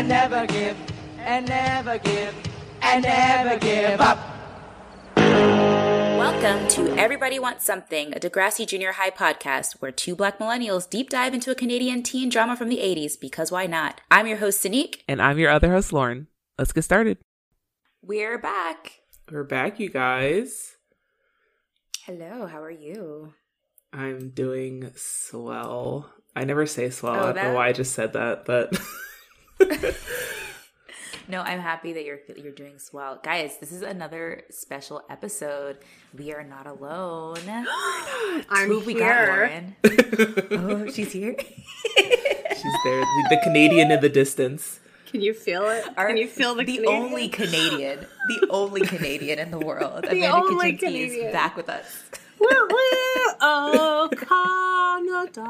and never give, and never give, and never give up. Welcome to Everybody Wants Something, a Degrassi Junior High podcast where two black millennials deep dive into a Canadian teen drama from the 80s because why not? I'm your host, Seynique. And I'm your other host, Lauren. Let's get started. We're back. We're back, you guys. Hello, how are you? I'm doing swell. I never say swell. Oh, I don't that- know why I just said that, but No, I'm happy that you're you're doing swell. Guys, this is another special episode. We are not alone. I'm Who we got, here. Lauren? oh, she's here. she's there. The, the Canadian in the distance. Can you feel it? Our- Can you feel the, the Canadian? only Canadian, the only Canadian in the world. The Amanda only Kuchinski Canadian. is back with us. Woo, woo, oh, Canada.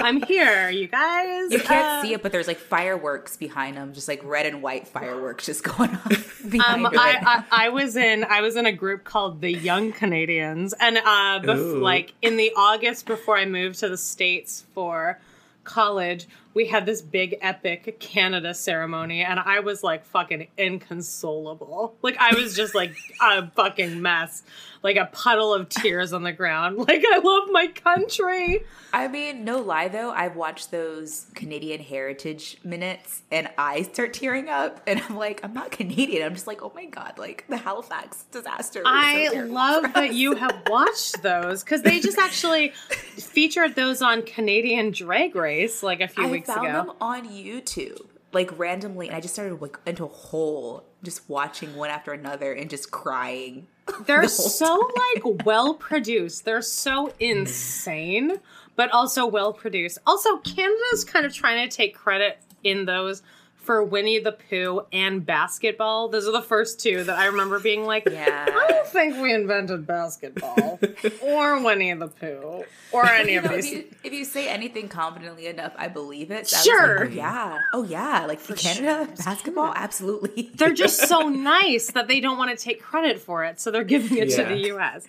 I'm here, you guys. You can't Uh, see it, but there's like fireworks behind them, just like red and white fireworks just going on behind Um, right. I, I, I was in I was in a group called the Young Canadians, and uh, bef- like in the August before I moved to the states for college, we had this big epic Canada ceremony, and I was like fucking inconsolable. Like I was just like a fucking mess, like a puddle of tears on the ground. Like I love my country. I mean, no lie though, I've watched those Canadian Heritage minutes and I start tearing up, and I'm like, I'm not Canadian. I'm just like, oh my god, like the Halifax disaster. was so I love that you have watched those because they just actually featured those on Canadian Drag Race like a few I weeks found ago. them on YouTube, like randomly, and I just started like into a hole, just watching one after another and just crying. They're the so like well produced. They're so insane, but also well produced. Also, Canada's kind of trying to take credit in those for Winnie the Pooh and basketball. Those are the first two that I remember being like, Yeah. I don't think we invented basketball or Winnie the Pooh or any You of know, if you, if you say anything confidently enough, I believe it. So Sure. like, oh, yeah. Oh, yeah. Like for Canada, basketball? Absolutely. they're just so nice that they don't want to take credit for it, so they're giving it to the US.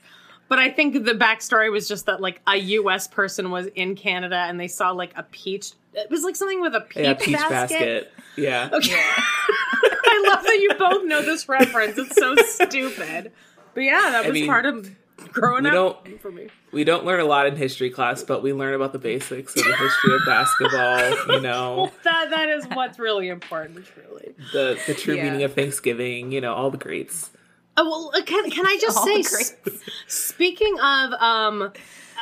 But I think the backstory was just that like a US person was in Canada and they saw like a peach. It was like something with a peach, Yeah, peach basket. basket. Yeah. Okay. I love that you both know this reference. It's so stupid. But yeah, that I was mean, part of growing up don't- for me. We don't learn a lot in history class, but we learn about the basics of the history of basketball, you know, Well, that that is what's really important, truly. the the true Yeah. meaning of Thanksgiving, you know, all the greats. Oh, well, uh, can, can I just All say, the s- speaking of um, uh,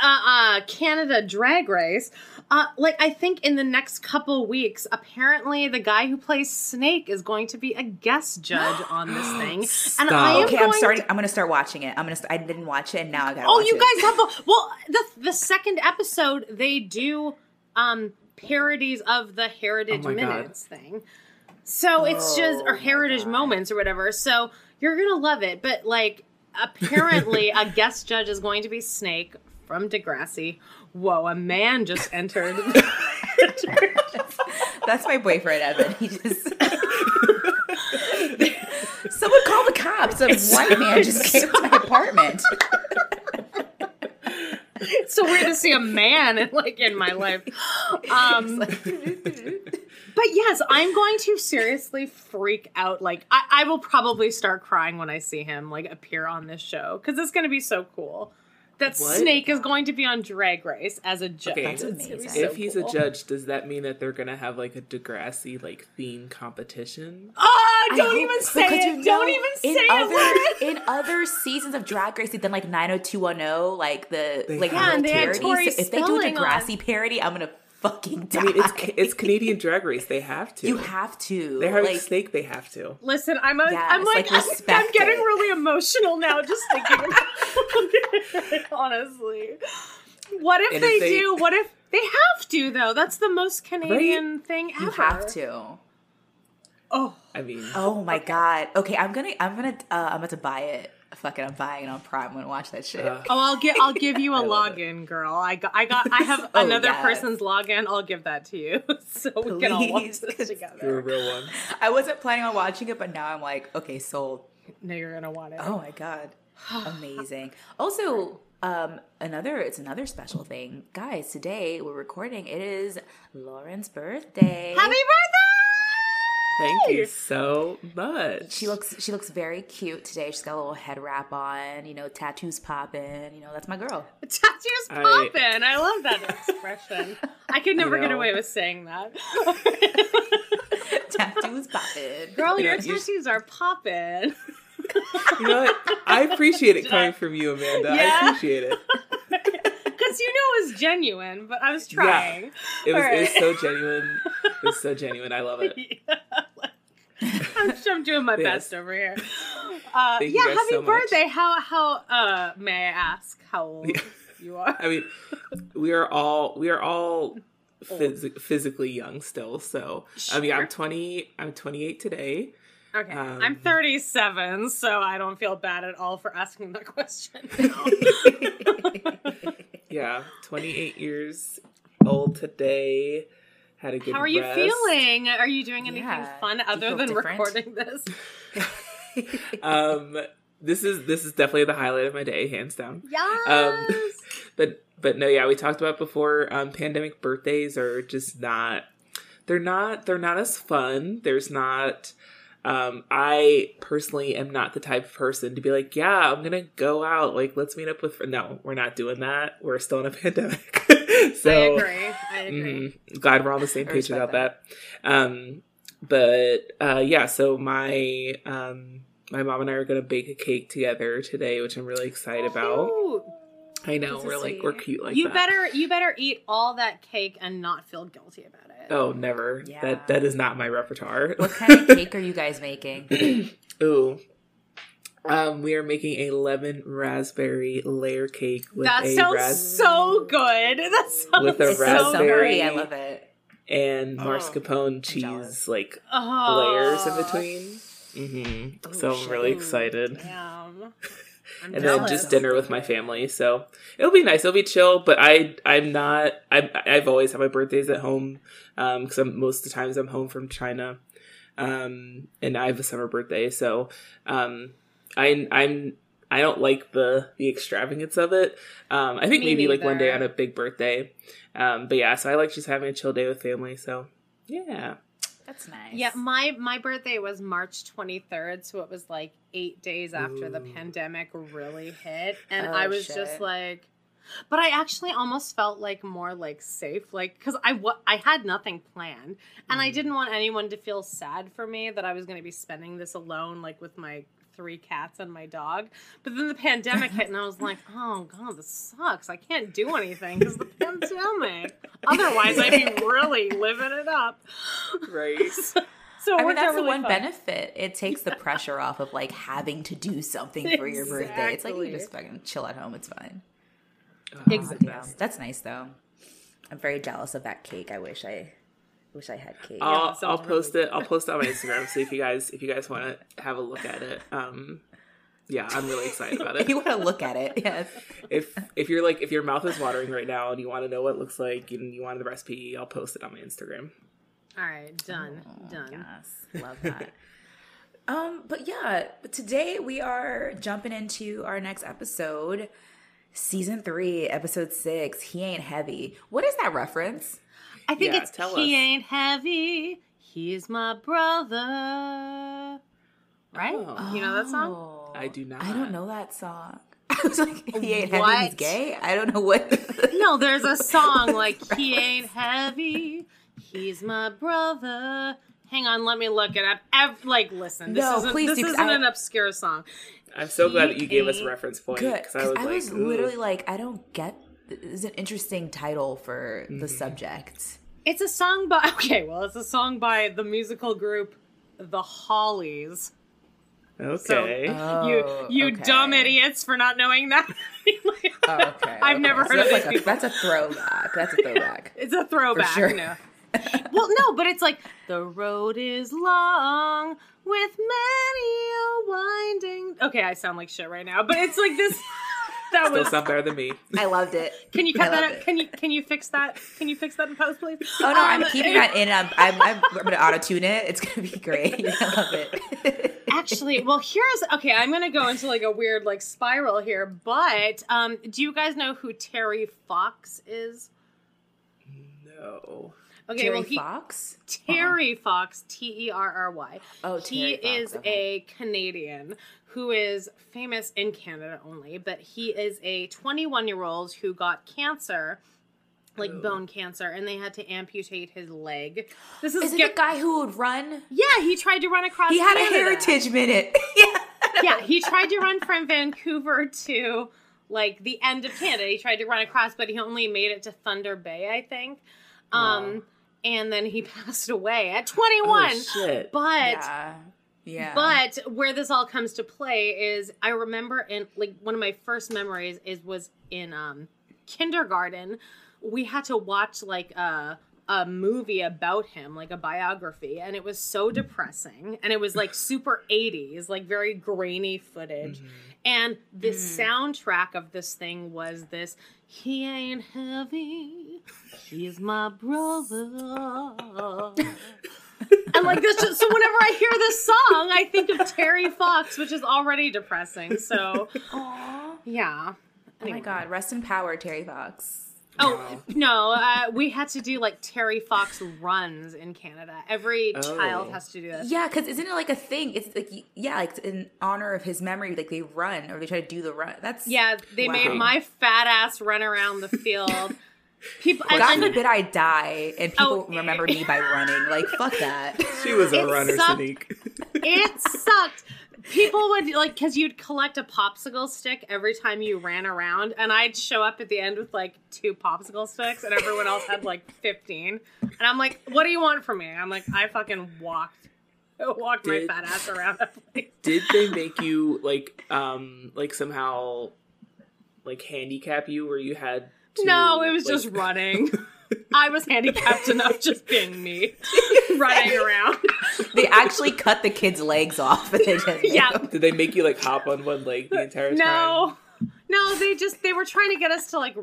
uh, Canada Drag Race, uh, like I think in the next couple weeks, apparently the guy who plays Snake is going to be a guest judge on this thing, and I am Okay, going I'm starting. to- I'm gonna start watching it. I'm gonna. St- I didn't watch it, and now I gotta. oh, watch you it. guys have a, well the the second episode they do um parodies of the Heritage Oh my God. Minutes thing. So it's just Oh or heritage God. moments or whatever. So you're gonna love it. But like apparently a guest judge is going to be Snake from Degrassi. Whoa, a man just entered. That's my boyfriend, Evan. He just. Someone call the cops. A white man just came to my apartment. it's so weird to see a man in like in my life. Um But yes, I'm going to seriously freak out. Like, I, I will probably start crying when I see him like appear on this show because it's going to be so cool. That What? Snake is going to be on Drag Race as a judge. Okay, It's amazing. so if he's cool. a judge, does that mean that they're gonna have like a Degrassi like theme competition? oh, don't hope- even say it! you don't know, even in say other, it! In other seasons of Drag Race, they've done like 90210, like the They like have. Yeah, and they had parodies. Tori So if they do a Spelling on- Degrassi parody, I'm gonna fucking die. I mean, it's it's Canadian Drag Race. They have to. you have to. They're having like, Snake. They have to. Listen, I'm a, Yes, I'm like, like, I'm, I'm getting it. really emotional now just thinking about it. Honestly. What if they, if they- do? What if they have to though? That's the most Canadian thing ever. you have to. Oh, I mean, Oh my god. Okay, I'm gonna I'm gonna uh, I'm about to buy it. Fuck it, I'm buying it on Prime. I'm gonna watch that shit. Uh, Oh, I'll get I'll give you a I love it. login, girl. I got I got I have Oh, another yes. person's login. I'll give that to you so we can all watch Please. together. you're a real one. I wasn't planning on watching it, but now I'm like, okay, sold. No, you're gonna want it. Oh my god. Amazing. Also, um, another it's another special thing. Guys, today we're recording. It is Lauren's birthday. Happy birthday! Thank you so much. She looks she looks very cute today. She's got a little head wrap on, you know, tattoos popping. You know, that's my girl. Tattoos I- poppin'. I love that expression. I could never get know. away with saying that. tattoos popping. Girl, You know, your you- tattoos are popping. You know what? I appreciate it coming from you, Amanda. Yeah. I appreciate it. Because you know it was genuine, but I was trying. It was, it was so genuine. It was so genuine. I love it. I'm, I'm doing my Yes. best over here. Uh, yeah, happy so much. birthday. How how uh may I ask how old Yeah. you are? I mean, we are all we are all phys- physically young still. So I mean, I'm 20. I'm 28 today. Okay. Um, I'm 37, so I don't feel bad at all for asking that question. Yeah, 28 years old today. Had a good. How are you feeling? Are you doing anything Yeah. fun other than different? recording this? Um, this is this is definitely the highlight of my day, hands down. Yes. Um, but but no, yeah, we talked about before. Um, pandemic birthdays are just not. They're not. They're not as fun. There's not. Um, I personally am not the type of person to be like, yeah, I'm gonna go out. Like, let's meet up with. fr-" No, we're not doing that. We're still in a pandemic. so I agree. I agree. Mhm. Glad we're on the same page about that. Um, but uh, yeah, so my um, my mom and I are gonna bake a cake together today, which I'm really excited about. Ooh, I know we're like we're cute like you that. better you better eat all that cake and not feel guilty about it. Oh, never. Yeah. That that is not my repertoire. What kind of cake are you guys making? Ooh. Um, we are making a lemon raspberry layer cake with that a sounds ras- so good. That sounds With a so raspberry- summery. I love it. and Oh. mascarpone jealous. cheese like oh. layers in between. hmm Oh, so I'm really excited. Damn. I'm and then just dinner with my family. So it'll be nice. It'll be chill. But I I'm not. I I've always had my birthdays at home because I'm most of the times I'm home from China, um, and I have a summer birthday. So um, I I'm I don't like the the extravagance of it. Um, I think Me maybe like one day on a big birthday. Um, but yeah, so I like just having a chill day with family. So yeah, That's nice. Yeah, my my birthday was March 23rd, so it was like 8 days after the pandemic really hit and Oh, I was shit. just like but I actually almost felt like more like safe like cuz I I had nothing planned and I Mhm. didn't want anyone to feel sad for me that I was going to be spending this alone like with my three cats and my dog. But then the pandemic hit and I was like, "Oh god, this sucks. I can't do anything cuz the pandemic. Otherwise, I'd be really living it up." right. So it I mean, that's out the one fun. benefit. It takes the pressure off of like having to do something for your birthday. It's like you just fucking chill at home. It's fine. Exactly. Yeah, that's nice though. I'm very jealous of that cake. I wish I wish I had cake. I'll, that sounds I'll post really it. I'll post it on my Instagram. So if you guys if you guys want to have a look at it, um, yeah, I'm really excited about it. if you want to look at it, yes. If if you're like if your mouth is watering right now and you want to know what it looks like and you want the recipe, I'll post it on my Instagram. All right, done, Oh, done. Yes, love that. um, but yeah, today we are jumping into our next episode, season three, episode six. He ain't heavy. What is that reference? I think Yeah, it's tell he us. ain't heavy. He's my brother. Right? Oh. You know that song? I do not. I don't know that song. I was like, he ain't heavy. He's gay. I don't know what. No, there's a song like he ain't heavy. He's my brother. Hang on, let me look it up. Ev- like, listen, this No, isn't, please this do, 'cause isn't I- an obscure song. I'm so glad that you gave us a reference point Good. because I 'cause was I was ooh. literally like, I don't get. It's an interesting title for Mm-hmm. the subject. It's a song by okay, well, it's a song by the musical group The Hollies. okay. Oh, you you okay. dumb idiots for not knowing that. Oh, okay. I've okay. never So heard of that's these like a. That's a throwback. That's a throwback. It's a throwback, For sure. you know. well, no, but it's like the road is long with many a winding. Okay, I sound like shit right now, but it's like this. That Still was. sound better than me. I loved it. Can you I cut that loved out? it. Can you can you fix that? Can you fix that in post, please? Oh no, I'm Um, keeping that in. I'm, I'm, I'm, I'm gonna auto tune it. It's gonna be great. I love it. Actually, well, here's okay. I'm gonna go into like a weird like spiral here, but um, do you guys know who Terry Fox is? No. Okay, Terry well he Fox. Terry Fox, T E R R Y. Oh, he Terry Fox, is okay. a Canadian who is famous in Canada only, but he is a 21 year old who got cancer, like Ooh. bone cancer, and they had to amputate his leg. This is Is get- the guy who would run? yeah, he tried to run across. He had a heritage minute. yeah. yeah, he tried to run from Vancouver to like the end of Canada. He tried to run across, but he only made it to Thunder Bay, I think. Um, Wow. And then he passed away at 21. Oh, shit. But Yeah. Yeah. but where this all comes to play is I remember in like one of my first memories is was in um kindergarten. We had to watch like a a movie about him, like a biography, and it was so depressing. And it was like super 80s, like very grainy footage. Mm-hmm. And the soundtrack of this thing was this He ain't heavy, he's my brother. And like this, just, so whenever I hear this song, I think of Terry Fox, which is already depressing. So Aw. yeah. Oh my god, rest in power, Terry Fox. Oh no, uh, we had to do like Terry Fox runs in Canada. Every Oh. child has to do this. Yeah, because isn't it like a thing? It's like yeah, like in honor of his memory, like they run or they try to do the run. That's Yeah, they Wow. made my fat ass run around the field. People, and, God and- forbid I die and people Oh. remember me by running. Like fuck that. She was a It runner, sucked. Sneak. it sucked. People would like because you'd collect a popsicle stick every time you ran around, and I'd show up at the end with like two popsicle sticks, and everyone else had like fifteen. And I'm like, "What do you want from me?" I'm like, "I fucking walked, walked my fat ass around that place." Did they make you like um like somehow like handicap you where you had to, no, it was like- just running. I was handicapped enough just being me, running around. they actually cut the kid's legs off. And they just Yeah. Did they make you like hop on one leg the entire time? No, no, they just they were trying to get us to like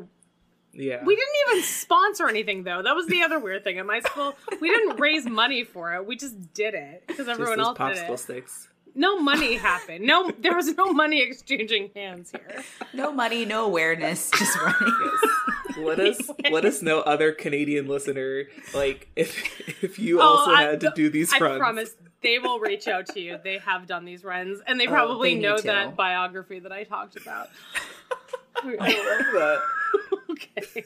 Yeah. We didn't even sponsor anything though. That was the other weird thing at my school. We didn't raise money for it. We just did it because Just everyone those else did popsicle it. sticks. No money happened. No, there was no money exchanging hands here. No money, no awareness, just running. Let us let us know, other Canadian listener, like if if you Oh, also I- had to do these I runs. promise they will reach out to you. They have done these runs, and they Oh, probably they know to. that biography that I talked about. I love that. okay.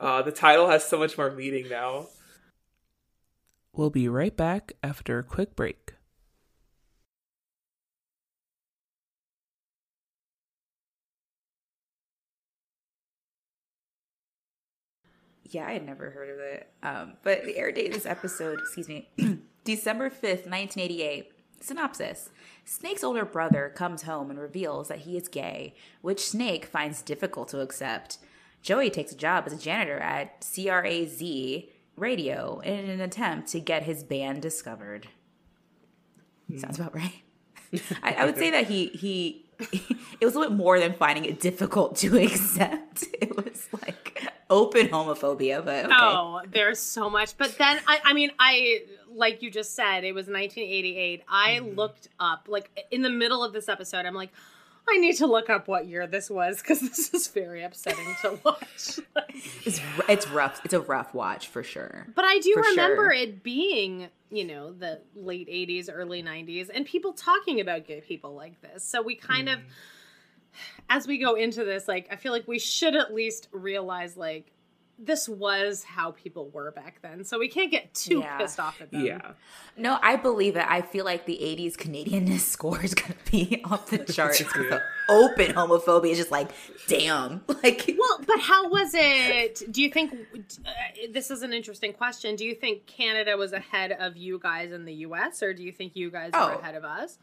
Uh, the title has so much more meaning now. We'll be right back after a quick break. Yeah, I had never heard of it. Um, but the air date of this episode, excuse me, December 5th, 1988. Synopsis Snake's older brother comes home and reveals that he is gay, which Snake finds difficult to accept. Joey takes a job as a janitor at CRA-Z radio in an attempt to get his band discovered. Sounds about right. I, I would say that he, he it was a little bit more than finding it difficult to accept. It was like open homophobia, but okay. Oh, there's so much. But then, I, I mean, I, like you just said, it was 1988. I Mm-hmm. looked up, like, in the middle of this episode, I'm like, I need to look up what year this was because this is very upsetting to watch. It's it's rough. It's a rough watch for sure. but I do For remember sure. it being, you know, the late 80s, early 90s, and people talking about gay people like this. So we kind of, as we go into this, like, I feel like we should at least realize, like, this was how people were back then. So we can't get too Yeah. pissed off at them. Yeah. No, I believe it. I feel like the '80s Canadianness score is gonna be off the charts. true. The open homophobia is just like, damn. Like, Well, but how was it? Do you think uh, this is an interesting question? Do you think Canada was ahead of you guys in the U.S., or do you think you guys were Oh. ahead of us?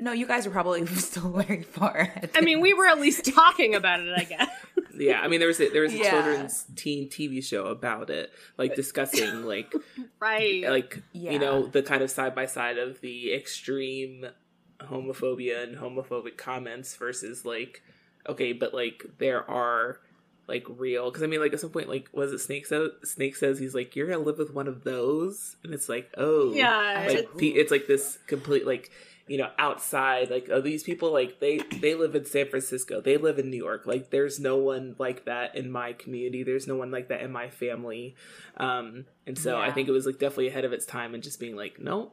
No, you guys are probably still very far. I mean, we were at least talking about it. I guess. Yeah, I mean there was a, there was a Yeah. children's teen TV show about it, like discussing like right. like Yeah. you know the kind of side by side of the extreme homophobia and homophobic comments versus like okay, but like there are like real because I mean like at some point like was it Snake says Snake says he's like you're gonna live with one of those and it's like oh yeah. like pe- it's like this complete like you know outside like oh these people like they they live in san francisco. They live in new york. Like there's no one like that in my community. There's no one like that in my family. Um and so i think it was like definitely ahead of its time and just being like no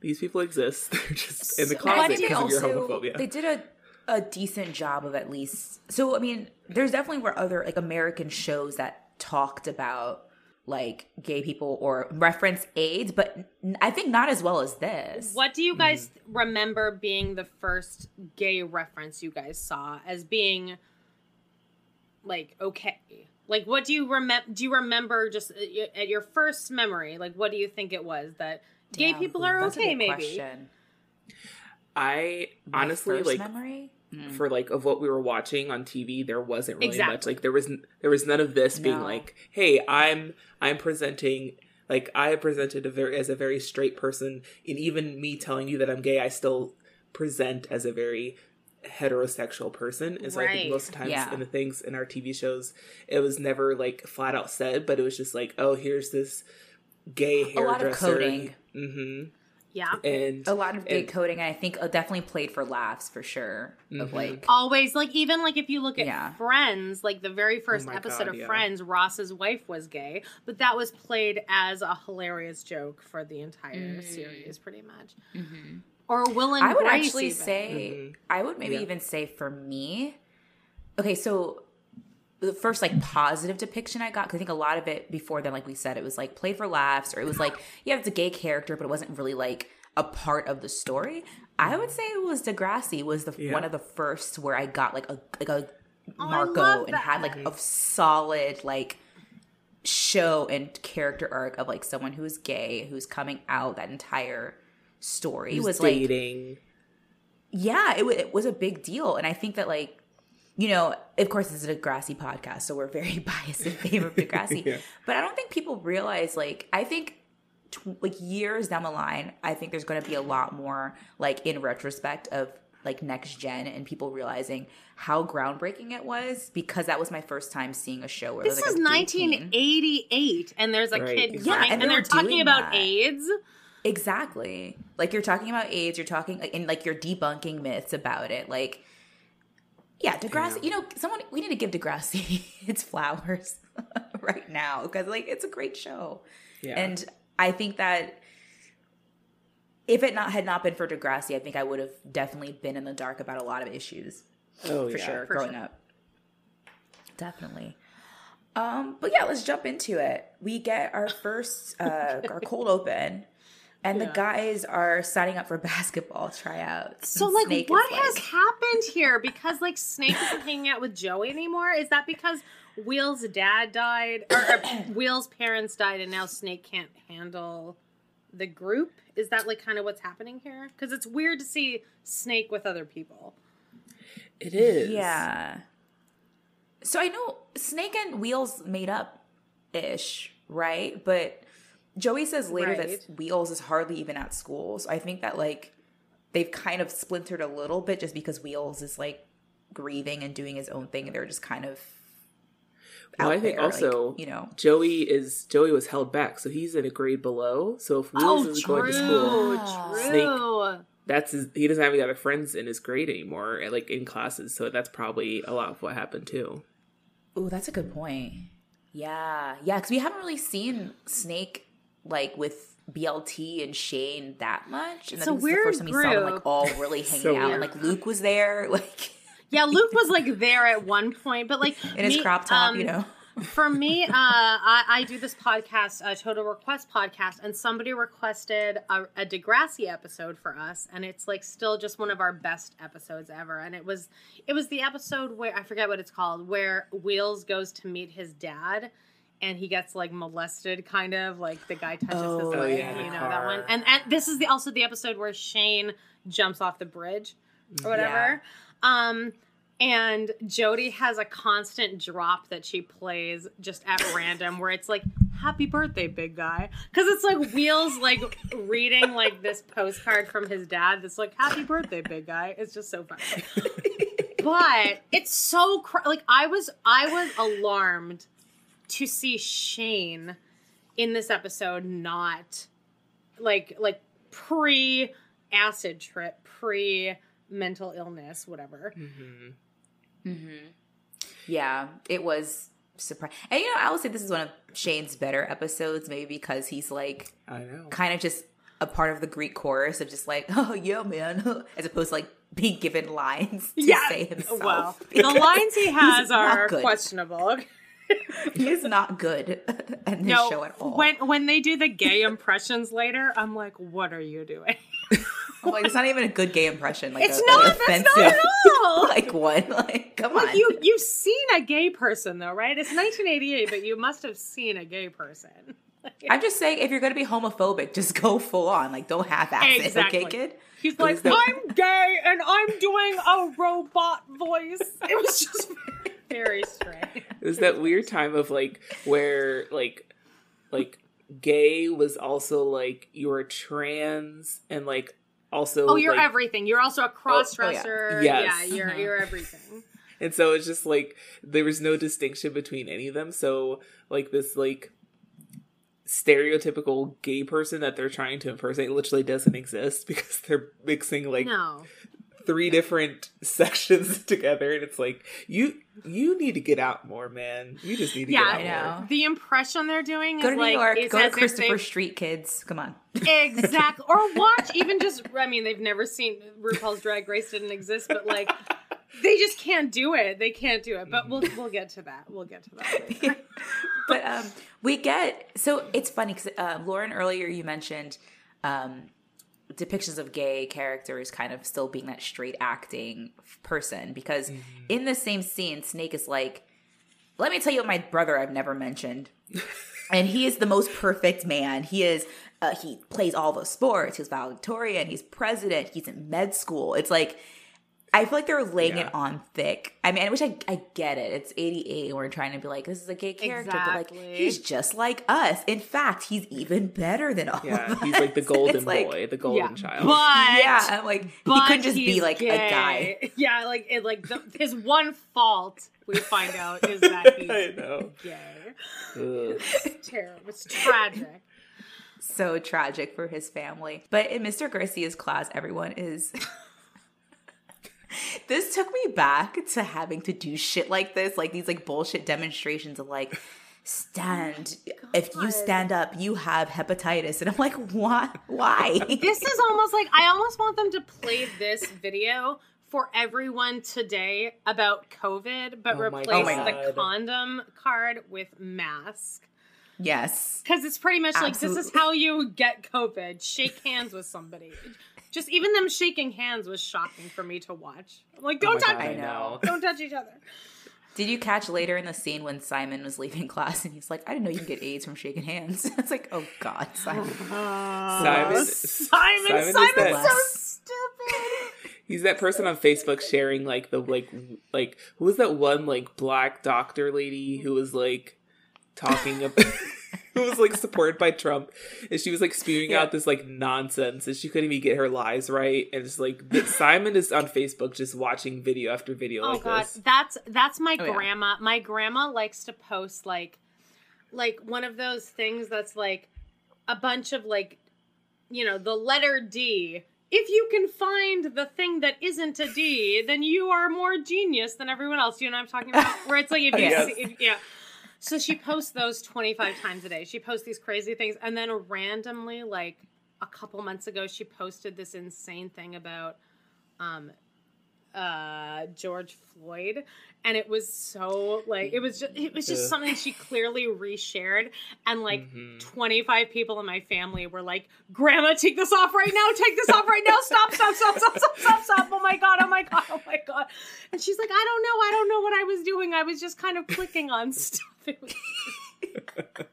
these people exist. They're just in the So- and I closet because of your homophobia. They did a a decent job of at least. So I mean, there's definitely were other like American shows that talked about like gay people or reference AIDS, but I think not as well as this. What do you hmm. guys remember being the first gay reference you guys saw as being like okay? Like what do you remember do you remember just uh, at your- first memory? Like what do you think it was that gay Damn, people are okay maybe? question. i My honestly first like memory. For like of what we were watching on TV, there wasn't really much. Like there was there was none of this being like, "Hey, I'm I'm presenting like I presented a very as a very straight person, and even me telling you that I'm gay, I still present as a very heterosexual person." And so I Right. think most of the times Yeah. in the things in our TV shows, it was never like flat out said, but it was just like, "Oh, here's this gay A lot of hairdresser." coding. hmm Yeah. And A lot of gay and- coding, I think, uh, definitely played for laughs for sure. Of Mhm. like, Always like even like if you look at Yeah. Friends, like the very first Oh episode God, of yeah. Friends, Ross's wife was gay, but that was played as a hilarious joke for the entire series, pretty much. Or Will and Mm. I would Grace actually even. say, Mhm. I would maybe Yeah. even say for me, okay, so the first like positive depiction I got, because I think a lot of it before then, like we said, it was like played for laughs, or it was like, yeah, it's a gay character, but it wasn't really like a part of the story. I would say it was Degrassi was the Yeah. one of the first where I got like a like a Oh, Marco love and had like a solid like show and character arc of like someone who is gay who's coming out that entire story who's was like dating. yeah, it, wa- it was a big deal. And I think that, like, you know, of course, this is a Degrassi podcast, so we're very biased in favor of Degrassi. Yeah. But I don't think people realize, like, I think, tw- like, years down the line, I think there's going to be a lot more, like, in retrospect of, like, next gen and people realizing how groundbreaking it was because that was my first time seeing a show where This it was is like a 1988, and there's a Right, kid exactly. coming, Yeah, and and, they they're talking about that. AIDS. Exactly. Like you're talking about AIDS, you're talking and like you're debunking myths about it. Like yeah, Degrassi, you know, someone we need to give Degrassi its flowers right now because like it's a great show. Yeah. And I think that if it not had not been for Degrassi, I think I would have definitely been in the dark about a lot of issues oh for yeah. sure For growing sure. up. Definitely. Um, but yeah, let's jump into it. We get our first uh our cold open. And the guys are signing up for basketball tryouts. So, like, Snake is what like- has happened here? Because, like, Snake isn't hanging out with Joey anymore. Is that because Wheel's dad died, or, or Wheel's parents died, and now Snake can't handle the group? Is that like kind of what's happening here? Because it's weird to see Snake with other people. It is. Yeah. So I know Snake and Wheels made up ish, right? But Joey says later Right. that Wheels is hardly even at school. So I think that like they've kind of splintered a little bit just because Wheels is like grieving and doing his own thing and they're just kind of Well, I think there, like, also you know Joey is Joey was held back, so he's in a grade below. So if Wheels oh, is going to school, true. that's his, he doesn't have any other friends in his grade anymore, like in classes. So that's probably a lot of what happened too. Oh, that's a good point. Yeah, yeah, because we haven't really seen Snake like with BLT and Shane that much. And a think this is weird the first time we saw them like all really hanging So out. And like Luke was there, like Yeah, Luke was like there at one point, but like in his crop top, um, you know. for me, uh, I, I do this podcast, a Total Request podcast, and somebody requested a, a Degrassi episode for us, and it's like still just one of our best episodes ever. And it was, it was the episode where I forget what it's called, where Wheels goes to meet his dad, and he gets like molested, kind of like the guy touches Oh, his leg, yeah, you know that one. And and this is the also the episode where Shane jumps off the bridge or whatever. Um, and Jody has a constant drop that she plays just at random where it's like, Happy birthday, big guy. Because it's like Wheels like reading like this postcard from his dad that's like, Happy birthday, big guy. It's just so funny. but it's so cr- like I was I was alarmed to see Shane in this episode not like like pre acid trip pre mental illness, whatever. Mhm. Yeah, it was surprising. And you know, I would say this is one of Shane's better episodes, maybe because he's like I know. kind of just a part of the Greek chorus of just like, oh yeah, man, as opposed to like being given lines to Yeah. say himself. Well, the lines he has are questionable. he is not good in this No, show at all. when when they do the gay impressions later, I'm like, what are you doing? I'm like, it's not even a good gay impression. Like It's a, not. That's offensive, not at all. like one. Like, come Like on. you, you've seen a gay person though, right? It's 1988, but you must have seen a gay person. I'm just saying, if you're going to be homophobic, just go full on. Like, don't half-ass Exactly. it, okay, kid? He's like, I'm gay and I'm doing a robot voice. It was just very strange. It was that weird time of like where like like gay was also like you were trans and like also Oh, you're like, everything. You're also a cross oh, oh, yeah. dresser. Yes. Yeah, you're uh-huh. you're everything. and so it's just like there was no distinction between any of them so like this like stereotypical gay person that they're trying to impersonate literally doesn't exist because they're mixing like No. Three different sections together and it's like you you need to get out more man you just need to Yeah, get out I more. The impression they're doing Go is to New like York. Go to Christopher Street, kids. Come on. Exactly. Or watch even just I mean they've never seen RuPaul's Drag Race didn't exist, but like they just can't do it. They can't do it. But we'll we'll get to that. We'll get to that. Later. but um, we get so it's funny because um, Lauren earlier you mentioned um, depictions of gay characters kind of still being that straight acting person because in the same scene Snake is like, "Let me tell you what my brother I've never mentioned." and he is the most perfect man. He is. Uh, he plays all the sports. He's valedictorian. He's president. He's in med school. It's like I feel like they're laying Yeah. it on thick. I mean, I wish I, I get it. It's 88 and we're trying to be like, this is a gay character, but like, he's just like us. In fact, he's even better than all yeah of us. he's like the It's golden like- boy the golden Yeah. child But Yeah, I'm like, he couldn't just be he's like a guy. Yeah, like it like the, his one fault we find out is that he's i know gay. Ugh. It's terrible. It's tragic. So tragic for his family. But in Mr. Garcia's class, everyone is. this took me back to having to do shit like this, like these like bullshit demonstrations of like, stand. Oh if you stand up, you have hepatitis. And I'm like, why? Why? This is almost like I almost want them to play this video for everyone today about COVID, but Oh replace the condom card with mask. yes. Because it's pretty much like this is how you get COVID. Shake hands with somebody. Just even them shaking hands was shocking for me to watch. I'm like, Oh don't my touch God, I know. don't touch each other. Did you catch later in the scene when Simon was leaving class and he's like, I didn't know you can get AIDS from shaking hands? It's like, oh God, Simon. Simon, oh, Simon, Simon Simon's that- so stupid. He's that person on Facebook sharing like the like like who was that one like black doctor lady who was like talking about who was like supported by Trump and she was like spewing Yeah. out this like nonsense and she couldn't even get her lies right and it's like Simon is on Facebook just watching video after video Oh like god, this. that's that's my Oh, yeah. grandma. My grandma likes to post like like one of those things that's like a bunch of like you know, the letter D. If you can find the thing that isn't a D, then you are more genius than everyone else. You know what I'm talking about? Where it's like if you Yes. see, if, yeah. So she posts those 25 times a day. She posts these crazy things. And then randomly like a couple months ago she posted this insane thing about um uh George Floyd. And it was so like it was just it was just Ugh. something she clearly reshared. And like Mhm. 25 people in my family were like grandma take this off right now. Take this off right now. Stop stop stop stop stop stop stop. Oh my god oh my god oh my god. And she's like I don't know. I don't know what I was doing. I was just kind of clicking on stuff it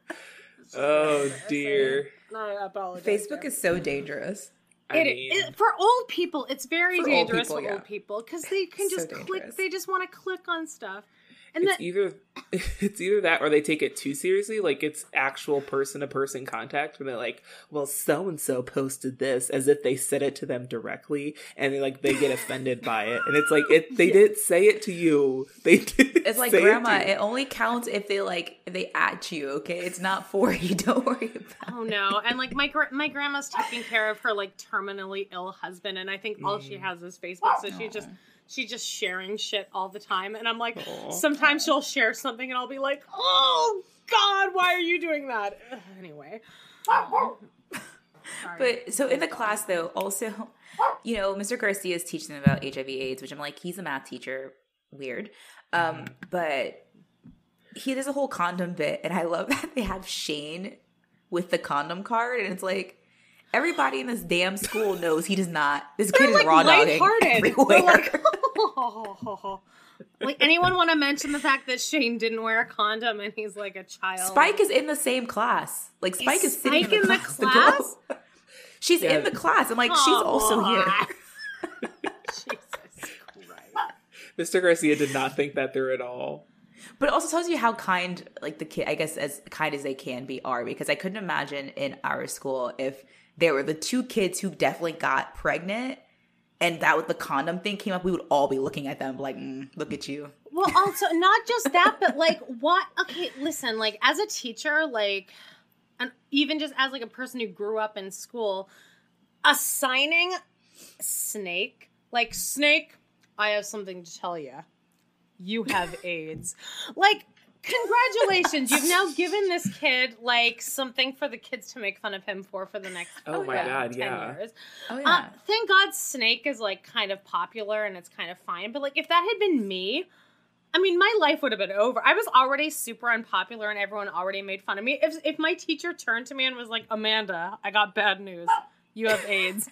Oh dear. I apologize Facebook is so dangerous. I It, mean, it- for old people, it's very For old dangerous people, for yeah. old people because they can So just click. They just want to click on stuff, and it's that either it's either that or they take it too seriously like it's actual person to person contact when they're like well so and so posted this as if they said it to them directly and they like they get offended by it and it's like it they didn't say it to you they did It's like grandma, it only counts if they like if they at you, okay? It's not for you. Don't worry about. Oh no! And like my gra- my grandma's taking care of her like terminally ill husband, and I think all she mm. has is Facebook, so she just oh. She's just sharing shit all the time. And I'm like, Aw. sometimes she'll share something, and I'll be like, oh god, why are you doing that? Ugh, anyway. But so in the class though, also, you know, Mr. Garcia is teaching them about HIV/AIDS, which I'm like, he's a math teacher. Weird. Um, but he does a whole condom bit, and I love that they have Shane with the condom card, and it's like everybody in this damn school knows he does not. This kid They're is like raw dogging everywhere. They're like, like anyone want to mention the fact that Shane didn't wear a condom and he's like a child? Spike is in the same class. Like Spike is, Is sitting Spike in the in class. The class? girl- she's Yeah. in the class. I'm like, she's also here. Jesus Christ. Mr. Garcia did not think that through at all. But it also tells you how kind, like the kid, I guess, as kind as they can be, are. Because I couldn't imagine in our school if there were the two kids who definitely got pregnant, and that with the condom thing came up, we would all be looking at them like, mm, "Look at you." Well, also not just that, but like what? Okay, listen. Like as a teacher, like, and even just as like a person who grew up in school, assigning Snake like Snake, I have something to tell you. You have AIDS. Like. Congratulations! You've now given this kid like something for the kids to make fun of him for for the next Oh my yeah. god, 10 yeah. years. Oh Uh, thank God Snake is like kind of popular and it's kind of fine. But like if that had been me, I mean my life would have been over. I was already super unpopular and everyone already made fun of me. If if my teacher turned to me and was like, Amanda, I got bad news. You have AIDS.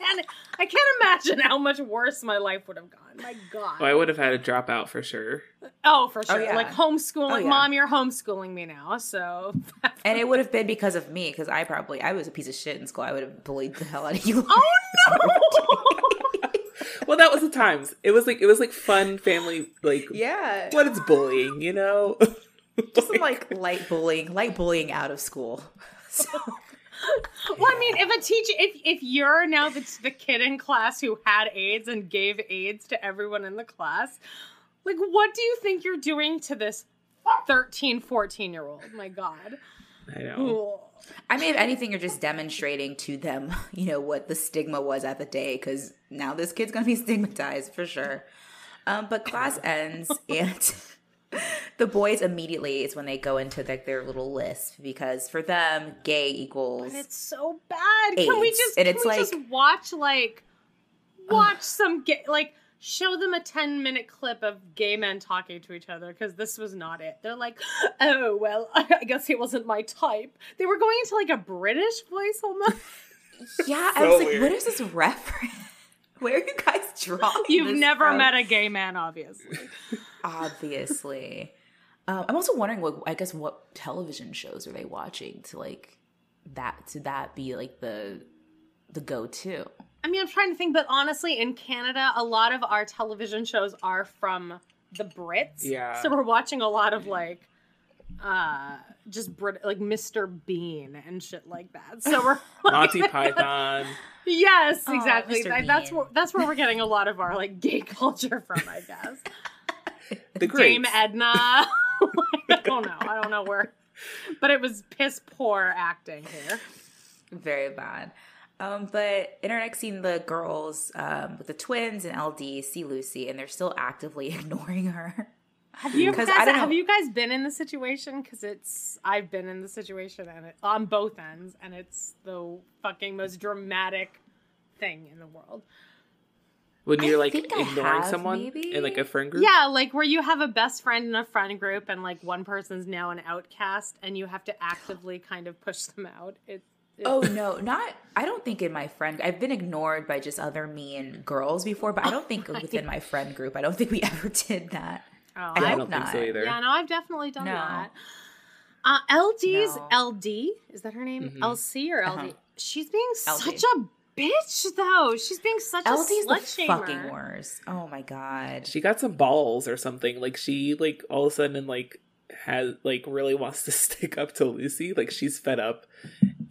I can't I can't imagine how much worse my life would have gone. My God. Well, I would have had a dropout for sure. oh, for oh, sure. yeah. Like homeschooling. Oh, yeah. Mom, you're homeschooling me now. So and it would have been because of me, because I probably I was a piece of shit in school. I would have bullied the hell out of you. Oh no! Well, that was the times. It was like it was like fun family like yeah, what is bullying, you know? just some like light bullying, light bullying out of school. So, Well, I mean, if a teacher, if if you're now the, the kid in class who had AIDS and gave AIDS to everyone in the class, like, what do you think you're doing to this 13, 14 year old? My God. I know. Ugh. I mean, if anything, you're just demonstrating to them, you know, what the stigma was at the day, because now this kid's gonna be stigmatized for sure. Um, but class ends, and the boys immediately is when they go into like their little list because for them, gay equals. But it's so bad. Can we just, And can it's we like- just watch, like, watch some gay, like, show them a 10 minute clip of gay men talking to each other because this was not it. They're like, oh, well, I guess he wasn't my type. They were going into like a British voice almost. yeah, I was like, weird. what is this reference? Where are you guys drawing? You've this never from? met a gay man, obviously. obviously. Um, I'm also wondering what I guess what television shows are they watching to like that to that be like the the go to. I mean, I'm trying to think, but honestly, in Canada, a lot of our television shows are from the Brits. Yeah. So we're watching a lot of like, uh, just Brit, like Mr. Bean and shit like that. So we're Monty Python. yes, Aw, exactly. Mr. That- that's Bean. where that's where we're getting a lot of our like gay culture from, I guess. The Dame Greats. Edna. I don't know. I don't know where, but it was piss poor acting here. Very bad. Um, but in our next scene, the girls um, with the twins and LD see Lucy, and they're still actively ignoring her. Have you guys I don't have you guys been in the situation? Because it's I've been in the situation and it, on both ends, and it's the fucking most dramatic thing in the world. When you're like ignoring have, someone maybe. in like a friend group. Yeah, like where you have a best friend in a friend group, and like one person's now an outcast, and you have to actively kind of push them out. It, it Oh no, not. I don't think in my friend. I've been ignored by just other mean girls before, but I don't think within my friend group. I don't think we ever did that. oh, I I don't think so either. Yeah, no, I've definitely done No. that. Uh, LD's No. LD is that her name? Mhm. LC or LD? Uh-huh. She's being LD. such a bitch, though. She's being such LD's a the slut shamer. fucking worst. Oh my god. She got some balls or something. Like she like all of a sudden like has like really wants to stick up to Lucy. Like she's fed up.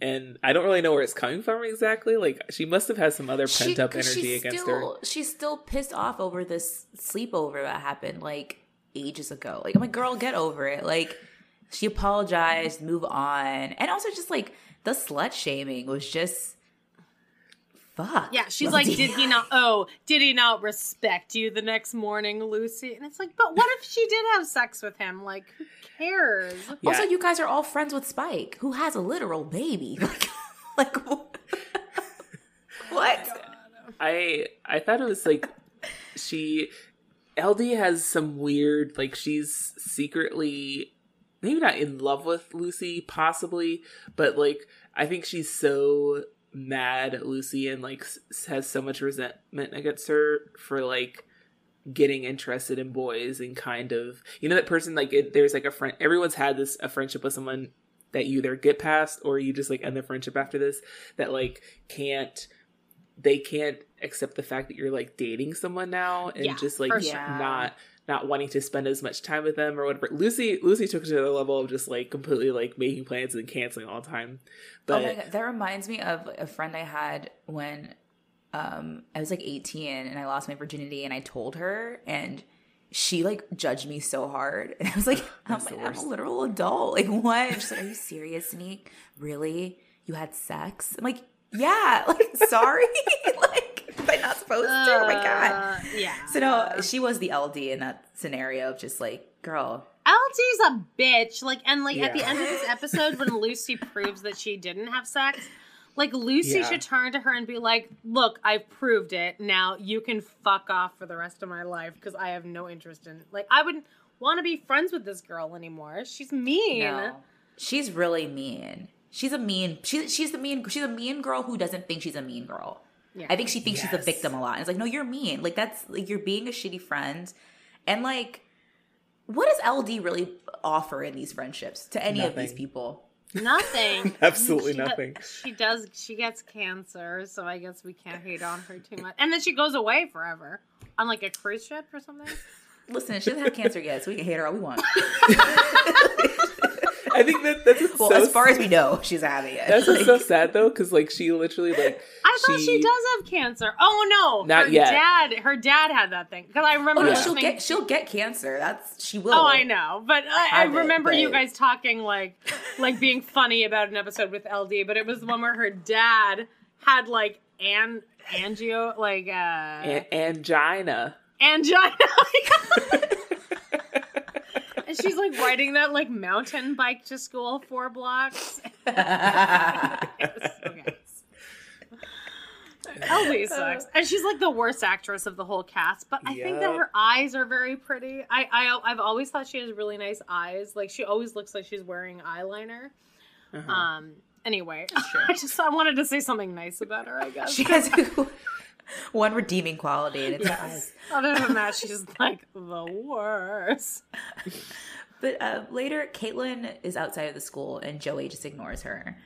And I don't really know where it's coming from exactly. Like she must have had some other She- pent up 'cause energy she's against still, her. She's still pissed off over this sleepover that happened like ages ago. Like I'm like, girl, get over it. Like She apologized, move on. And also just like the slut shaming was just fuck. Yeah, she's Well, like, did he not? Oh, did he not respect you the next morning, Lucy? And it's like, but what if she did have sex with him? Like, who cares? Yeah. Also, you guys are all friends with Spike, who has a literal baby. Like, like what? I I thought it was like she LD has some weird like she's secretly maybe not in love with Lucy possibly, but like I think she's so mad at Lucy and like s- has so much resentment against her for like getting interested in boys and kind of you know that person like it, there's like a friend everyone's had this a friendship with someone that you either get past or you just like end the friendship after this that like can't they can't accept the fact that you're like dating someone now and Yeah, just like sure. not not wanting to spend as much time with them or whatever. Lucy Lucy took it to the level of just like completely like making plans and canceling all the time. But oh my god, that reminds me of a friend I had when um I was like 18 and I lost my virginity and I told her and she like judged me so hard. And I was like I'm, like, I'm a literal adult. Like what? She's like are you serious Sneak? Really? You had sex? I'm like yeah like sorry. Like am I not supposed to oh my god Uh, yeah. so no she was the LD in that scenario of just like girl LT's a bitch. Like, and like at the end of this episode, when Lucy proves that she didn't have sex, like Lucy Yeah. should turn to her and be like, "Look, I've proved it. Now you can fuck off for the rest of my life because I have no interest in. Like, I wouldn't want to be friends with this girl anymore. She's mean. No. She's really mean. She's a mean. She's she's the mean. She's a mean girl who doesn't think she's a mean girl. Yeah. I think she thinks she's a victim a lot. And it's like, no, you're mean. Like that's like you're being a shitty friend, and like, what does LD really offer in these friendships to any of these people? Nothing. Absolutely She do- nothing. she does. She gets cancer, so I guess we can't hate on her too much. And then she goes away forever on like a cruise ship or something. Listen, she doesn't have cancer yet, so we can hate her all we want. I think that that's what's Well, so as far as we know, she's having it. that's Like, so sad though, because like she literally like I thought she, does have cancer. Oh no, Not her yet. dad. Her dad had that thing because I remember oh no, Yeah. she'll get she'll get cancer. That's she will. Oh, I know, but I, I Have it, remember you guys talking like, like being funny about an episode with LD. But it was the one where her dad had like an angio, like uh, an- angina. angina. and she's like riding that like mountain bike to school four blocks. Yes, okay. LD sucks, and she's like the worst actress of the whole cast. But I think that her eyes are very pretty. I, I I've always thought she has really nice eyes. Like she always looks like she's wearing eyeliner. Uh-huh. Um. Anyway, I just I wanted to say something nice about her. I guess. she has one redeeming quality, and it's her eyes. Other than that, she's like the worst. But uh, later, Caitlin is outside of the school, and Joey just ignores her.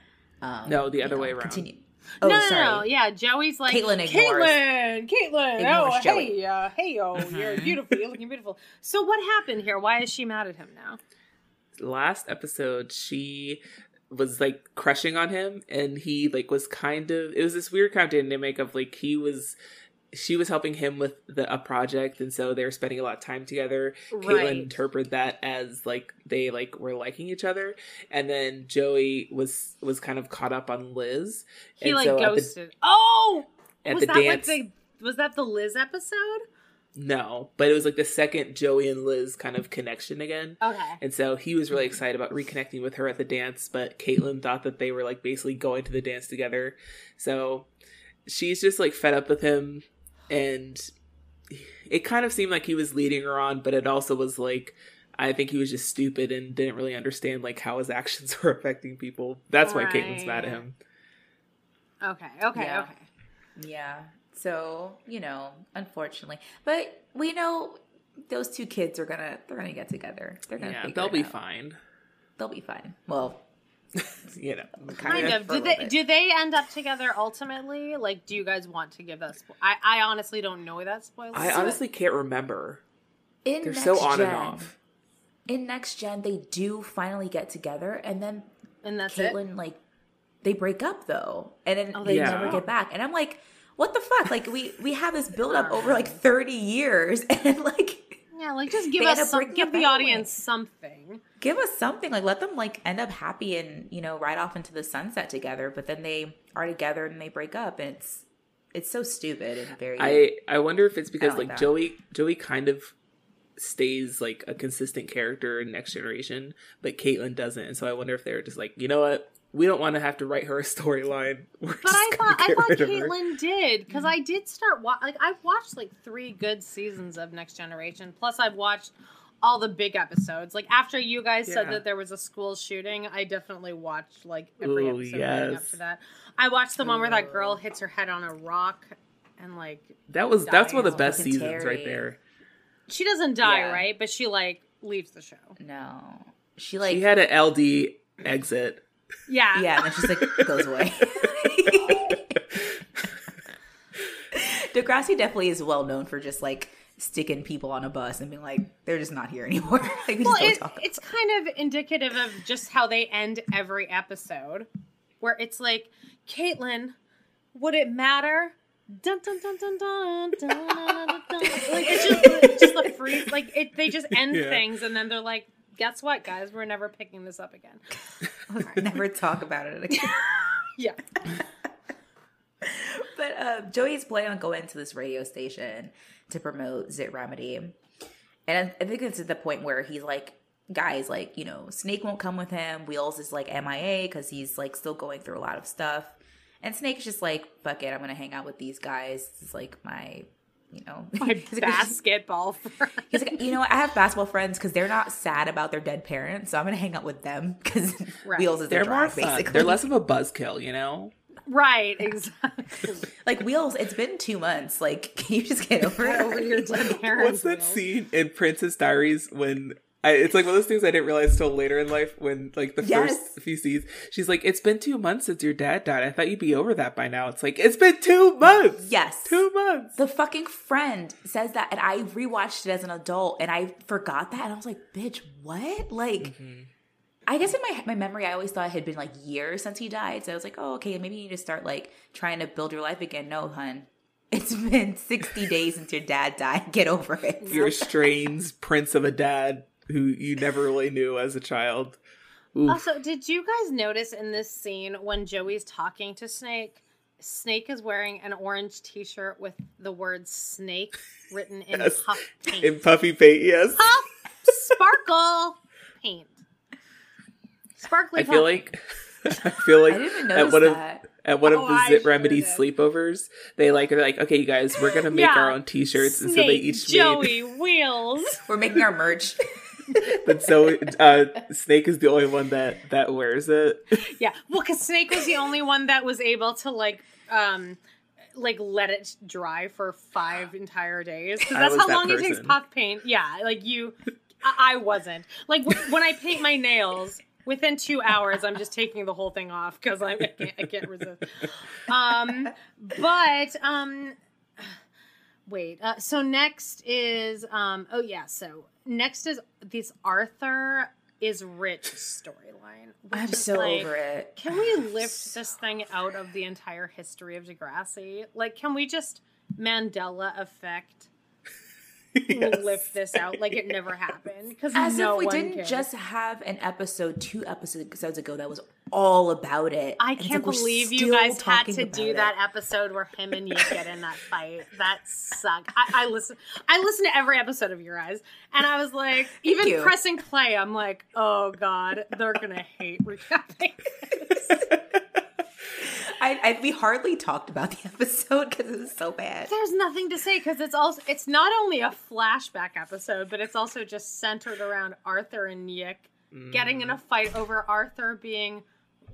Um, No, the other know, way around. Continue. Oh, no, no, sorry. no, yeah. Joey's like Caitlin ignores- Caitlin, Caitlin. ignores oh, Joey. hey, uh, hey, oh, you're beautiful. You're looking beautiful. So what happened here? Why is she mad at him now? last episode she was like crushing on him and he like was kind of it was this weird kind of dynamic of like he was she was helping him with the a project and so they were spending a lot of time together Right. caitlin interpreted that as like they like were liking each other and then joey was was kind of caught up on liz He and like so at the- ghosted. oh, at was the that dance- like the was that the Liz episode? No but it was like the second joey and liz kind of connection again Okay. And so he was really excited about reconnecting with her at the dance, but Caitlin thought that they were like basically going to the dance together. So she's just like fed up with him and it kind of seemed like he was leading her on, but it also was like I think he was just stupid and didn't really understand like how his actions were affecting people. That's why Caitlin's mad at him. Okay. Okay. Yeah. Okay. Yeah. So you know, unfortunately, but we know those two kids are gonna they're gonna get together. They're gonna Yeah, they'll it be out. fine. They'll be fine. Well, You know. Kind Yeah, of. Do they do they end up together ultimately? Like, do you guys want to give that? Spo- I I honestly don't know that spoiler. I honestly can't remember. in They're next so on gen, and off. In next gen, they do finally get together, and then and that's it. Caitlin like they break up though, and then Oh, they they never get back. And I'm like, what the fuck? Like we we have this build up over like 30 years, and like Yeah, like just give us up some, give the anyway. audience something. give us something like let them like end up happy and you know ride off into the sunset together but then they are together and they break up and it's it's so stupid and very I I wonder if it's because like like. Joey Joey kind of stays like a consistent character in Next Generation, but Caitlin doesn't, and so I wonder if they're just like, you know what, we don't want to have to write her a storyline. But I thought I thought rid of her." Caitlin did because I did start wa- like I've watched like three good seasons of Next Generation. Plus, I've watched all the big episodes. Like after you guys said that there was a school shooting, I definitely watched like every Ooh, episode leading up yes. to that. I watched the one where that girl hits her head on a rock and like That was that's one of the best Fucking seasons right there. she doesn't die, Yeah. right? But she like leaves the show. no she like she had an LD exit. Yeah, yeah and then she's like goes away Degrassi definitely is well known for just like sticking people on a bus and being like they're just not here anymore like we Well, just don't it, talk it's kind of indicative of just how they end every episode, where it's like, Caitlin, would it matter? Dun, dun, dun, dun, dun, dun, dun, dun, dun. Like it's just just the free like it. They just end Yeah. things and then they're like, guess what, guys? We're never picking this up again. Never talk about it again Yeah, But uh, Joey's planning on going to this radio station to promote Zit Remedy. And I, I think it's at the point where he's like, guys, like, you know, Snake won't come with him. Wheels is like MIA because he's like still going through a lot of stuff. And Snake's just like, fuck it, I'm going to hang out with these guys. This is like my, you know, my basketball friend. He's like, you know, what? I have basketball friends because they're not sad about their dead parents, so I'm gonna hang out with them because Right. Wheels is They're their more drive, fun. basically. They're less of a buzzkill, you know. right, exactly. like Wheels. It's been two months. Like, can you just get over it? Over your dead parents. What's that Will. scene in Princess Diaries when I, it's like one of those things I didn't realize till later in life when like the Yes. first few scenes she's like it's been two months since your dad died I thought you'd be over that by now it's like it's been two months Yes. two months The fucking friend says that, and I rewatched it as an adult, and I forgot that, and I was like, "Bitch, what?" Like, mm-hmm. I guess in my my memory, I always thought it had been like years since he died, so I was like, "Oh, okay, maybe you need to start like trying to build your life again." No, hun, it's been sixty days since your dad died. Get over it. your strange prince of a dad who you never really knew as a child Oof. Also, did you guys notice in this scene when Joey's talking to Snake, Snake is wearing an orange T-shirt with the word "snake" written in Yes. puff paint. in puffy paint yes puff sparkle paint. Sparkly. I feel puff. like I feel like I at notice one of that. at one Oh, of the I Zit sure Remedy did. sleepovers, they like are like, okay, you guys, we're gonna make Yeah. our own T-shirts, and so they each made. Joey Wheels. We're making our merch. But so uh, Snake is the only one that that wears it. Yeah, well, because Snake was the only one that was able to like, um, like let it dry for five entire days. 'Cause I that's how that long it takes person. puff paint. Yeah, like you, I, I wasn't. Like w- when I paint my nails. Within two hours, I'm just taking the whole thing off because I can't, I can't resist. Um, but um, wait. Uh, so next is um. Oh yeah. So next is this Arthur is rich storyline. I'm so like, over it. Can we lift this thing out of the entire history of Degrassi? Like, can we just Mandela effect Yes. lift this out like it never happened? Because As no if we didn't cares. just have an episode two episodes ago that was all about it. I And can't like believe you guys had to do it. that episode where him and you get in that fight. That sucked. I, I listen. I listen to every episode of Your Eyes, and I was like, even pressing play, I'm like, oh god, they're gonna hate recapping. This. I, I we hardly talked about the episode because it was so bad. There's nothing to say because it's also it's not only a flashback episode, but it's also just centered around Arthur and Yick getting in a mm. fight over Arthur being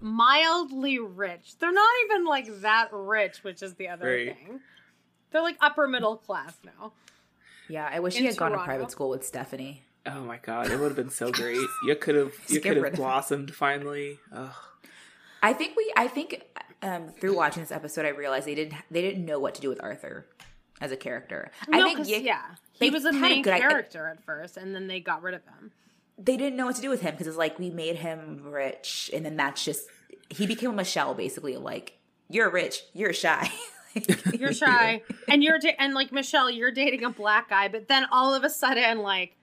mildly rich. They're not even like that rich, which is the other Right. thing. They're like upper middle class now. Yeah, I wish he In had gone to private school with Stephanie. Oh my god, it would have been so great. You could have you could have rid of it. blossomed finally. Ugh. I think we. I think um, through watching this episode, I realized they didn't. They didn't know what to do with Arthur as a character. I think yeah, he was a a main i- character at first, and then they got rid of him. they didn't know what to do with him because it's like we made him rich, and then that's just he became a Michelle basically. Like you're rich, you're shy. You're shy, and you're da- and like Michelle, you're dating a black guy, but then all of a sudden, like,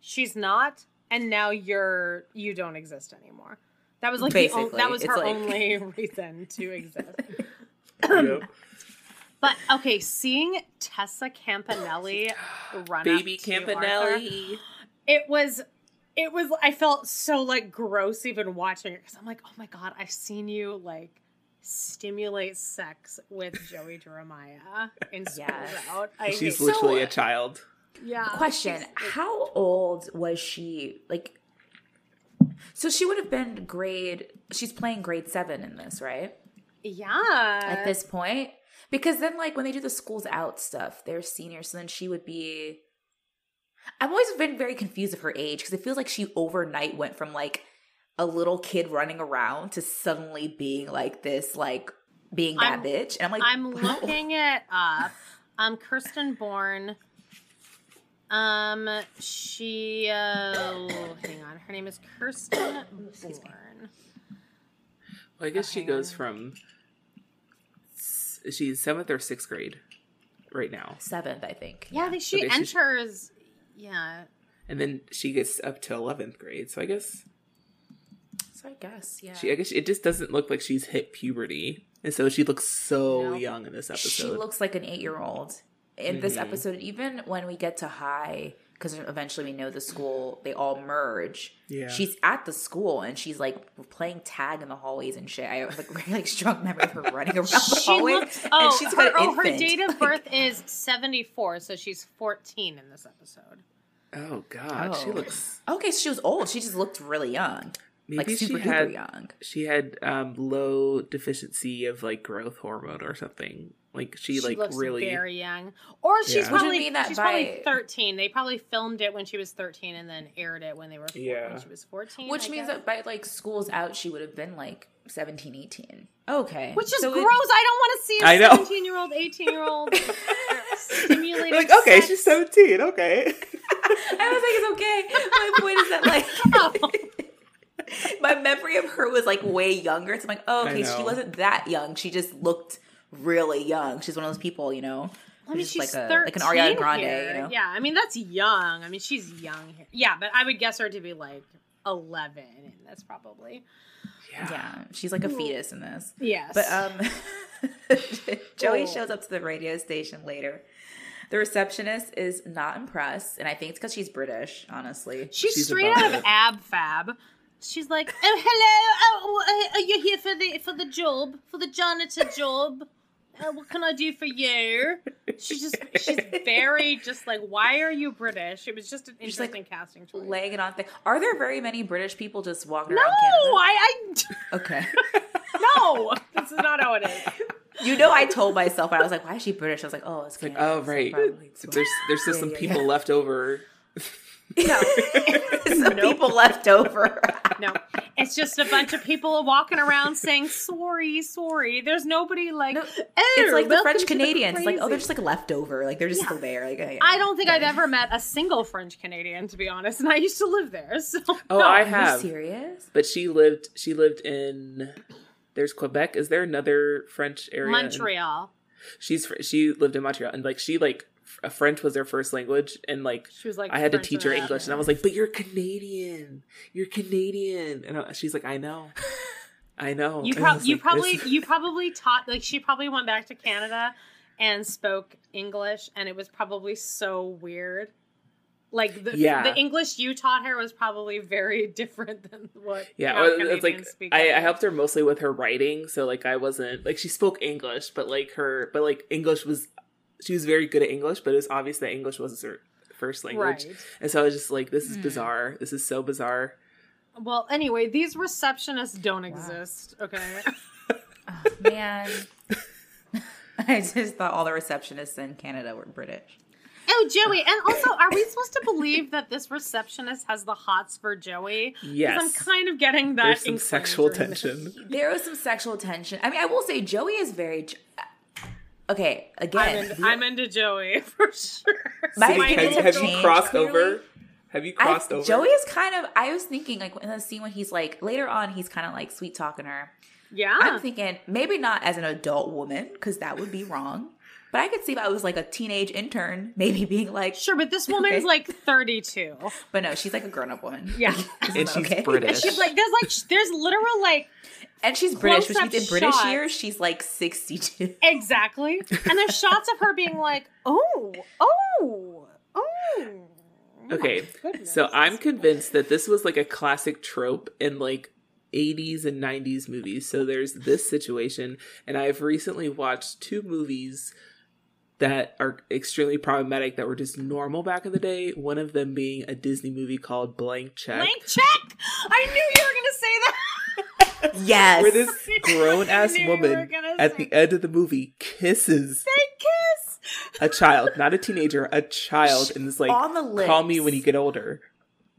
she's not. and now you're you don't exist anymore. That was like the on- that was her like- only reason to exist. Yep. But okay, seeing Tessa Campanelli run Baby up to Arthur, Campanelli. it was it was i felt so like gross even watching it because i'm like oh my god i've seen you like stimulate sex with joey jeremiah in school Yes. out I She's hate- literally So- a child. yeah Question: How old was she? Like, so she would have been grade. She's playing grade seven in this, right? yeah At this point, because then, like, when they do the schools out stuff, they're seniors. So then she would be. I've always been very confused of her age because it feels like she overnight went from like a little kid running around to suddenly being like this, like being that I'm- bitch. And I'm like, i'm looking it up um kirsten Bourne um she uh hang on her name is kirsten Bourne Well, I guess she Okay. goes from. She's seventh or sixth grade right now, seventh, I think. yeah, I think she Okay, enters yeah and then she gets up to eleventh grade. So I guess So I guess, yeah. she. I guess it just doesn't look like she's hit puberty, and so she looks so No. young in this episode. She looks like an eight year old in this Mhm. episode. Even when we get to high, because eventually we know the school they all merge. Yeah. she's at the school and she's like playing tag in the hallways and shit. I have like really like, strong memory of her running around the She hallways. looks, oh, and she's got her, an oh, her date of Like, birth is 74, so she's 14 in this episode. oh God, she Oh. looks. Okay, so she was old. She just looked really young, Maybe like she super had duper young. she had um low deficiency of like growth hormone or something. Like she, like looks really. very young. Or she's Yeah. Probably that she's by- probably 13. They probably filmed it when she was 13 and then aired it when they were four, Yeah. when she was 14. Which I means guess. that by like schools out, she would have been like 17, 18. Okay, Which is So it- gross. I don't want to see I a know. 17 year old, 18 year old stimulated. like okay, sex. she's seventeen. Okay. I was like, it's okay. My point is that like my memory of her was like way younger. So I'm like, oh, okay, she wasn't that young. She just looked really young. She's one of those people, you know. I mean, she's just like a 13 like an Ariana Grande, you know. Yeah, I mean that's young. I mean she's young here. Yeah, but I would guess her to be like 11 in this probably. Yeah, she's like a fetus in this. Yes, But um, Joey shows up to the radio station later. The receptionist is not impressed, and I think it's because she's British. Honestly, she's, she's straight out of it. Ab Fab. She's like, "Oh, hello. Oh, uh, are you here for the for the job for the janitor job? Uh, what can I do for you?" She's just she's very just like, "Why are you British?" It was just an She's like, interesting casting choice. laying it on. Thing. Are there very many British people just walking no, around Canada? I, I. Okay. No. This is not how it is. You know, I told myself when I was like, "Why is she British?" I was like, "Oh, it's Like, oh right, probably it's there's there's still Yeah, some yeah, people yeah. left over. No, some people left over." No, it's just a bunch of people walking around saying sorry, sorry. There's nobody like. No, "Oh, it's like the French to the Canadians. Like, oh, they're just like leftover. Like they're just still there. Like yeah, I don't think yeah. I've ever met a single French Canadian, to be honest, and I used to live there. So Oh, no. I Are you have. serious? But she lived. She lived in. There's Quebec. Is there another French area? in- Montreal. she's she lived in Montreal, and like she like f- French was their first language, and like She was like, I had to teach her and English, and I was like, "But you're Canadian. You're Canadian." And I- she's like, "I know, I know." You, I you like, probably you probably taught like she probably went back to Canada and spoke English, and it was probably so weird. Like the Yeah. the English you taught her was probably very different than what Yeah, well, it's like speak I, I helped her mostly with her writing, so like I wasn't like she spoke English, but like her, but like English was she was very good at English, but it was obvious that English wasn't her first language, Right. and so I was just like, this is hmm. bizarre. This is so bizarre. Well, anyway, these receptionists don't exist. Okay. Oh, man. I just thought all the receptionists in Canada were British. Oh, Joey, and also, are we supposed to believe that this receptionist has the hots for Joey? Yes. I'm kind of getting that. There's some sexual tension. There was some sexual tension. I mean, I will say Joey is very. Okay, I'm again, into, I'm into Joey for sure. My Have, opinions have have you changed, crossed clearly. over? Have you I, crossed over? Joey is kind of. I was thinking like in the scene when he's like later on, he's kind of like sweet talking her. Yeah. I'm thinking maybe not as an adult woman because that would be wrong. But I could see if I was like a teenage intern, maybe being like, Sure, but this woman's Okay. like 32. but no, she's like a grown up woman. Yeah. and she's Okay. British. And she's like, there's like, there's literal like, And she's British, which Close-up means in British shots. years, she's like 62. exactly. And there's shots of her being like, oh, oh, oh. Okay, so I'm convinced that this was like a classic trope in like 80s and 90s movies. So there's this situation, and I've recently watched two movies that are extremely problematic that were just normal back in the day. One of them being a Disney movie called Blank Check, Blank check. I knew you were gonna say that. yes. where this grown ass I knew you were woman at say- the end of the movie kisses They kiss. a child, not a teenager, a child, and is like, On the "Call me when you get older."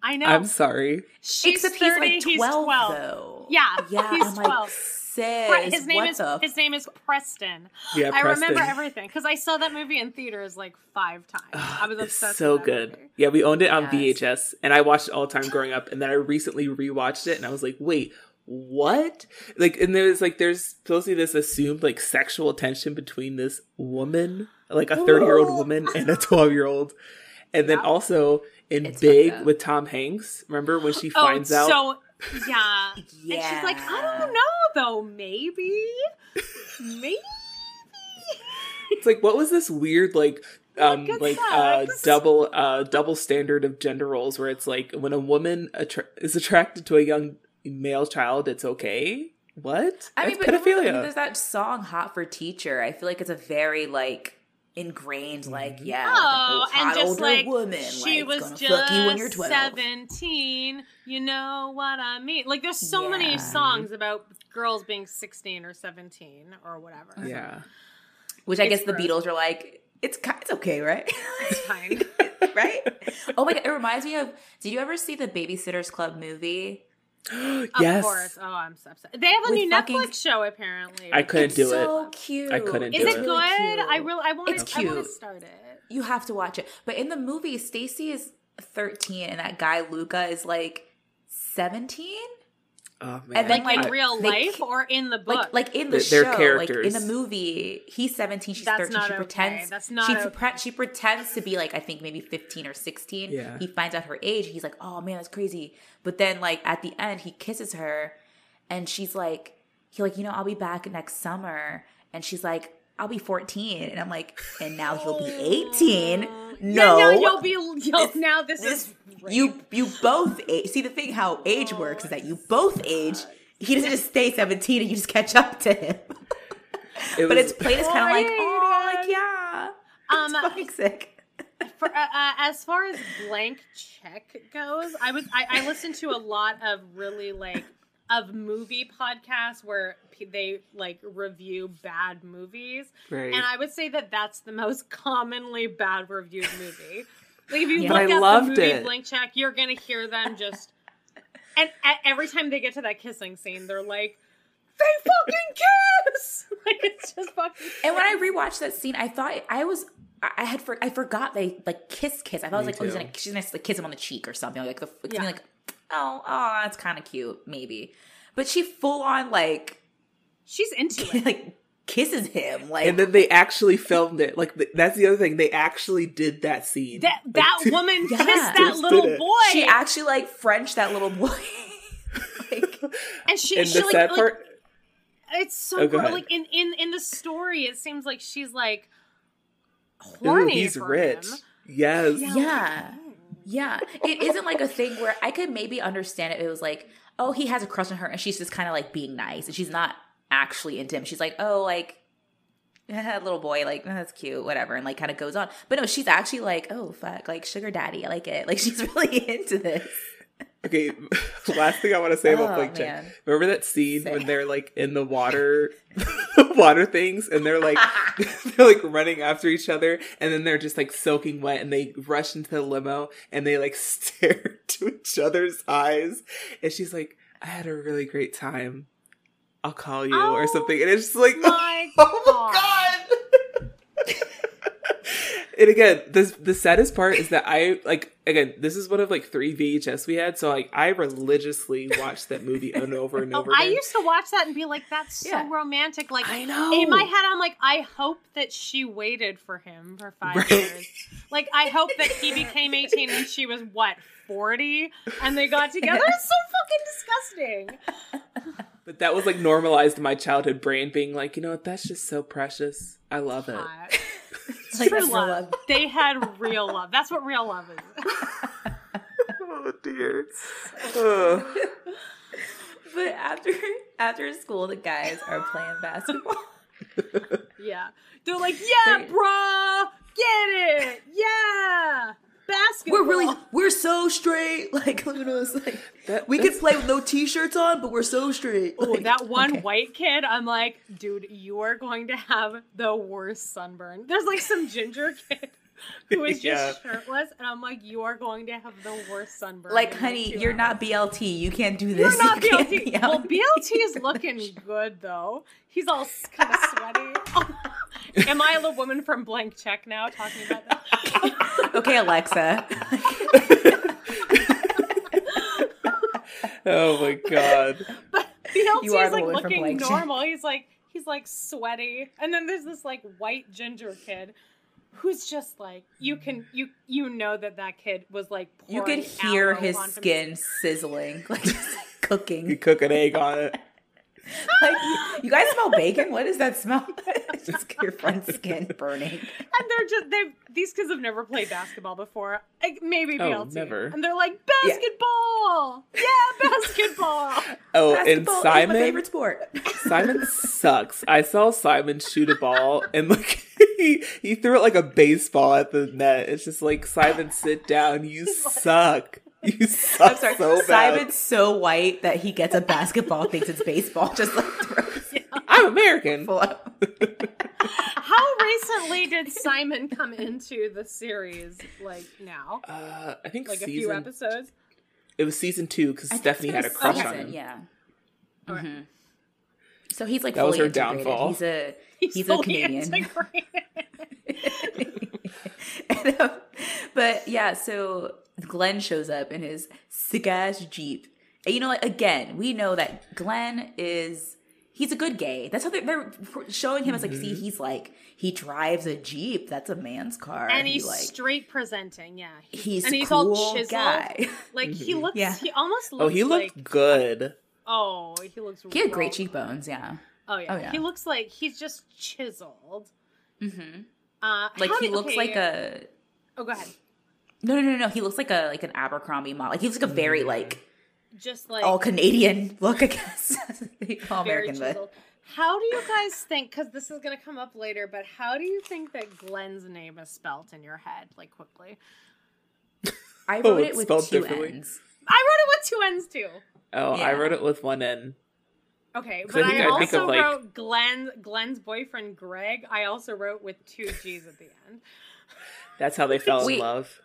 I know. I'm sorry. She's Except he's 30, like 12, he's 12. though. Yeah, Yeah, he's I'm 12. like, sis, Pre- his name what is the his name is Preston. Yeah, I remember Preston. everything because I saw that movie in theaters like five times. Ah, I was It's obsessed. so with that good. movie. Yeah, we owned it on Yes. VHS, and I watched it all the time growing up. And then I recently rewatched it, and I was like, "Wait, what?" Like, and there's like, there's supposed to be this assumed like sexual tension between this woman, like a 30 year old woman, and a 12 year old, and then also in It's Big with Tom Hanks. Remember when she Oh, finds out? so yeah. And she's like, I don't know though. Maybe, maybe. It's like, what was this weird like? Um, like uh, double uh, double standard of gender roles, where it's like when a woman attra- is attracted to a young male child, it's okay. What? I mean, That's but remember, pedophilia. there's that song "Hot for Teacher." I feel like it's a very like ingrained, like Mm-hmm. yeah, Oh, like, and hot just older like woman, she like, was just you when you're seventeen. You know what I mean? Like, there's so Yeah. many songs about girls being sixteen or seventeen or whatever. yeah. Which I It's guess the. Beatles are like, it's ki- it's okay, right? It's fine. right? Oh my god, it reminds me of. Did you ever see the Babysitters Club movie? Of yes. course. Oh, I'm so upset. They have a With new fucking- Netflix show apparently. I couldn't do it. it's do so it. cute. I couldn't Is do it it. good? really I really, I want It's to. I want to cute. start it. You have to watch it. But in the movie, Stacey is 13 and that guy Luca is like 17? Oh man. And then, Like, like, in real they life ki- or in the book? Like like in the They're- show, they're like in the movie, he's 17, she's That's 13. not she okay. pretends That's not she, okay. pre- she pretends to be like I think maybe 15 or 16. Yeah. He finds out her age. He's like, "Oh man, that's crazy." But then like at the end he kisses her and she's like he like, "You know, I'll be back next summer." And she's like, "I'll be 14." And I'm like, "And now he'll be 18." No. Yeah, no, you'll be. You'll, now this, this is you you both age. See the thing how age works is that you both age. He doesn't just stay seventeen and you just catch up to him. It But it's played as kind of like oh like yeah, Um, it's fucking sick. For, uh, uh, as far as blank check goes, I was I, I listened to a lot of really like of movie podcasts where p- they like review bad movies, Right. and I would say that that's the most commonly bad reviewed movie. Like if you Yeah. look But I at loved the movie it. Blank Check, you're gonna hear them just. And a- every time they get to that kissing scene, they're like, "They fucking kiss!" like it's just fucking. And when I rewatched that scene, I thought I was I I had for I forgot they like kiss kiss. I thought it was Me like oh he's gonna she's gonna like, kiss him on the cheek or something like the it's Yeah. like oh oh that's kind of cute maybe, but she full on like She's into it. like kisses him like and then they actually filmed it. Like th- that's the other thing. They actually did that scene. That Like, that t- woman Yeah. kissed that Just little boy. she actually like French that little boy. like and she, And she the like, sad like, part, it's so Oh, cool. like in in in the story it seems like she's like ooh, horny he's for rich. him. Yes. Yeah. Yeah. Yeah. It isn't like a thing where I could maybe understand it. It was like, oh, he has a crush on her and she's just kind of like being nice and she's not actually into him. She's like, oh, like, little boy, like, eh, that's cute, whatever. And like kind of goes on. But no, she's actually like, oh, fuck, like sugar daddy. I like it. Like she's really into this. Okay. Last thing I want to say about Oh, Blank man. Check. Remember that scene Say. when they're like in the water, water things, and they're like they're like running after each other, and then they're just like soaking wet, and they rush into the limo, and they like stare to each other's eyes, and she's like, "I had a really great time. I'll call you or Oh something," and it's just like, My oh my god. And again, this the saddest part is that I like again, this is one of like three VHS we had, so like I religiously watched that movie and over and Oh, over I used to watch that and be like, "That's so Yeah. romantic." Like I know. in my head, I'm like, I hope that she waited for him for five Right. years. Like I hope that he became 18 and she was what 40, and they got together. It's so fucking disgusting. but that was like normalized in my childhood brain, being like, you know what, that's just so precious. I love it. Hot. Like, True love. love. They had real love. That's what real love is. Oh dear. Ugh. But after after school, the guys are playing basketball. Yeah. They're like, yeah, They- bruh, get it. Yeah. Basketball. We're really we're so straight. Like look at us. Like That- we could play with no t-shirts on, but we're so straight. Oh, Like, that one okay. white kid, I'm like, dude, you are going to have the worst sunburn. There's like some ginger kid who is just shirtless, and I'm like, you are going to have the worst sunburn. Like, honey, you're hours. not BLT. You can't do this. You're not You can't BLT. Well. BLT is looking good though. He's all kind of sweaty. Oh Am I the woman from Blank Check now talking about that? okay, Alexa. Oh my god. But BLT You is like looking Blank Check. normal. He's like he's like sweaty, and then there's this like white ginger kid who's just like you can you you know that that kid was like You could hear his onto skin sizzling, like just You cooking. You cook an egg on it. Like, you, you guys smell bacon? What does that smell? just your friend's skin burning. And they're just they these kids have never played basketball before. Like maybe Oh, BLT. never. And they're like basketball. Yeah, basketball. Oh, and Basketball is Simon my favorite sport. Simon sucks. I saw Simon shoot a ball and like he, he threw it like a baseball at the net. It's just like Simon, sit down. You suck. You suck I'm sorry. so bad. Simon's so white that he gets a basketball, thinks it's baseball, just like throws it I'm American. How recently did Simon come into the series? Like now, Uh, I think like a few episodes. It was season two because Stephanie had a crush season, on him. Yeah. Okay. Mhm. So he's like That was fully her integrated. downfall. He's a He's, he's, a Canadian. integrated. And, but yeah, so Glenn shows up in his sick ass Jeep. And you know, like again, we know that Glenn is he's a good gay. That's how they're, they're showing him as like, see, he's like he drives a Jeep. That's a man's car. and He, he's like straight presenting. Yeah, he's and a he's cool all chiseled. guy. Like he looks. Yeah. He almost looks. Oh, he looked like. good. Oh, he looks. He had great cheekbones. Yeah, Oh yeah. Oh, yeah. He looks like he's just chiseled. hmm Uh, like he do- looks okay, like a Oh, go ahead. no, no, no, no. He looks like a like an Abercrombie model. Like he looks like a very Mm. like Just like all Canadian look. I guess all very American, but. How do you guys think? Because this is going to come up later, but how do you think that Glenn's name is spelt in your head? Like quickly, I Oh, wrote it's it with two differently. Ns. I wrote it with two N's too. Oh, I wrote it with one N. Okay, but I I, think I think also of, like- wrote Glenn Glenn's boyfriend Greg. I also wrote with two G's at the end. That's how they fell Wait. in love.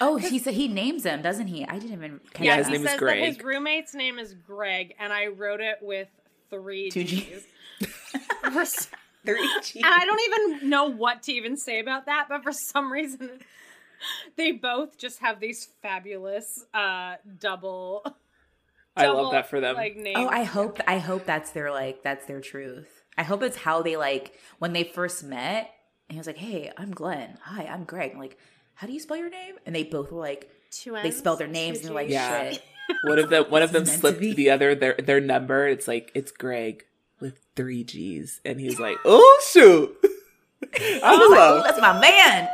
Oh, he said he names him, doesn't he? I didn't even catch Yeah, Yeah, his that. he name is says that his roommate's name is Greg, and I wrote it with three Two G's. G's. Three G's. and I don't even know what to even say about that, but for some reason, they both just have these fabulous uh, double. I double, love that for them. Like names. Oh, I hope I hope that's their like that's their truth. I hope it's how they like when they first met. And he was like, "Hey, I'm Glenn. Hi, I'm Greg." I'm like, "How do you spell your name?" And they both were like, two they N's, spell their two names and they're like, Yeah. "Shit." One of them, one of them It's slipped the other their their number. It's like it's Greg with three G's, and he's like, "Oh shoot, I was like, "Ooh, love." that's my man.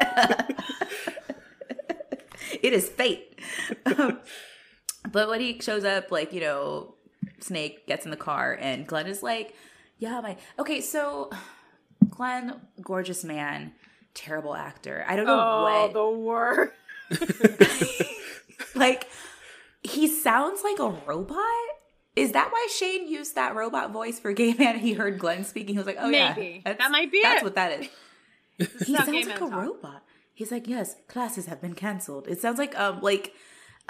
it is fate. Um, but when he shows up, like you know, Snake gets in the car, and Glenn is like, "Yeah, my okay." So, Glenn, gorgeous man, terrible actor. I don't know Oh, what. the worst. like, he sounds like a robot. Is that why Shane used that robot voice for Gay Man? He heard Glenn speaking. He was like, "Oh Maybe. yeah, That might be That's it. what that is." he sounds like a talk. robot. He's like, yes, classes have been canceled. It sounds like um like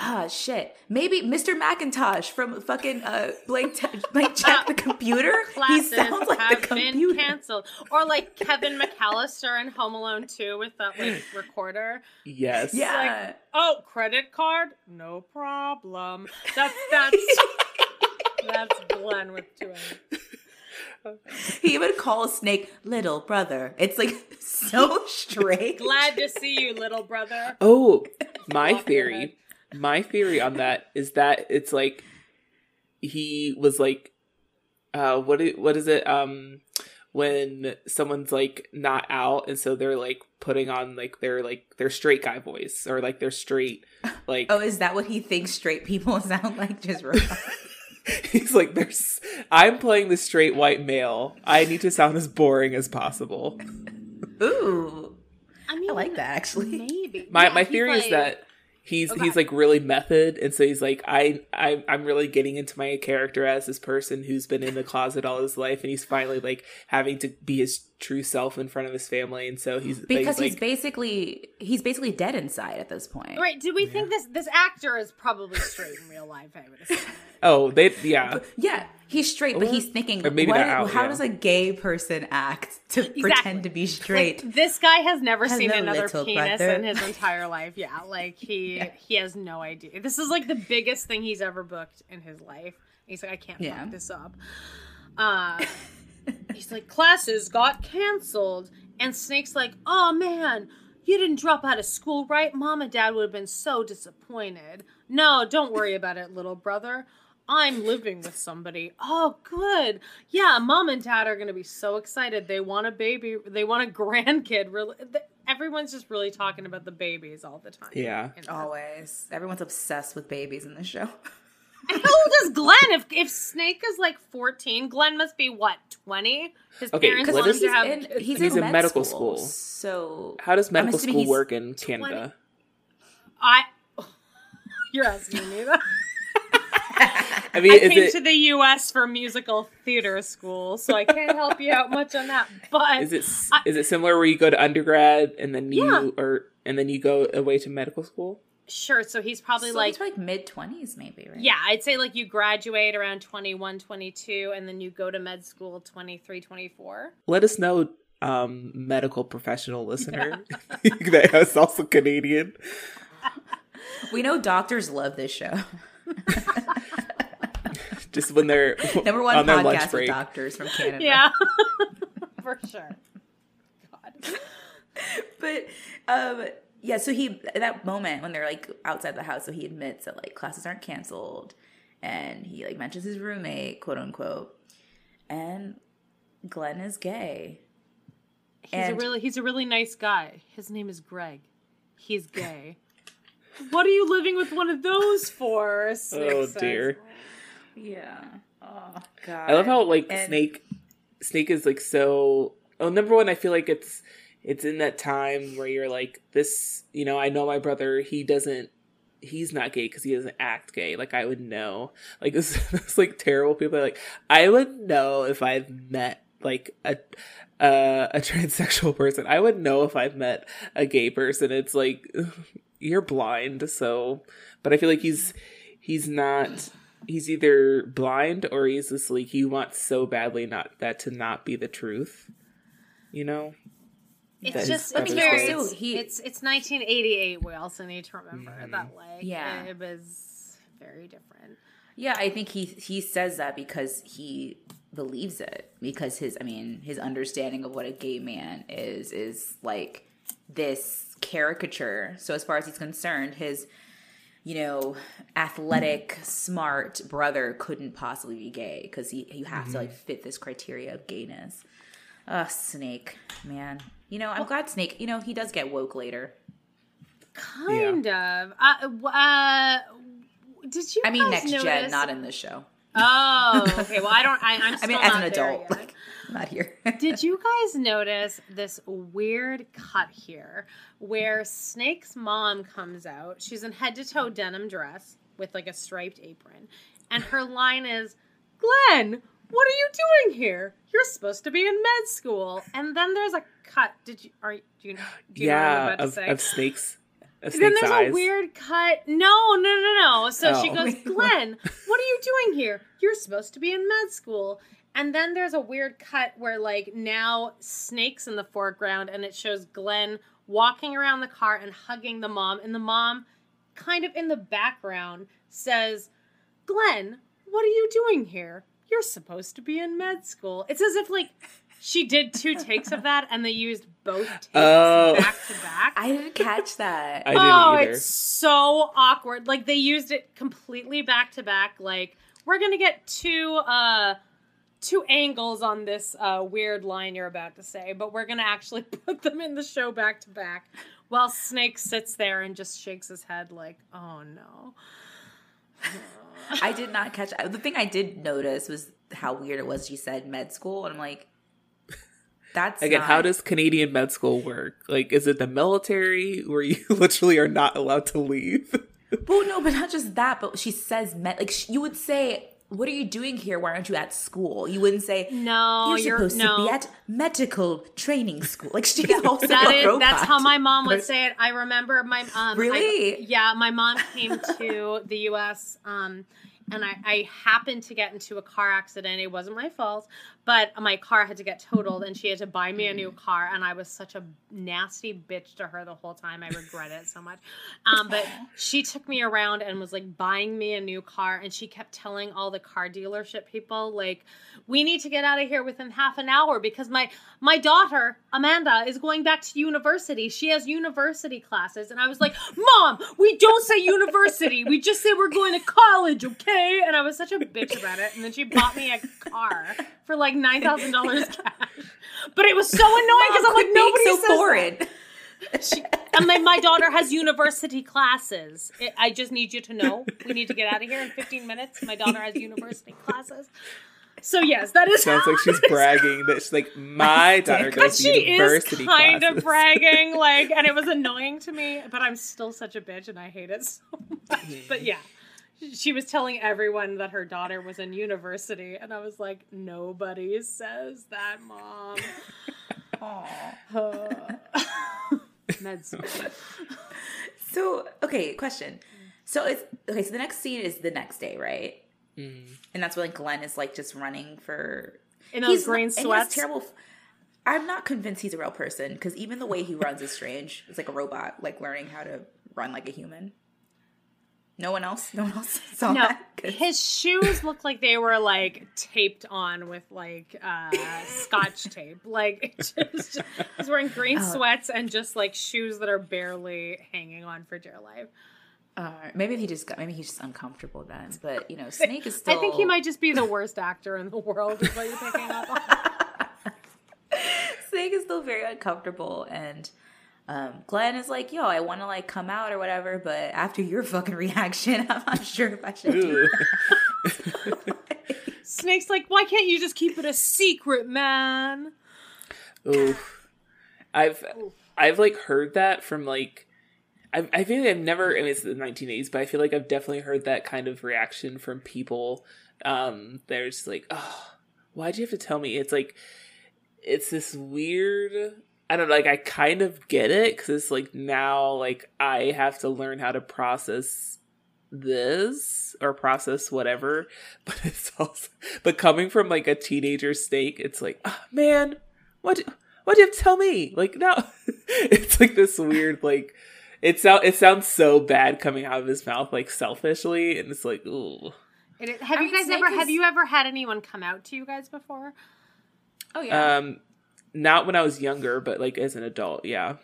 ah shit maybe Mr. Macintosh from fucking uh blank te- blank check the computer. he Classes sounds like have the been computer. canceled, or like Kevin McCallister in Home Alone 2 with that like recorder. Yes. Yeah. Oh, credit card? No problem. That's that's that's Glenn with two N's. he would call Snake little brother. It's like so straight. Glad to see you, little brother. Oh, my Off your theory. My theory on that is that it's like he was like uh what i- what is it um when someone's like not out and so they're like putting on like their like their straight guy voice or like their straight like Oh, is that what he thinks straight people sound like? Just robot? he's like there's I'm playing the straight white male. I need to sound as boring as possible. Ooh, I mean, I like that actually. Maybe. My Yeah, my he's theory is that he's Okay. he's like really method and so he's like I, I i'm really getting into my character as this person who's been in the closet all his life and he's finally like having to be his true self in front of his family and so he's Because he's like basically he's basically dead inside at this point. Right? Do we think this this actor is probably straight in real life? I would assume. oh they yeah Yeah, he's straight, but he's thinking, maybe what- out, how yeah. does a gay person act to pretend to be straight? Like, this guy has never seen Hello, another penis brother. in his entire life. Yeah, like he he has no idea. This is like the biggest thing he's ever booked in his life. He's like, I can't Yeah. fuck this up. Uh, he's like, classes got canceled, and Snake's like, oh man. You didn't drop out of school, right? Mom and dad would have been so disappointed. No, don't worry about it, little brother. I'm living with somebody. Oh, good. Yeah, mom and dad are going to be so excited. They want a baby. They want a grandkid. Really, everyone's just really talking about the babies all the time. Yeah. Always, everyone's obsessed with babies in this show. How old is Glenn? If if Snake is like fourteen, Glenn must be what twenty? His Okay, parents Glenn want is- him to have. in, kids. he's, He's in, in med medical school, school. So how does medical school work in canada I. You're asking me that. i mean I is came it to the U.S. for musical theater school, so I can't help you out much on that. But is it s- I- is it similar where you go to undergrad and then you Yeah. or and then you go away to medical school sure, so he's probably so like like mid twenties, maybe, right? Yeah, I'd say like you graduate around 21, 22, and then you go to med school 23, 24. let us know um medical professional listener that is also canadian we know doctors love this show. just when they're Number one on their lunch podcast with break doctors from Canada. Yeah, for sure. God. but um yeah so he that moment when they're like outside the house so he admits that like classes aren't canceled and he like mentions his roommate quote unquote and glenn is gay He's And- a really he's a really nice guy. His name is Greg. He's gay. What are you living with one of those for? Snake Oh, says. dear. yeah oh god I love how like And- Snake Snake is like so oh number one I feel like it's it's in that time where you're like this you know I know my brother he doesn't he's not gay because he doesn't act gay like I would know like this this like terrible people are like I would know if I've met like a uh, a transsexual person I would know if I've met a gay person it's like you're blind so but I feel like he's he's not he's either blind or he's just like he wants so badly not that to not be the truth you know It's That just his it's very gay. Also, he- it's it's 1988. We also need to remember Mhm. that like Yeah. it was very different. yeah i think he he says that because he believes it because his i mean his understanding of what a gay man is is like this caricature so as far as he's concerned his you know athletic smart brother couldn't possibly be gay because he you have to like fit this criteria of gayness uh snake man you know i'm glad snake you know he does get woke later Kind of. Uh, w- uh, did you? i mean guys next gen not in this show Oh, okay. Well, I don't. I, I'm. i Still mean as an not there adult like not here Did you guys notice this weird cut here where Snake's mom comes out? She's in head to toe denim dress with like a striped apron. And her line is, Glenn, what are you doing here? You're supposed to be in med school. And then there's a cut. Did you are do you, do you know what I'm yeah about to of, say? of snakes A then there's eyes. a weird cut. No, no, no, no. So she Oh. goes, Glenn, what are you doing here? You're supposed to be in med school. And then there's a weird cut where, like, now Snake's in the foreground and it shows Glenn walking around the car and hugging the mom. And the mom, kind of in the background, says, Glenn, what are you doing here? You're supposed to be in med school. It's as if, like, she did two takes of that and they used both takes Oh. back to back. I didn't catch that. I didn't oh, either. it's so awkward. Like they used it completely back to back. Like we're gonna get two uh two angles on this uh weird line you're about to say, but we're gonna actually put them in the show back to back. While Snake sits there and just shakes his head like, oh no. I did not catch. The thing I did notice was how weird it was. She said med school, and I'm like, that's Again, not- how does Canadian med school work? Like, is it the military where you literally are not allowed to leave? Well, no, but not just that. But she says med. Like sh- you would say, "What are you doing here? Why aren't you at school?" You wouldn't say, No, you're, you're, supposed no. to be at medical training school." Like she also That is, that's how my mom would say it. I remember my um, I- Really? yeah, my mom came to the U.S. Um, and I, I happened to get into a car accident. It wasn't my fault, but my car had to get totaled, and she had to buy me a new car. And I was such a nasty bitch to her the whole time. I regret it so much. Um, but she took me around and was like buying me a new car, and she kept telling all the car dealership people like, "We need to get out of here within half an hour because my my daughter Amanda is going back to university. She has university classes." And I was like, "Mom, we don't say university. We just say we're going to college, okay?" And I was such a bitch about it. And then she bought me a car for like nine thousand dollars cash. But it was so annoying because I'm like, Quit being nobody so says that." boring. She, and my, my daughter has university classes. I- I just need you to know. We need to get out of here in 15 minutes. My daughter has university classes. So yes, that is Sounds like she's bragging that she's like, my daughter goes to she is university kind classes. of bragging, like, and it was annoying to me. But I'm still such a bitch, and I hate it so much. But yeah, she was telling everyone that her daughter was in university, and I was like, nobody says that, mom. Med school. So okay, question. So it's okay. So the next scene is the next day, right? Mm. And that's when Glenn is like just running for In those He's green not- and he sweats. terrible. I'm not convinced he's a real person because even the way he runs is strange. It's like a robot, like learning how to run like a human. No one else. No one else saw No, that. 'Cause- his shoes look like they were like taped on with like uh scotch tape. Like just he's wearing green Oh. sweats and just like shoes that are barely hanging on for dear life. Uh, maybe he just got. Maybe he's just uncomfortable then. But you know, Snake is still. I think he might just be the worst actor in the world. Is what you're picking up on. Snake is still very uncomfortable, and um, Glenn is like, "Yo, I want to like come out or whatever, but after your fucking reaction, I'm not sure if I should do Ooh. Snake's like, why can't you just keep it a secret, man? Oof. I've I've like heard that from like I I feel like I've never I mean it's the 1980s, but I feel like I've definitely heard that kind of reaction from people. Um, they're just like, oh, why'd you have to tell me? It's like it's this weird. I don't know, like I kind of get it because it's like now like I have to learn how to process this or process whatever but it's also but coming from like a teenager snake it's like oh, man what what do you have to tell me? Like no it's like this weird like it sound it sounds so bad coming out of his mouth like selfishly and it's like ooh It is- have I you mean, guys Snake ever have you ever had anyone come out to you guys before? Oh yeah, um not when i was younger but like as an adult yeah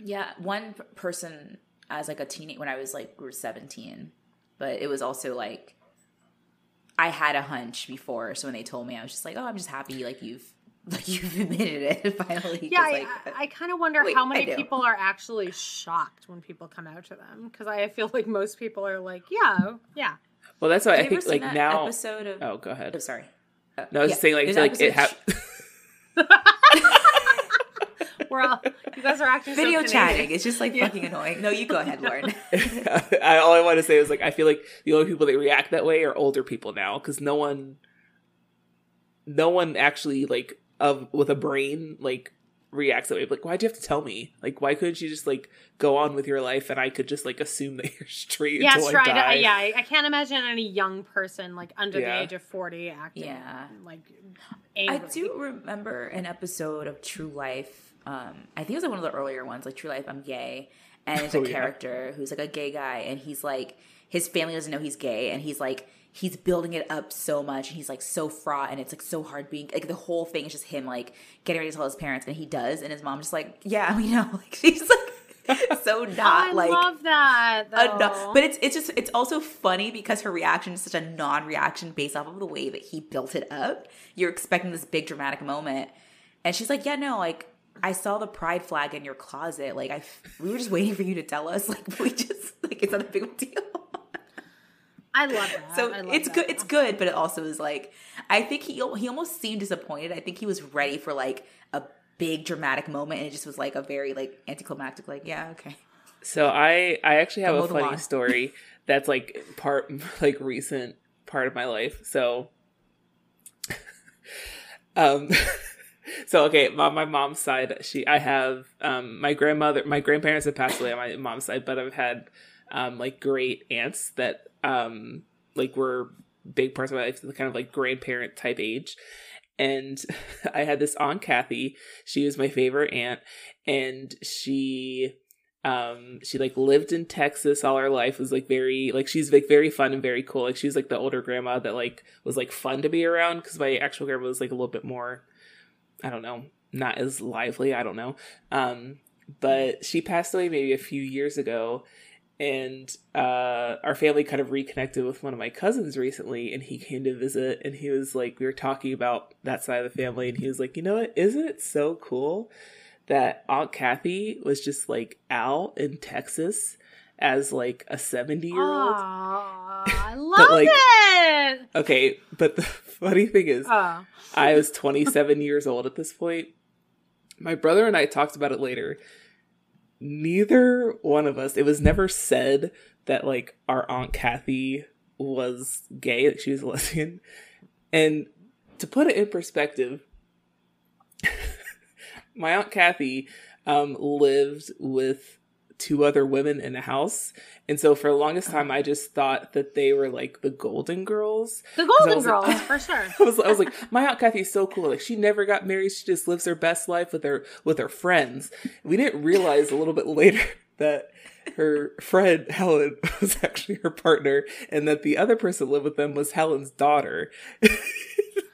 yeah. One person as like a teenage when I was like we were 17, but it was also like I had a hunch before, so when they told me, I was just like, oh, I'm just happy like you've like you've admitted it finally." Yeah, I, like, I, I kind of wonder Wait, how many people are actually shocked when people come out to them because I feel like most people are like, yeah, yeah. well that's why Have i think like now episode of oh go ahead Oh, sorry. Uh, no i was yeah, saying like I there's feel an like it episode- ha- We're all you guys are acting video Canadian. chatting. It's just like fucking annoying. No, you go ahead, Lauren. I, all I want to say is like I feel like the only people that react that way are older people now because no one, no one actually like of with a brain like reacts that way. Like, why do you have to tell me? Like, why couldn't you just like go on with your life and I could just like assume that you're straight Yeah, until straight. I die? Yeah, I, I can't imagine any young person like under Yeah. the age of forty acting Yeah. like I do remember an episode of True Life. Um, I think it was like one of the earlier ones, like True Life, I'm gay. And it's a Oh, yeah. character who's like a gay guy, and he's like, his family doesn't know he's gay, and he's like, he's building it up so much, and he's like so fraught, and it's like so hard being, like the whole thing is just him like getting ready to tell his parents, and he does, and his mom's just like, yeah, we know. Like, she's like, so not I like, love that. no- but it's it's just it's also funny because her reaction is such a non-reaction based off of the way that he built it up. You're expecting this big dramatic moment, and she's like, "Yeah, no, like I saw the pride flag in your closet. Like i we were just waiting for you to tell us. Like we just like it's not a big deal." I love that. So love it's that. good. It's good, but it also is like I think he he almost seemed disappointed. I think he was ready for like a big dramatic moment, and it just was like a very like anticlimactic. Like, yeah, okay. So I I actually have Mow a funny story that's like part like recent part of my life. So um so okay, on my mom's side, she I have um my grandmother my grandparents have passed away on my mom's side, but I've had um like great aunts that um like were big parts of my life, the kind of like grandparent type age. And I had this aunt Kathy. She was my favorite aunt, and she um she like lived in texas all her life was like very like she's like very fun and very cool like she was like the older grandma that like was like fun to be around because my actual grandma was like a little bit more i don't know not as lively i don't know um but she passed away maybe a few years ago and uh our family kind of reconnected with one of my cousins recently and he came to visit and he was like we were talking about that side of the family and he was like you know what isn't it so cool that Aunt Kathy was just like out in Texas as like a 70 year old. I love like- it. Okay, but the funny thing is, Oh. I was 27 years old at this point. My brother and I talked about it later. Neither one of us, it was never said that like our Aunt Kathy was gay, like she was a lesbian. And to put it in perspective, my Aunt Kathy um, lived with two other women in a house. And so for the longest time, I just thought that they were like the Golden Girls. The Golden was like- Girls, for sure. I was, I was like, my aunt Kathy's so cool. Like she never got married. She just lives her best life with her with her friends. We didn't realize a little bit later that her friend Helen was actually her partner, and that the other person that lived with them was Helen's daughter.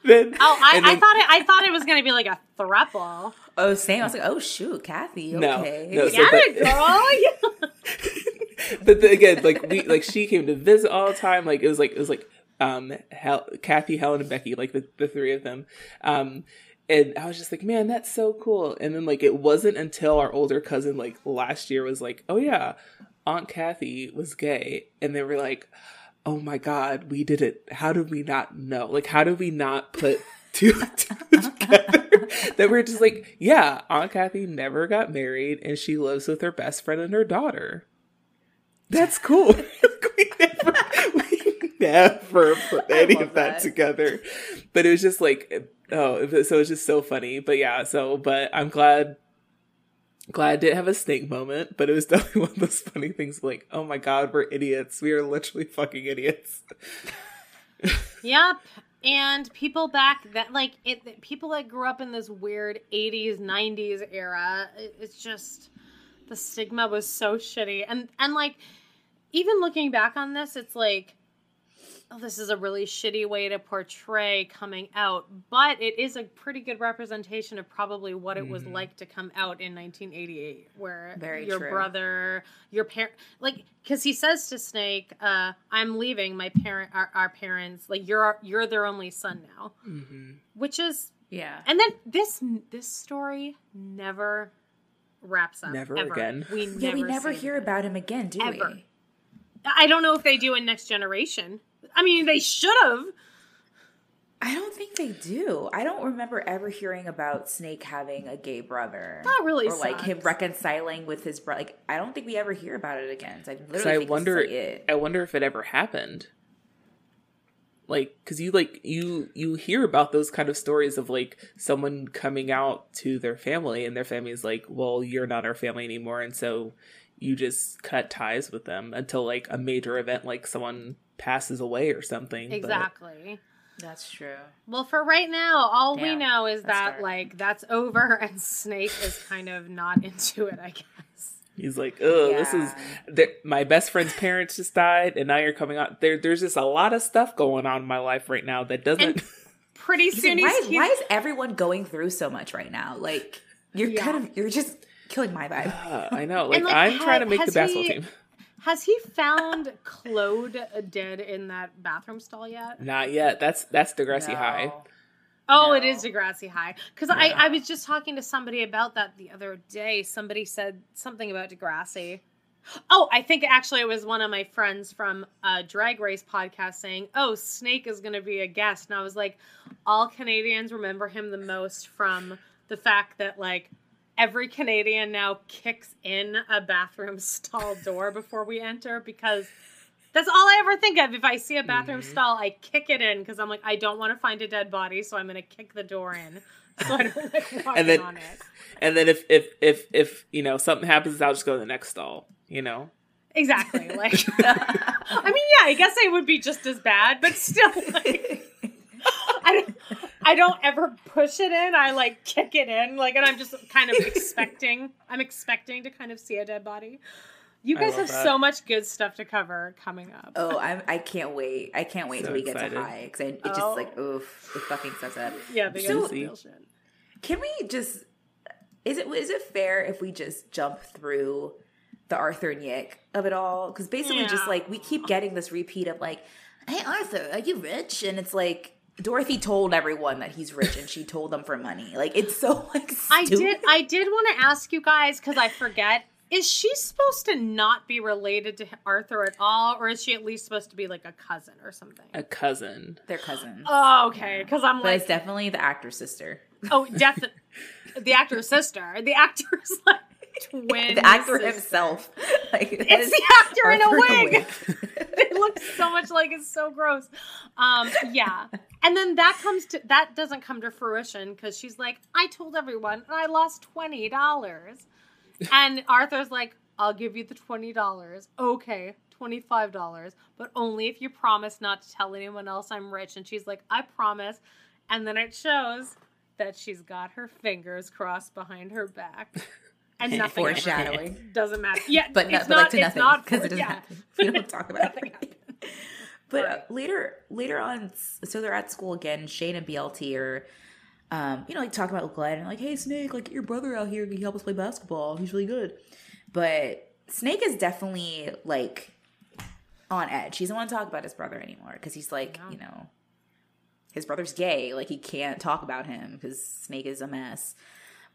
Then, Oh, I, and I thought it. I thought it was going to be like a throuple. Oh, same. I was like, oh shoot, Kathy. Okay. no, so- Get but- it, girl. Yeah. but then again, like we like she came to visit all the time. Like it was like it was like um Hel- Kathy, Helen, and Becky, like the, the three of them. Um and I was just like, man, that's so cool. And then like it wasn't until our older cousin like last year was like, oh yeah, Aunt Kathy was gay, and they were like, oh my god, we did it. How did we not know? Like how did we not put two two together? that we're just like, yeah, Aunt Kathy never got married, and she lives with her best friend and her daughter. That's cool. we never, we never put any of that, that. together. But it was just like, oh, so it was- it's just so funny. But yeah, so but I'm glad, glad I didn't have a snake moment. But it was definitely one of those funny things. Like, oh my god, we're idiots. We are literally fucking idiots. Yep. And people back that like it people that grew up in this weird 80s 90s era it- it's just the stigma was so shitty and and like even looking back on this it's like oh, this is a really shitty way to portray coming out but it is a pretty good representation of probably what it was Mhm. like to come out in 1988 where Very your true. brother your parent like because he says to snake uh i'm leaving my parent our, our parents like you're our, you're their only son now Mm-hmm. which is Yeah. and then this this story never wraps up Never ever. again. we Yeah, never we never hear it. about him again, do Ever. we? i don't know if they do in next generation i mean they should have I don't think they do. I don't remember ever hearing about Snake having a gay brother. That really or like him reconciling with his brother. Like I don't think we ever hear about it again. So I literally I think wonder, This is like it. I wonder if it ever happened. like because you like you you hear about those kind of stories of like someone coming out to their family and their family is like well you're not our family anymore and so you just cut ties with them until like a major event like someone passes away or something but- Exactly. That's true. Well, for right now, all we know is that dark. like that's over, and Snake is kind of not into it. I guess. He's like, oh, this is Yeah. my best friend's parents just died, and now you're coming out. There, there's just a lot of stuff going on in my life right now that doesn't. And- Pretty He's soon like, why, he's, he's why is everyone going through so much right now? Like you're Yeah. kind of you're just killing my vibe. Uh, I know, like, like, I'm trying to make the basketball he- team. has he found Claude dead in that bathroom stall yet? Not yet. That's that's Degrassi No. High. Oh, it No. is Degrassi High. Because I, I was just talking to somebody about that the other day. Somebody said something about Degrassi. Oh, I think actually it was one of my friends from a Drag Race podcast saying, "Oh, Snake is going to be a guest," and I was like, "All Canadians remember him the most from the fact that like every Canadian now kicks in a bathroom stall door before we enter because." That's all I ever think of. If I see a bathroom Mhm. stall, I kick it in because I'm like, I don't want to find a dead body, so I'm going to kick the door in. So I don't like walking And then- on it. And then if if if if you know something happens, I'll just go to the next stall. You know. Exactly. Like, I mean, yeah, I guess it would be just as bad, but still, like, I don't ever push it in. I like kick it in, like, and I'm just kind of expecting. I'm expecting to kind of see a dead body. You guys have that. so much good stuff to cover coming up. oh, I'm I can't wait. I can't wait So till we get to high because it just Oh. like oof, it fucking sets up. yeah, they So- real shit. Can we just is it is it fair if we just jump through the Arthur and Yick of it all? Because basically, just like we keep getting this repeat of like, "Hey Arthur, are you rich?" And it's like Dorothy told everyone that he's rich, and she told them for money. Like it's so like I did. I did want to ask you guys because I forget. Is she supposed to not be related to Arthur at all, or is she at least supposed to be like a cousin or something? A cousin. They're cousins, Oh, okay. Because I'm but like, it's definitely the actor's sister. oh, definitely the actor's sister. The actor's like twin. the actor sister. himself. Like It's the actor in a Arthur wig. they look so much like it's so gross. Um, yeah. And then that comes to that doesn't come to fruition because she's like, I told everyone and I lost twenty dollars. And Arthur's like, I'll give you the twenty dollars. Okay, twenty-five dollars, but only if you promise not to tell anyone else I'm rich. And she's like, I promise. And then it shows that she's got her fingers crossed behind her back. And nothing Foreshadowing. happens. doesn't matter. Yeah, but, no, it's but not, like to it's nothing because it doesn't yeah. happen. We don't talk about Nothing it. But uh, Right. later, later on, so they're at school again. Shane and BLT are, um, you know, like talking about Glenn and like, "Hey, Snake, like get your brother out here. Can you help us play basketball? He's really good." But Snake is definitely like on edge. He doesn't want to talk about his brother anymore because he's like, No. you know, his brother's gay. Like he can't talk about him because Snake is a mess.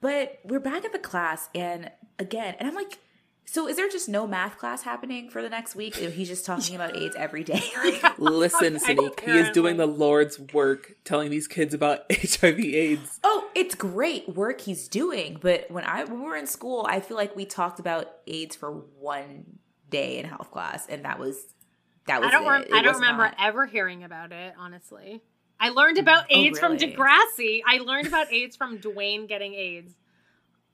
But we're back at the class, and again, and I'm like, so is there just no math class happening for the next week? He's just talking about AIDS every day. Like, Listen, Sneak. He is doing the Lord's work, telling these kids about HIV/AIDS. oh, it's great work he's doing, but when I when we were in school, I feel like we talked about AIDS for one day in health class, and that was that was I don't. it. Rem- It I don't remember not- ever hearing about it. Honestly, I learned about Oh, AIDS from really? Degrassi. I learned about AIDS from Dwayne getting AIDS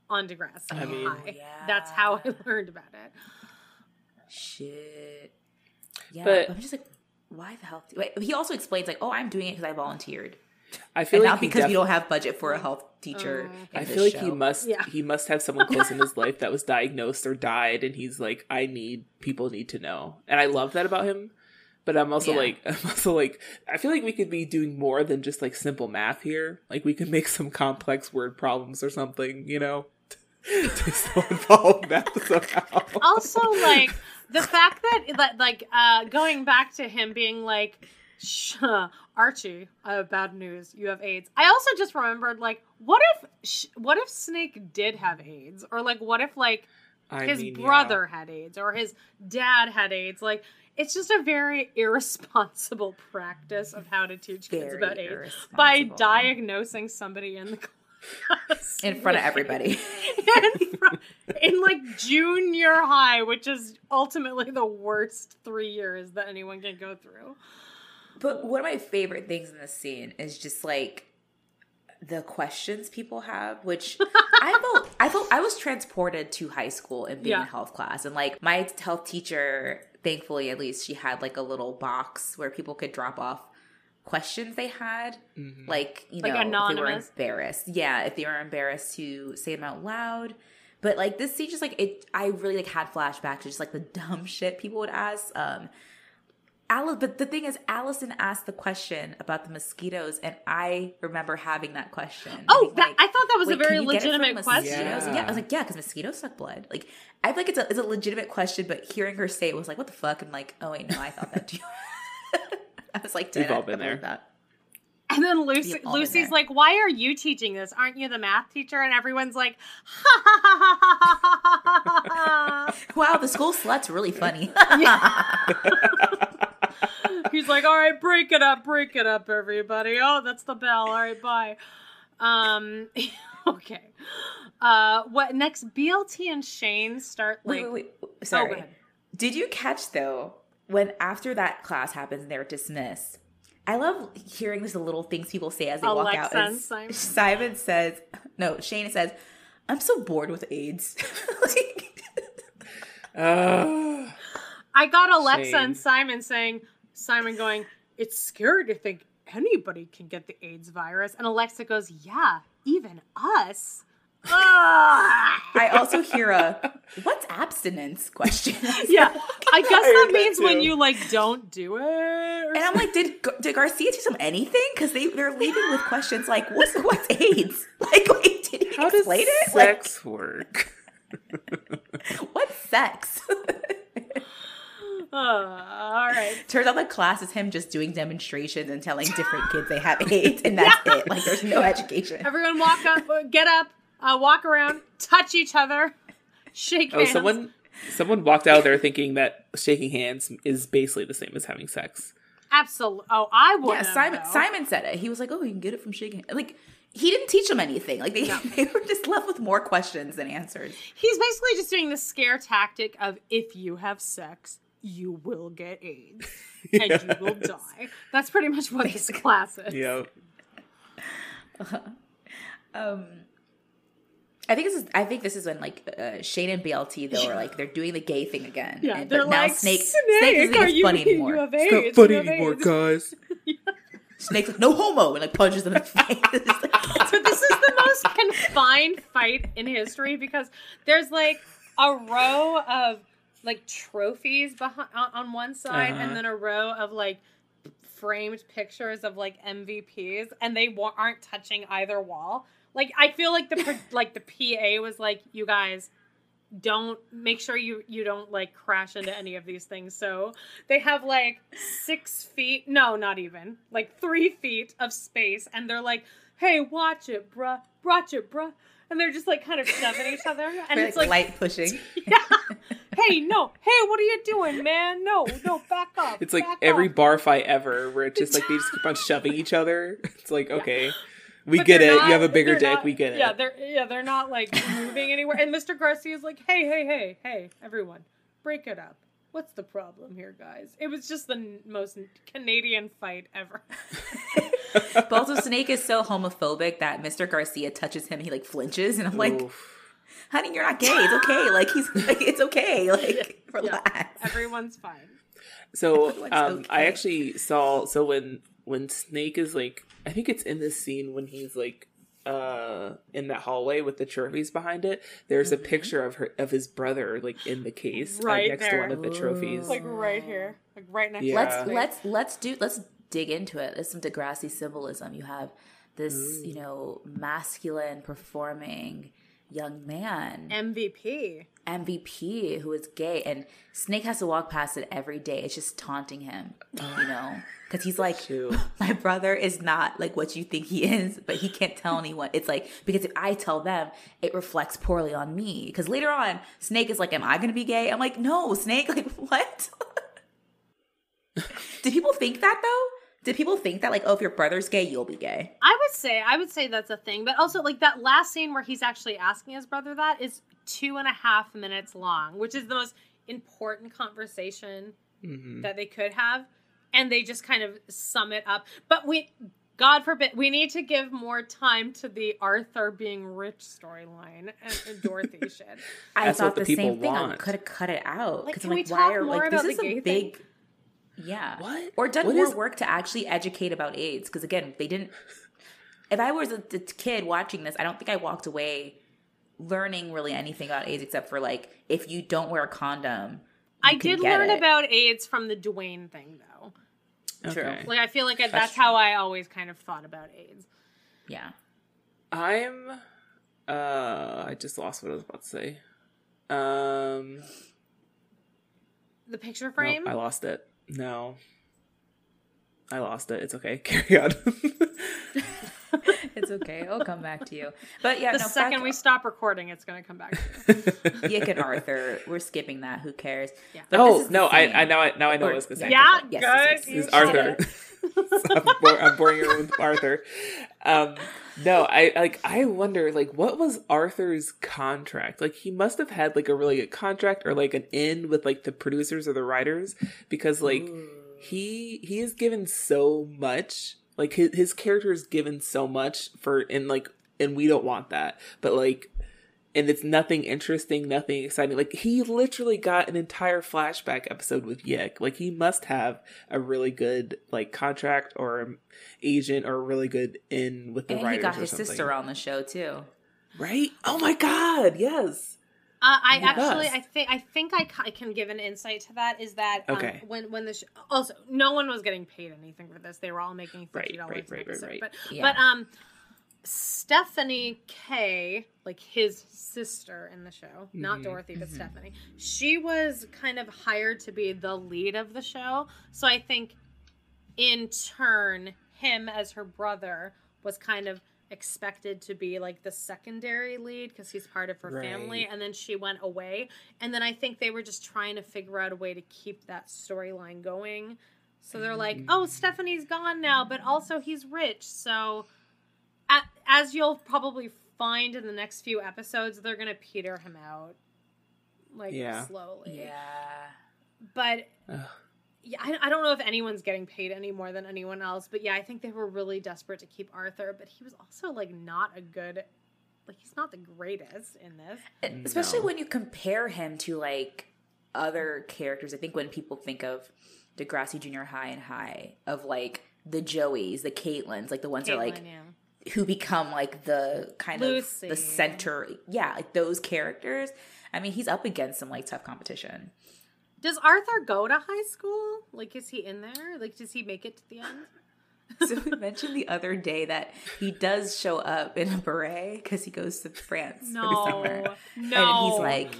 on Degrassi. I mean- High. yeah. that's how I learned about it. Shit. Yeah, But- but I'm just like, why the hell? Wait, he also explains like, oh, I'm doing it because I volunteered, I feel and like not because def- we don't have budget for a health teacher. Oh. in I this feel like he must Yeah. he must have someone close in his life that was diagnosed or died and he's like I need people need to know. And I love that about him. But I'm also Yeah. like I'm also like I feel like we could be doing more than just like simple math here. Like we could make some complex word problems or something, you know. to still involve math somehow. Also, like the fact that that like uh going back to him being like. Shh, Archie, uh, bad news. You have AIDS. I also just remembered, like, what if, sh- what if Snake did have AIDS, or like, what if like I his mean, yeah. brother had AIDS or his dad had AIDS. Like it's just a very irresponsible practice of how to teach kids Very about AIDS by diagnosing somebody in the class in front of everybody. In, front- in like junior high, which is ultimately the worst three years that anyone can go through. But one of my favorite things in this scene is just like the questions people have, which I felt I felt I was transported to high school and being Yeah. in health class. And like my health teacher, thankfully at least, she had like a little box where people could drop off questions they had. Like, you Like know, if they were embarrassed. Yeah, if they were embarrassed to say them out loud. But like this scene just like it I really like had flashbacks to just like the dumb shit people would ask. Um Alice, but the thing is, Allison asked the question about the mosquitoes, and I remember having that question. Oh, being that, like, I thought that was a very can you get it from legitimate question. Yeah. I was like, yeah, because mosquitoes suck blood. Like, I feel like it's a, it's a legitimate question, but hearing her say it was like, what the fuck? And like, oh wait, no, I thought that too. I was like, We've all been I believe there." That. And then Lucy, We've all been Lucy's like, "Why are you teaching this? Aren't you the math teacher?" And everyone's like, "Ha ha ha ha ha ha ha ha." Wow, the school slut's really funny. He's like, "All right, break it up, break it up, everybody. Oh, that's the bell. All right, bye." Um, okay. Uh, what next? BLT and Shane start like. wait, wait, wait. Oh, Sorry. go ahead. Did you catch though when after that class happens and they're dismissed? I love hearing the little things people say as they walk out. Alexa and And Simon. Simon says, "No." Shane says, "I'm so bored with AIDS." like, Uh, I got Alexa Shane. and Simon saying, Simon going, it's scary to think anybody can get the AIDS virus. And Alexa goes, yeah, even us. Ah. I also hear a "What's abstinence?" question. yeah, I guess that heard that means when you like don't do it. And I'm like, did did Garcia teach them anything? Because they they're leaving with questions like, "What's what's AIDS?" Like, wait, did he how does explain it? Like, sex work? what's sex? All right. Turns out the class is him just doing demonstrations and telling different kids they have AIDS, and that's it. Like, there's no education. Everyone walk up, uh, get up, uh, walk around, touch each other, shake Oh, hands. someone someone walked out there thinking that shaking hands is basically the same as having sex. Absolutely. Oh, I would. Yeah, Simon. Simon said it. He was like, "Oh, you can get it from shaking." Like, he didn't teach them anything. Like, they they were just left with more questions than answers. He's basically just doing the scare tactic of if you have sex, you will get AIDS and you will die. That's pretty much what this class is. Yeah. Um, I think this is. I think this is when like uh, Shane and BLT though are like they're doing the gay thing again. Yeah, and, they're but now like, Snake. Snake, Snake doesn't are you, funny anymore. you have It's not funny you have anymore, AIDS. guys. Snake's like, no homo, and like punches them in the face. It's So this is the most confined fight in history because there's like a row of like trophies behind on, on one side Uh-huh. and then a row of like framed pictures of like MVPs and they wa- aren't touching either wall. Like I feel like the like the PA was like you guys don't make sure you you don't like crash into any of these things. So they have like six feet, no, not even like three feet of space, and they're like, "Hey, watch it, bruh, watch it, bruh," and they're just like kind of shoving each other, and They're, it's like, like, light pushing. yeah, hey, no, hey, what are you doing, man? No, no, back up. It's like back every up." bar fight ever where it's just like they just keep on shoving each other. It's like, okay, we But get it. not- you have a bigger they're dick. not- we get it. Yeah, they're yeah, they're not like moving anywhere. And Mr. Garcia is like, "Hey, hey, hey, hey, everyone, break it up. What's the problem here, guys?" It was just the n- most Canadian fight ever. But also, Snake is so homophobic that Mr. Garcia touches him, he like flinches, and I'm like, Oof. honey, you're not gay. It's okay. Like he's like, it's okay. Like relax. Everyone's fine. So Everyone's um, I actually saw so when when Snake is like I think it's in this scene when he's like uh in that hallway with the trophies behind it. There's Mm-hmm. a picture of her of his brother like in the case uh, Right next there. to one of the trophies. Like right here, like right next. Yeah. to let's let's let's do let's dig into it. There's some Degrassi symbolism. You have this, you know, masculine performing young man, MVP. MVP who is gay, and Snake has to walk past it every day. It's just taunting him, you know, because he's like, Shoot. my brother is not like what you think he is, but he can't tell anyone. It's like because if I tell them, it reflects poorly on me. Because later on, Snake is like, "Am I going to be gay?" I'm like, "No, Snake. Like what?" Did people think that though? Did people think that like, oh, if your brother's gay, you'll be gay? I would say I would say that's a thing, but also like that last scene where he's actually asking his brother that is two and a half minutes long, which is the most important conversation Mhm. that they could have. and they just kind of sum it up. But we, God forbid, we need to give more time to the Arthur being rich storyline, and, and Dorothy should. I That's thought the the, same people thing. I could have cut it out Like, because can I'm we like, talk are more like about this is the a gay big, yeah, What? or done What more is- work to actually educate about AIDS because again, they didn't. If I was a, a kid watching this, I don't think I walked away learning really anything about AIDS except for like if you don't wear a condom. I can did get learn it. about AIDS from the Dwayne thing, though. True. Okay. Like, I feel like That's that's how I always kind of thought about AIDS. Yeah, I'm uh I just lost what I was about to say. Um The picture nope, frame. I lost it. No. I lost it. It's okay. Carry on. it's okay. I'll come back to you. But yeah, the no, second back- we stop recording, it's going to come back. To you. Yick and Arthur, we're skipping that. Who cares? Yeah. But this oh is no, I. I now I now I know Or- what I was gonna say. Yeah, Yes, good. yes, yes. You This is Arthur. it. I'm, boring you with Arthur. Um, no, I like. I wonder, like, what was Arthur's contract? Like, he must have had like a really good contract or like an in with like the producers or the writers because like he he is given so much. Like his his character is given so much for and like and we don't want that, but like. And it's nothing interesting, nothing exciting. Like he literally got an entire flashback episode with Yick. Like he must have a really good like contract or agent or a really good in with the And writers he got his something. sister on the show too. right? Oh my god, yes. Uh, I He actually, does. I think, I think I, ca- I can give an insight to that. Is that um, when when the sh- also no one was getting paid anything for this. They were all making fifty dollars right, right, an right, episode. right. But Yeah. but um, Stephanie Kaye, like his sister in the show, not Mhm, Dorothy, but mhm. Stephanie. She was kind of hired to be the lead of the show. So I think, in turn, him as her brother was kind of expected to be like the secondary lead because he's part of her family and then she went away and then i think they were just trying to figure out a way to keep that storyline going so they're like mm-hmm. oh stephanie's gone now but also he's rich so a as you'll probably find in the next few episodes they're gonna peter him out like Yeah. slowly Yeah. but Ugh. Yeah, I, I don't know if anyone's getting paid any more than anyone else, but yeah, I think they were really desperate to keep Arthur, but he was also like not a good, like he's not the greatest in this. And mm, Especially when you compare him to like other characters. I think when people think of Degrassi Junior High and High, of like the Joeys, the Caitlins, like the ones that are like yeah. who become like the kind Lucy. of the center. Yeah, like those characters. I mean, he's up against some like tough competition. Does Arthur go to high school? Like, is he in there? Like, does he make it to the end? So we mentioned the other day that he does show up in a beret because he goes to France for the summer. No, no. And he's like,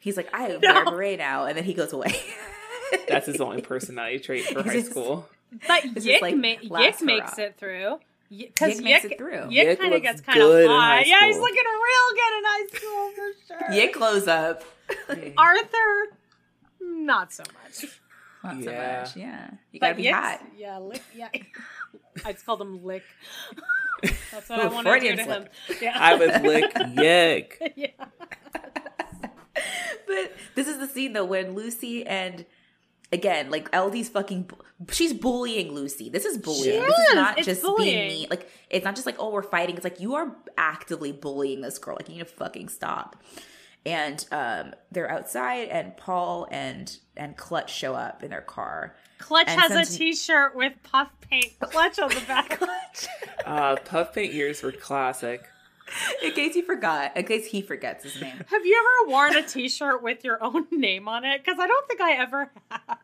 he's like, I No. wear a beret now, and then he goes away. That's his only personality trait for high school. but This is Yick, like ma- last Yick makes it through. Because Yick makes it through. Yick, Yick kind of gets kind of good in high. high Yeah, he's looking real good in high school for sure. Yick glows up. Arthur, not so much. Not so Yeah. much. Yeah, you gotta be Yick's- hot. Yeah, lick. Yeah, I just called him lick. That's what Ooh, I want to do Freudian to him. Yeah, I was lick Yick. yeah. But this is the scene though when Lucy and again, like LD's fucking, bu- she's bullying Lucy. This is bullying. She this is. is not It's just bullying. being mean. Like it's not just like oh we're fighting. It's like you are actively bullying this girl. Like you need to fucking stop. And um, they're outside, and Paul and and Clutch show up in their car. Clutch has a since- T-shirt with puff paint clutch on the back. Uh, puff paint ears were classic. in case you forgot, in case he forgets his name. Have you ever worn a T-shirt with your own name on it? Because I don't think I ever have.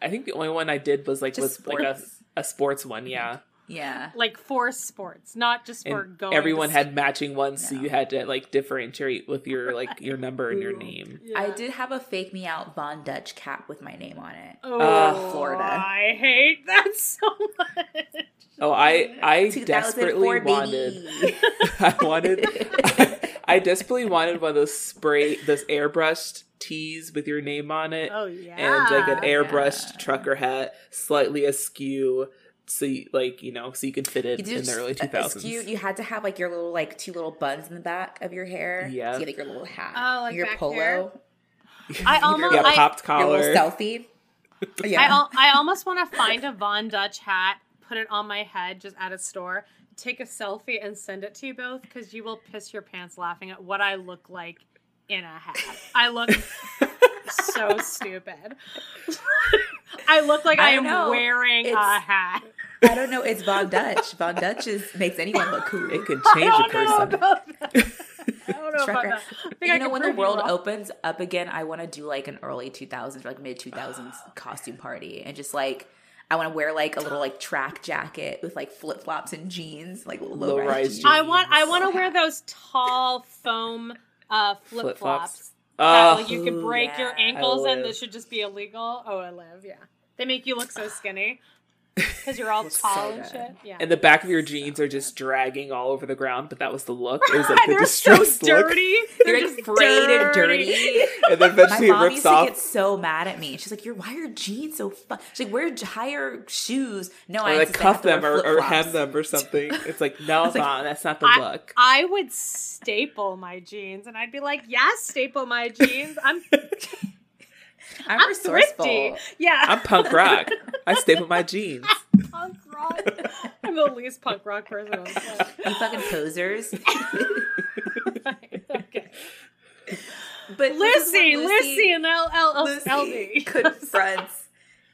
I think the only one I did was like Just was like a, a sports one, yeah. Yeah. Like for sports, not just for And going. everyone to had matching ones, so you had to like differentiate with your like your number and your name. Yeah. I did have a fake me out Von Dutch cap with my name on it. Oh, Uh, Florida. I hate that so much. Oh, I I desperately wanted. I wanted I, I desperately wanted one of those spray those airbrushed tees with your name on it. Oh yeah. and like an airbrushed Yeah. trucker hat, slightly askew, so you, like you know, so you could fit it in the early uh, 2000s You, you had to have like your little like two little buns in the back of your hair. Yeah. So you had, like your little hat. Oh, like your back polo. hair? I almost yeah, I, popped Your collar. little selfie. Yeah. I, al- I almost want to find a Von Dutch hat, put it on my head just at a store, take a selfie, and send it to you both because you will piss your pants laughing at what I look like in a hat. I look so stupid. I look like I, I am know. wearing a hat. I don't know. It's Von Dutch. Von Dutch is makes anyone look cool. It could change a don't know person. about that. I don't know about that. I think I You know, when the world wrong. opens up again, I want to do like an early 2000s, like mid 2000s costume party, and just like I want to wear like a little like track jacket with like flip flops and jeans, like low Low-rise rise jeans. I want I want to wear those tall foam uh, flip Flip-flops. Flops. Oh, uh, like you could break your ankles and this should just be illegal. Oh, I live. Yeah, they make you look so skinny because you're all tall so and good. shit. Yeah, and the back of your jeans are just dragging all over the ground, but that was the look. It was like the they're so distressed look. dirty. They're You're just like frayed and dirty. dirty. And then My eventually it mom rips used to get so mad at me. She's like, "You're why are jeans so fun?" She's like, "Wear higher shoes." No, I or like I have cuff to them or, or hem them or something. It's like, no, It's like- that's not the I, look. I would staple my jeans, and I'd be like, "Yes, staple my jeans. I'm I'm, I'm resourceful. thrifty. Yeah, I'm punk rock. I staple my jeans. punk rock. I'm the least punk rock person on the planet. You fucking posers. okay. But this is Lucy, Lucy, and L L Lucy L D. confronts.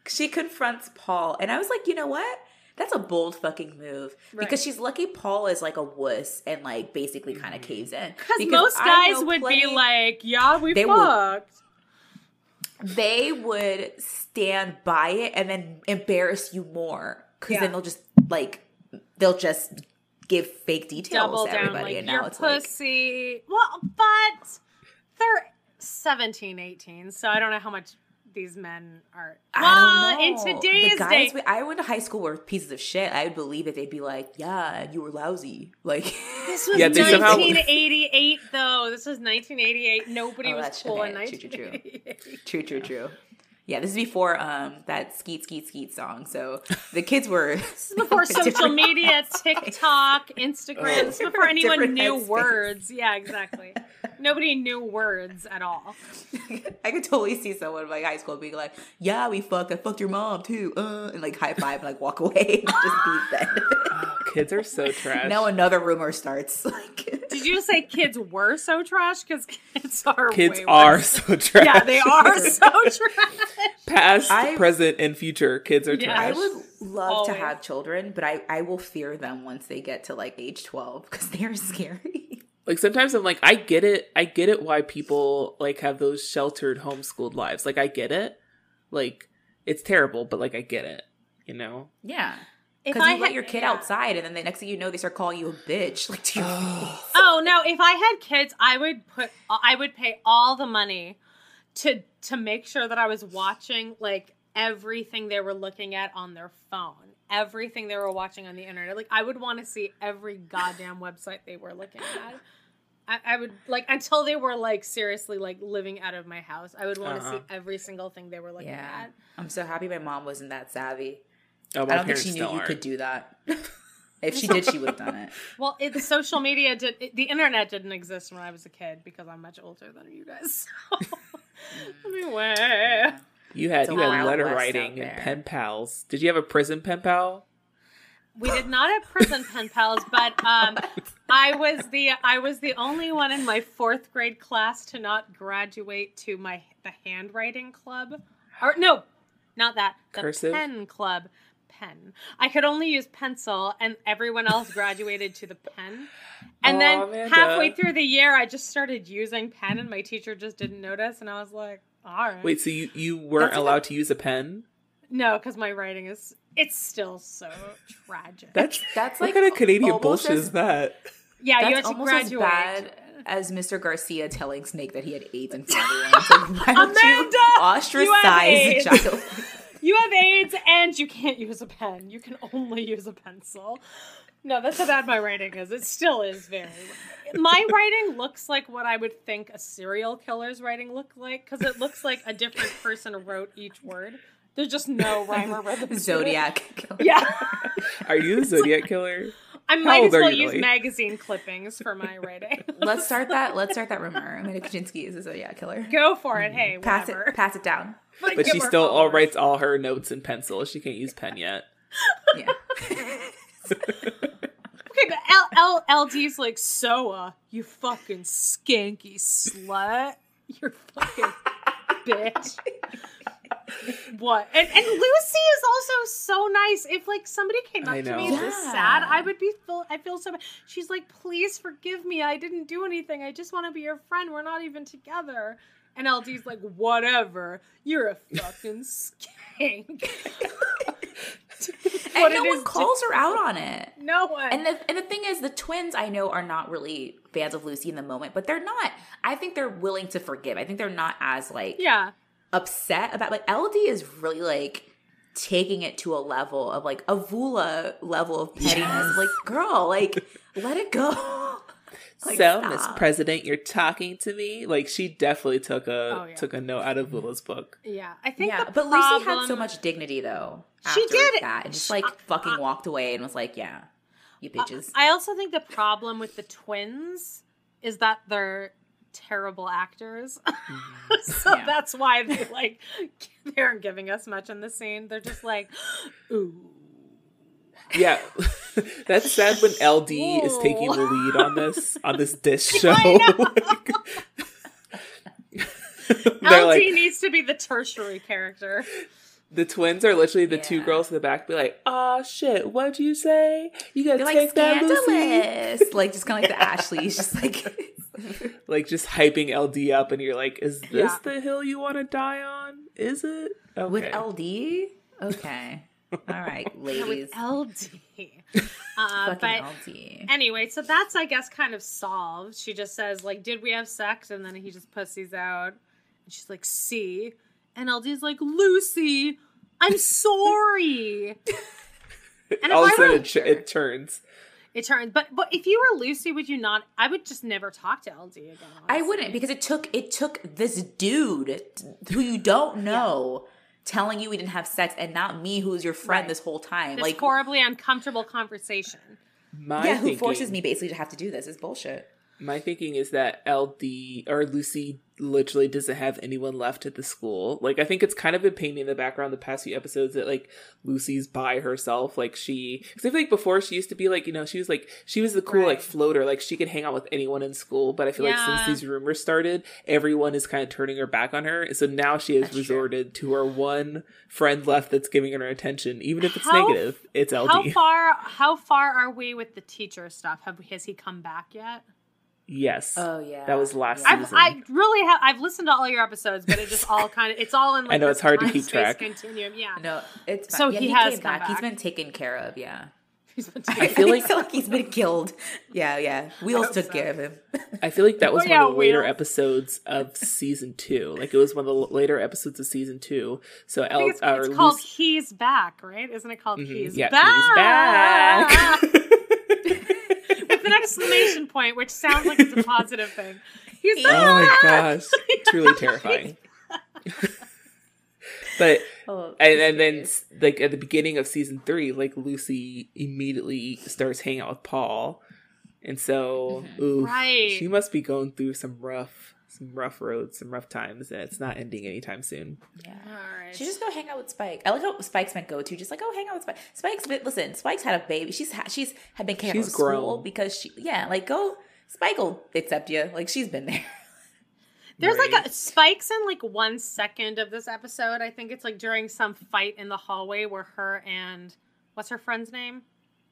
She confronts Paul, and I was like, you know what? That's a bold fucking move Right. because she's lucky Paul is like a wuss and like basically kind of mm-hmm. caves in. Because most guys know would be like, "Yeah, we They would- fucked." They would stand by it and then embarrass you more because Yeah. then they'll just like they'll just give fake details Double to down, everybody, like and now it's like pussy. Well, but they're 17, 18, so I don't know how much these men are. I Well, don't know. in today's the guys day, we- I went to high school were pieces of shit. I would believe that they'd be like, "Yeah, you were lousy." Like, this was Yeah, they somehow- 1988, though. This was 1988. Nobody Oh, was that's cool in okay. True, true, true. 1988. true, true, true. Yeah, this is before um that skeet skeet skeet song. So the kids were This is before social media, TikTok, Instagram. This is before anyone knew headspace. words. Yeah, exactly. Nobody knew words at all. I could totally see someone in like high school being like, "Yeah, we fucked. I fucked your mom too," uh, and like high five and like walk away and just be them. Oh, kids are so trash. now another rumor starts. Like, Did you just say kids were so trash? Because kids are kids way are worse. so trash. Yeah, they are so trash. Past, I- present, and future. Kids are Yeah. I would love Always. to have children, but I I will fear them once they get to like age twelve because they're scary. Like sometimes I'm like, I get it. I get it why people like have those sheltered homeschooled lives. Like I get it. Like it's terrible, but like I get it. You know? Yeah. If Because you I let had- your kid yeah. outside, and then the next thing you know, they start calling you a bitch, like to your face. Oh no! If I had kids, I would put. I would pay all the money to to make sure that I was watching like everything they were looking at on their phone, everything they were watching on the internet. Like I would want to see every goddamn website they were looking at. I, I would like until they were like seriously like living out of my house. I would want to Uh-huh. see every single thing they were looking Yeah. at. I'm so happy my mom wasn't that savvy. Oh, I don't think she knew you aren't. could do that. if she did, she would have done it. Well, it, social media did. It, the internet didn't exist when I was a kid because I'm much older than you guys. So. anyway, You had you had letter west writing and pen pals. Did you have a prison pen pal? we did not have prison pen pals, but um, I was the I was the only one in my fourth grade class to not graduate to my the handwriting club, or no, not that the Cursive? pen club. Pen. I could only use pencil, and everyone else graduated to the pen. And Aw, then Amanda. halfway through the year, I just started using pen, and my teacher just didn't notice, and I was like, "All right." Wait, so you you weren't That's a- allowed to use a pen? no, because my writing is it's still so tragic. That's That's what like kind of Canadian bullshit as- is that? yeah, you had That's to almost as graduate. bad as Mr. Garcia telling Snake that he had AIDS in front of everyone. Like, why Amanda, you ostracize AIDS. a child? You have AIDS and you can't use a pen. You can only use a pencil. No, that's how bad my writing is. It still is very. My writing looks like what I would think a serial killer's writing looked like because it looks like a different person wrote each word. There's just no rhyme or rhythm. to it. Zodiac. killer. Yeah. Are you the Zodiac killer? I How might old as well you, use Lily? magazine clippings for my writing. Let's start that. Let's start that rumor. Amanda Kuchinski is a Zodiac killer. Go for it. Hey, Pass whatever. it. Pass it down. Like, but she her still all writes all her notes in pencil. She can't use pen yet. Yeah. Okay, but L- L- LD's like, Soa, you fucking skanky slut. You're fucking bitch. What? And, and Lucy is also so nice. If like somebody came up I to me know. this Yeah. sad, I would be feel I feel so bad. She's like, please forgive me. I didn't do anything. I just want to be your friend. We're not even together. And LD's like, whatever. You're a fucking skank. And no one calls her out on it. No one. And the and the thing is, the twins I know are not really fans of Lucy in the moment, but they're not. I think they're willing to forgive. I think they're not as like yeah. upset about like LD is really like taking it to a level of like a Voula level of pettiness. Like, girl, like let it go. Like, so, stop. Miss President, you're talking to me. Like she definitely took a Oh, yeah. took a note out of Voula's book. Yeah. I think Yeah, the but Lucy had so much dignity though. She did. that, and just like fucking walked away and was like, "Yeah, you bitches." I also think the problem with the twins is that they're terrible actors. Mm-hmm. so Yeah. that's why they like they aren't giving us much in the scene. They're just like, ooh. Yeah, that's sad when LD is taking the lead on this on this dish show. LD like needs to be the tertiary character. the twins are literally the two girls in the back, be like, "Oh shit, what'd you say? You gotta They're like take that, Lucy." scandalous, like just kind of like the Ashley's, just like Like just hyping LD up, and you're like, "Is this Yeah. the hill you want to die on? Is it?" Okay. with LD. Okay, all right, ladies, LD. Uh, fucking but LD. anyway, so that's I guess kind of solved. She just says like, "Did we have sex?" And then he just pussies out, and she's like, "See," and LD's like, "Lucy, I'm sorry." And if All of a I sudden, it, ch- it turns. It turns, but but if you were Lucy, would you not? I would just never talk to LD again. I wouldn't because it took it took this dude who you don't know telling you we didn't have sex, and not me, who's your friend Right. this whole time. This like, horribly uncomfortable conversation. My yeah, who forces me basically to have to do this is bullshit. My thinking is that LD or Lucy literally doesn't have anyone left at the school. Like I think it's kind of been painting in the background the past few episodes that like Lucy's by herself. Like she, because I feel like before she used to be like you know she was like she was the cool like floater. Like she could hang out with anyone in school. But I feel like since these rumors started, everyone is kind of turning her back on her. So now she has That's true. resorted to her one friend left that's giving her attention, even if it's How- negative. It's LD. How far? How far are we with the teacher stuff? Have has he come back yet? Yes. Oh yeah, That was last Yeah. I've. I really have. I've listened to all your episodes, but it just all kind of. It's all in. Like, I know, it's hard to keep track. Continuum. Yeah. No, it's So fine. Yeah, he he, has came come back. He's back. been taken care of. Yeah, He's been I feel like like he's been killed. Yeah, yeah. Wheels hope took so. care of him. I feel like that was Oh, one yeah, of the later Wheels. episodes of season two. Like it was one of the later episodes of season two. So El, it's, it's called Lucy- "He's Back," right? Isn't it called Mhm. "He's yeah, Back"? he's back. With an exclamation point, which sounds like it's a positive thing. He's oh my back. gosh, truly terrifying. but Oh, and, and then like at the beginning of season three, like Lucy immediately starts hanging out with Paul, and so mm-hmm. oof, Right. she must be going through some rough, some rough roads, some rough times, and it's not ending anytime soon. yeah. All right. She just go hang out with Spike. I like how Spike's meant go to. Just like, oh, hang out with Spike. Spike's been listen. Spike's had a baby. She's ha- she's had been kicked out of She's school grown. because she yeah like go. Spike will accept you. Like she's been there. There's like a spikes in like one second of this episode. I think it's like during some fight in the hallway where her and what's her friend's name?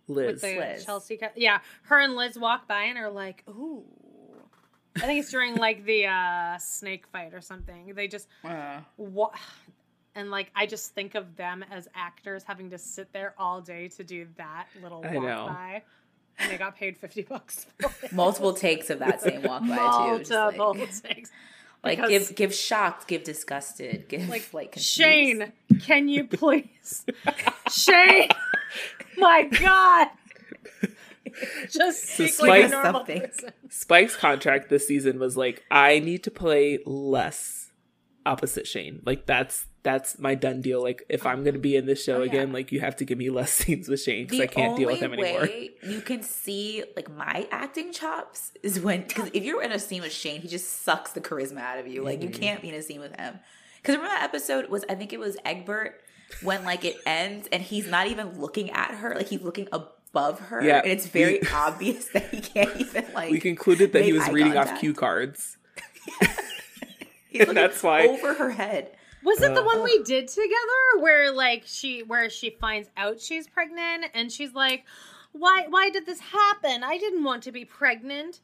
Liz, With the Liz. Chelsea. Yeah, her and Liz walk by and are like, "Ooh." I think it's during like the uh snake fight or something. They just what and like I just think of them as actors having to sit there all day to do that little I walk by. And they got paid fifty bucks. Multiple takes of that same walk by too. Just like- Multiple takes. Like, Because- give give shocked, give disgusted, give like, like, confused. Shane, can you please? Shane, my God. Just So speak like a normal Something. Spike's contract this season was like, I need to play less opposite Shane. Like that's that's my done deal. Like if I'm gonna be in this show Oh, yeah. again, like you have to give me less scenes with Shane because I can't deal with him anymore. you can see like my acting chops is when because if you're in a scene with Shane, he just sucks the charisma out of you. Like you Mm-hmm. can't be in a scene with him. Because remember that episode was I think it was Egbert when like it ends and he's not even looking at her, like he's looking above her, Yeah. and it's very We- obvious that he can't even like. we concluded that he was eye reading off cue cards. he's and looking that's why- over her head. Was it the one Uh. we did together where like she where she finds out she's pregnant and she's like, Why why did this happen? I didn't want to be pregnant.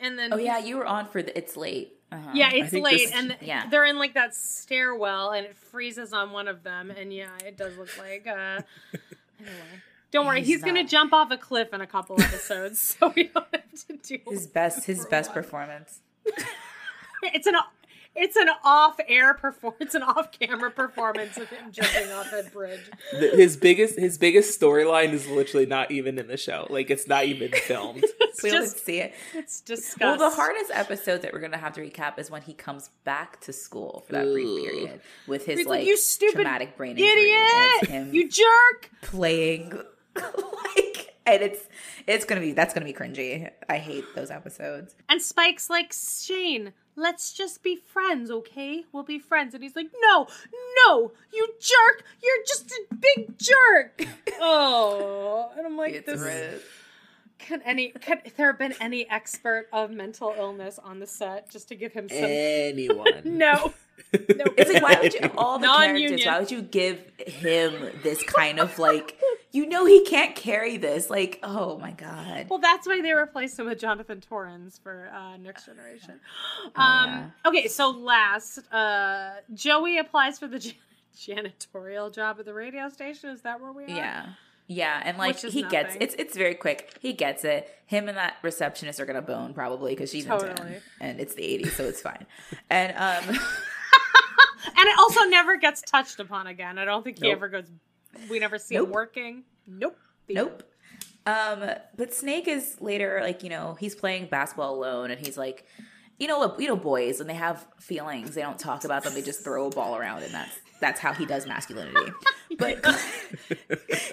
And then Oh yeah, you were on for the. It's late. Uh-huh. Yeah, it's late this- and th- yeah. they're in like that stairwell and it freezes on one of them and yeah, it does look like uh anyway. Don't worry, He's he's, gonna jump off a cliff in a couple episodes, so we don't have to do his best his best while. performance. It's an it's an off-air performance, it's an off-camera performance of him jumping off a bridge. Th- His biggest his biggest storyline is literally not even in the show. Like it's not even filmed. It's We don't see it. it's disgusting. Well, the hardest episode that we're gonna have to recap is when he comes back to school for that brief period with his He's like, like, "You stupid traumatic brain injury. idiot, him you jerk. playing like, and it's it's gonna be that's gonna be cringy. I hate those episodes. And Spike's like, Shane, let's just be friends, okay? We'll be friends. And he's like, No, no, you jerk! You're just a big jerk. oh, and I'm like, It's this. red. Can any could there have been any expert of mental illness on the set just to give him some? Anyone? no, No. It's like why would you all the Non-union. characters? Why would you give him this kind of like? You know he can't carry this. Like, oh my god. Well, that's why they replaced him with Jonathan Torrens for uh, Next Generation. Oh, Um, Okay, so last, uh, Joey applies for the jan- janitorial job at the radio station. Is that where we are? Yeah. Yeah, and like he gets it's it's very quick. He gets it. Him and that receptionist are gonna bone probably because she's in Totally. town and it's the '80s, so it's fine. And um, And it also never gets touched upon again. I don't think he Nope. ever goes. We never see Nope. him working. Nope. The Nope. Um, but Snake is later like you know he's playing basketball alone, and he's like, you know, what, you know, boys when they have feelings, they don't talk about them; they just throw a ball around, and that's that's how he does masculinity. But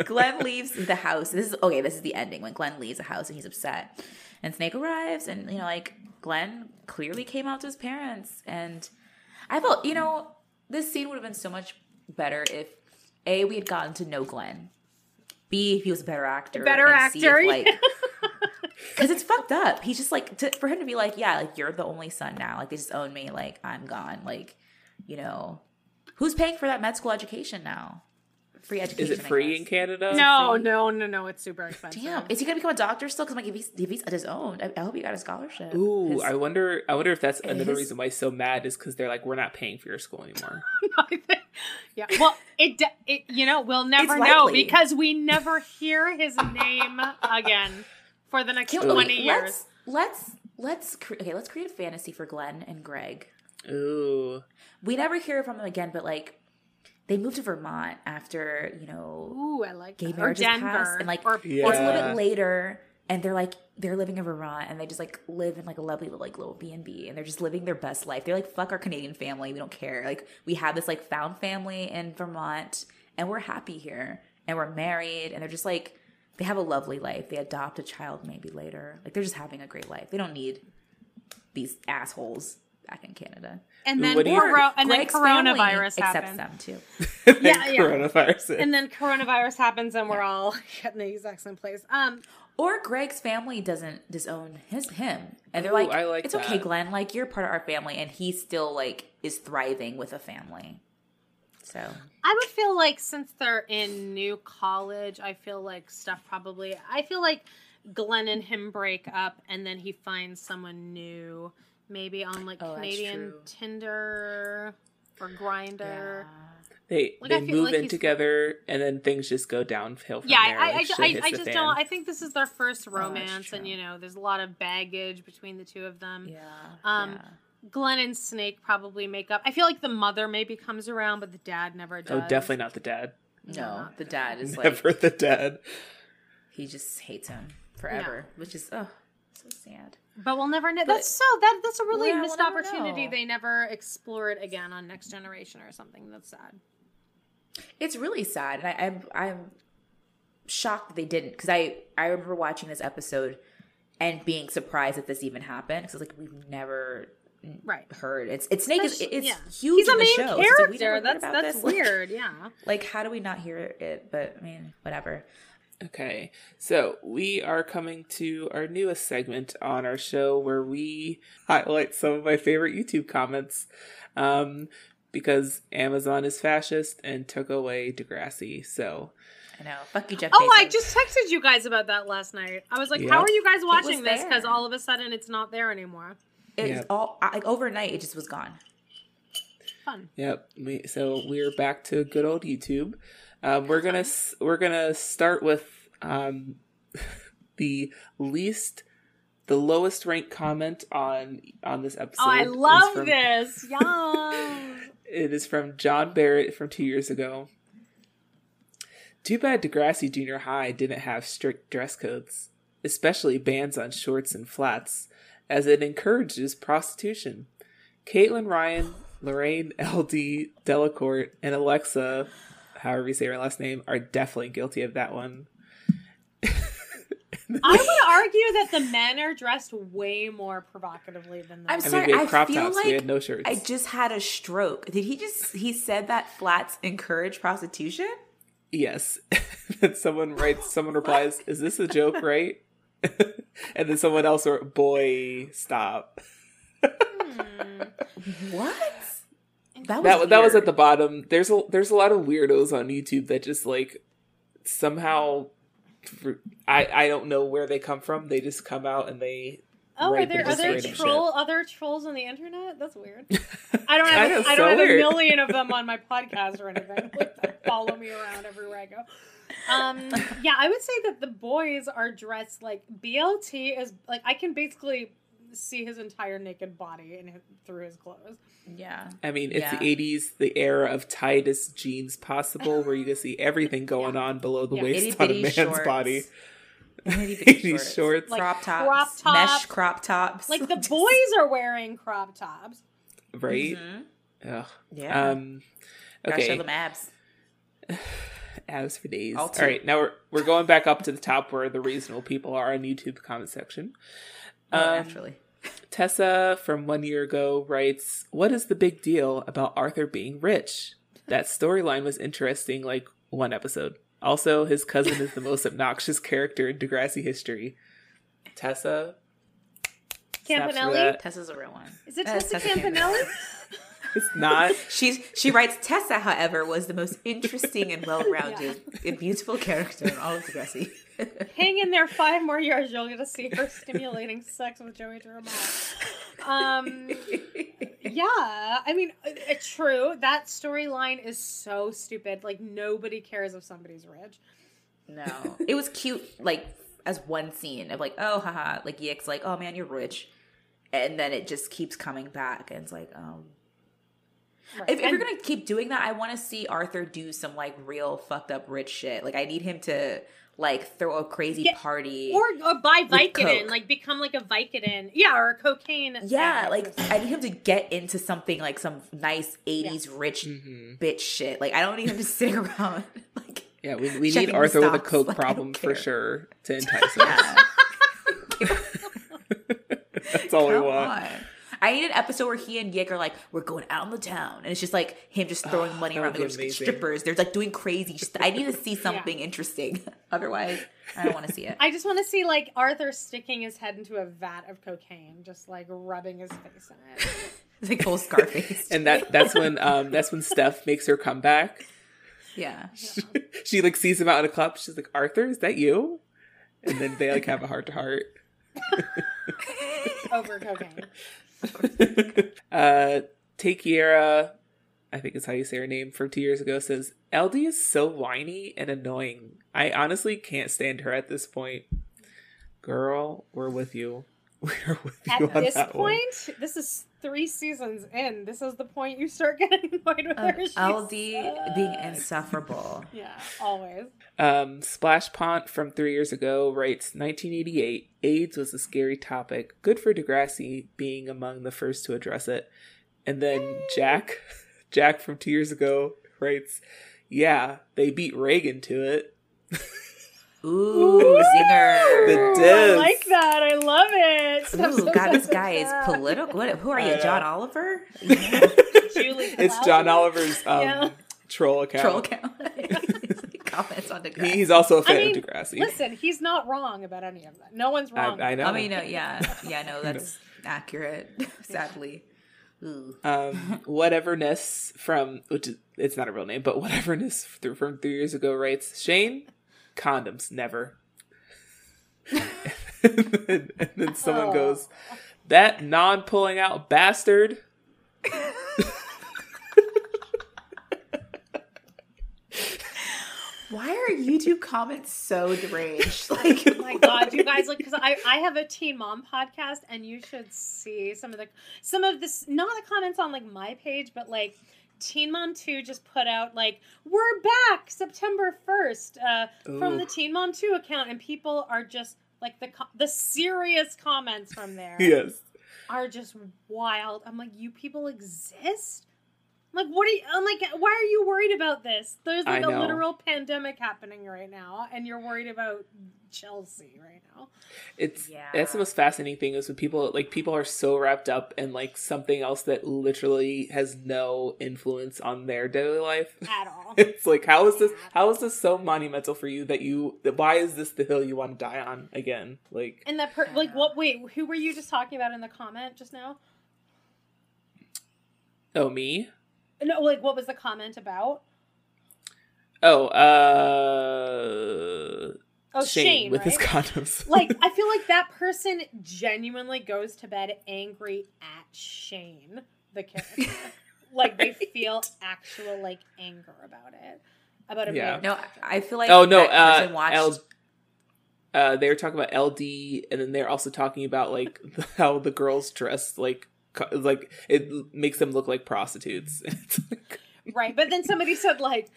Glenn leaves the house. This is okay. This is the ending when Glenn leaves the house and he's upset, and Snake arrives, and you know, like Glenn clearly came out to his parents, and I felt you know this scene would have been so much better if a we had gotten to know Glenn. B, he was a better actor. Better C, if, actor, like, because it's fucked up. He's just like, to, for him to be like, yeah, like, you're the only son now. Like, they just own me. Like, I'm gone. Like, you know, who's paying for that med school education now? Free education. Is it free in Canada? No, no, no, no. It's super expensive. Damn, is he gonna become a doctor still? Because like, if he's if he's disowned, I, I hope he got a scholarship. Ooh, His- I wonder. I wonder if that's another his- reason why he's so mad is because they're like, we're not paying for your school anymore. yeah. Well, it, it. You know, we'll never It's know likely. because we never hear his name again for the next Can- twenty okay, years. Let's let's let's cre- okay. Let's create a fantasy for Glenn and Greg. Ooh, We never hear from them again, but like. They moved to Vermont after, you know, Ooh, I like gay that. Or marriages passed, and like or or it's a little bit later, and they're like they're living in Vermont, and they just like live in like a lovely like little B and B, and they're just living their best life. They're like fuck our Canadian family, we don't care. Like we have this like found family in Vermont, and we're happy here, and we're married, and they're just like they have a lovely life. They adopt a child maybe later, like they're just having a great life. They don't need these assholes back in Canada. and then What do coro- and then Greg's family coronavirus accepts them too. Yeah, yeah. coronavirus. And then coronavirus happens, and we're all in the exact same place. Um, Or Greg's family doesn't disown his him, and they're Ooh, like, I like "It's okay, that. Glenn. Like you're part of our family," and he still like is thriving with a family. So I would feel like since they're in new college, I feel like stuff probably. I feel like Glenn and him break up, and then he finds someone new, maybe on like Oh, Canadian. Tinder or Grindr. they Like, they move like in he's- together, and then things just go downhill from Yeah, there. I, like I, shit I, I just fan. don't. I think this is their first Oh, romance, and you know, there's a lot of baggage between the two of them. yeah, Um, yeah. Glenn and Snake probably make up. I feel like the mother maybe comes around, but the dad never does. oh, definitely not the dad. no, not the dad is like Never the dad. he just hates him forever, which is oh so sad. But we'll never know. That's so that that's a really Yeah, we'll missed opportunity. know. They never explore it again on Next Generation or something. That's sad. It's really sad, and I, I'm I'm shocked that they didn't because I I remember watching this episode and being surprised that this even happened because like we've never Right. heard. It's it's Snake is it's yeah. huge. He's a main show. So it's like, we character. that's that's this. Weird. Yeah. Like, how do we not hear it? But I mean, whatever. Okay, so we are coming to our newest segment on our show where we highlight some of my favorite YouTube comments. Um, because Amazon is fascist and took away Degrassi. So I know. Fuck you, Jeff. Oh, I just texted you guys about that last night. I was like, Yeah. "How are you guys watching this?" Because all of a sudden it's not there anymore. It's Yeah. all like overnight. It just was gone. Fun. Yep. We, so we're back to good old YouTube. Um, we're gonna we're gonna start with um, the least, the lowest ranked comment on on this episode. Oh, I love from- this. Yum. It is from John Barrett from two years ago. Too bad Degrassi Junior High didn't have strict dress codes, especially bans on shorts and flats, as it encourages prostitution. Caitlin Ryan, Lorraine LD Delacourt, and Alexa, however you say her last name, are definitely guilty of that one. I would argue that the men are dressed way more provocatively than the I'm I sorry. mean, we had I feel tops, like we had no shirts. I just had a stroke. Did he just? He said that flats encourage prostitution. Yes. and someone writes, someone replies, Is this a joke, right? and then someone else wrote, Boy, stop. Hmm. What? That was That, that was at the bottom. There's a there's a lot of weirdos on YouTube that just like somehow I I don't know where they come from. They just come out and they Oh, are there there troll other trolls on the internet? That's weird. I don't have know, I don't have a million of them on my podcast or anything. Like, follow me around everywhere I go. Um, yeah, I would say that the boys are dressed like BLT is like I can basically see his entire naked body in his, through his clothes. Yeah. I mean, it's Yeah. the 80s, the era of tightest jeans possible, where you can see everything going on below the Yeah. waist on a man's shorts. body. Itty bitty 80s shorts. Like crop tops, crop top. mesh crop tops. Like the boys are wearing crop tops. right? Mhm. Ugh. Yeah. Um, Gotta show okay. them abs. Abs for days. All All now we're we're going back up to the top where the reasonable people are on YouTube comment section. Oh, Um, naturally. Tessa from one year ago writes, "What is the big deal about Arthur being rich? That storyline was interesting, like one episode. Also, his cousin is the most obnoxious character in Degrassi history. Tessa, Campanelli? Tessa's a real one. Is it That's Tessa Tessa Campanelli? It's not. She's she writes Tessa, however, was the most interesting and well-rounded and beautiful character in all of Degrassi. Hang in there five more years, you'll get to see her stimulating sex with Joey Jeremiah. Um, yeah, I mean, uh, it's true. That storyline is so stupid. Like nobody cares if somebody's rich. no, it was cute, like as one scene of like, oh, haha, like Yick's like, oh man, you're rich, and then it just keeps coming back, and it's like, um. Right. If, if And- you're gonna keep doing that, I want to see Arthur do some like real fucked up rich shit. Like I need him to like throw a crazy Yeah, party, or or buy Vicodin, like become like a Vicodin, yeah, or a cocaine. yeah, addict. like I need him to get into something like some nice '80s rich Mhm. bitch shit. Like I don't need him to sit around like Yeah, we, we need the Arthur with a coke like, problem for sure to entice him. That's all we want. on. I need an episode where he and Yick are like, we're going out in the town, and it's just like him just throwing money around. would They're just strippers. They're like doing crazy. Just, I need to see something interesting. Otherwise, I don't want to see it. I just want to see like Arthur sticking his head into a vat of cocaine, just like rubbing his face in it. It's like full Scarface. And that that's when um that's when Steph makes her comeback. yeah, she like sees him out in a club. She's like, Arthur, is that you? And then they like have a heart to heart. over cocaine. uh Takiera, I think is how you say her name from two years ago, says LD is so whiny and annoying. I honestly can't stand her at this point. Girl, we're with you. We're with you At this that one. point, this is three seasons in. This is the point you start getting annoyed with Um, her. She LD being insufferable. Yeah, always. Um, Splash Pont from three years ago writes 1988 AIDS was a scary topic. Good for Degrassi being among the first to address it. And then Jack, Jack from two years ago writes, Yeah, they beat Reagan to it. Ooh, zinger. The Ooh, I like that. I love it. Ooh, stop, God, this guy is political. What, who are you, John Oliver? Julie It's Cloud. John Oliver's um, Yeah. troll account. Troll account. Comments on the He- He's also a fan I mean, of Degrassi. listen, he's not wrong about any of that. No one's wrong. I, I know. I mean, uh, yeah, yeah, no, that's accurate. Sadly, Ooh. um, whateverness from which is, it's not a real name, but whateverness through from three years ago writes Shane, condoms never. and, then, and then someone Oh. goes, that non-pulling out bastard. Why are YouTube comments so deranged? Like, Oh my god, you guys like because I I have a teen mom podcast and you should see some of the some of this not the comments on like my page but like Teen Mom 2 just put out like we're back September 1st uh from the Teen Mom 2 account and people are just like the co- the serious comments from there Yes. are just wild. I'm like you people exist? Like what are you I'm like why are you worried about this? There's like I a know. literal pandemic happening right now and you're worried about Chelsea right now. It's Yeah. that's the most fascinating thing is when people like people are so wrapped up in like something else that literally has no influence on their daily life. At all. It's like how is this how is this so monumental for you that you that why is this the hill you want to die on again? Like And that per- like what wait, who were you just talking about in the comment just now? oh me? No, like what was the comment about? Oh, uh Oh, Shane, Shane, with right? his condoms. like I feel like that person genuinely goes to bed angry at Shane, the character. like they feel actual like anger about it. About a Yeah. no. I feel like oh no, that uh, person watched. L- uh, they were talking about LD, and then they're also talking about like how the girls dress like co- like it makes them look like prostitutes. It's like, right. But then somebody said like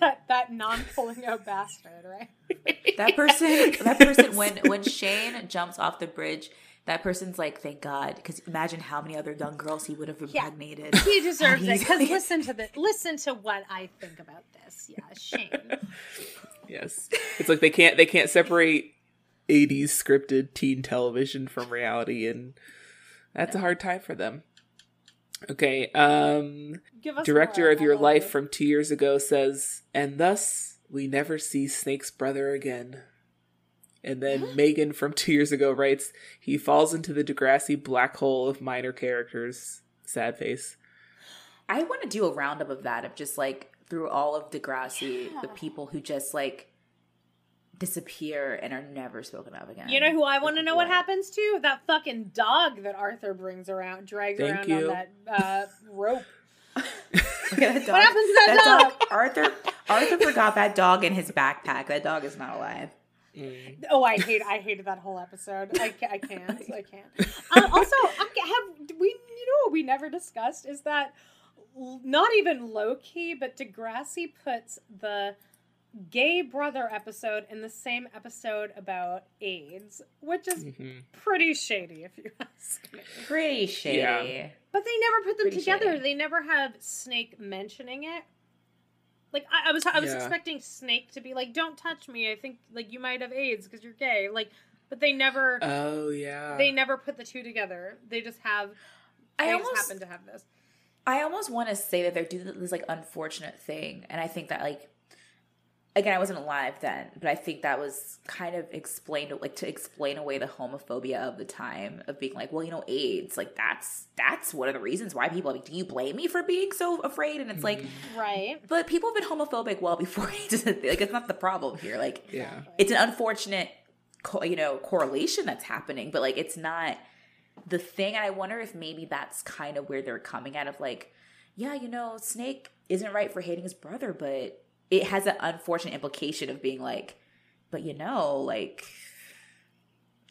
that that non pulling out bastard, right? that person, that person, when when Shane jumps off the bridge, that person's like, "Thank God," because imagine how many other young girls he would have Yeah. impregnated. He deserves it because like- listen to the listen to what I think about this. Yeah, Shane. yes, it's like they can't they can't separate '80s scripted teen television from reality, and that's a hard time for them. Okay, um, Give us director of your life from two years ago says, and thus we never see Snake's brother again. And then Megan from two years ago writes, he falls into the Degrassi black hole of minor characters. Sad face. I want to do a roundup of that of just like through all of Degrassi, the people who just like disappear and are never spoken of again. You know who I want to know what What? happens to? That fucking dog that Arthur brings around, drags Thank around you. on that uh, rope. That dog. What happens to that dog? Arthur Arthur forgot that dog in his backpack. That dog is not alive. Mm. Oh, I hate. I hated that whole episode. I, I can't. I can't. Um, also, I ca- have we? You know what we never discussed is that not even low key, but Degrassi puts the gay brother episode in the same episode about AIDS, which is Mhm. pretty shady, if you ask me. Pretty shady. Yeah. But they never put them Pretty together. shady. They never have Snake mentioning it. Like I, I was, I was Yeah. expecting Snake to be like, "Don't touch me. I think like you might have AIDS because you're gay." Like, but they never, Oh, yeah. they never put the two together. They just have. I they almost happen to have this. I almost want to say that they're doing this like unfortunate thing, and I think that like again, I wasn't alive then, but I think that was kind of explained like to explain away the homophobia of the time of being like, well, you know, AIDS, like that's that's one of the reasons why people like, do you blame me for being so afraid? And it's like, mm-hmm. Right. but people have been homophobic well before AIDS. is a thing. Like it's not the problem here. Like Yeah. it's an unfortunate co- you know correlation that's happening but like it's not the thing and i wonder if maybe that's kind of where they're coming out of like yeah you know snake isn't right for hating his brother but it has an unfortunate implication of being like but you know like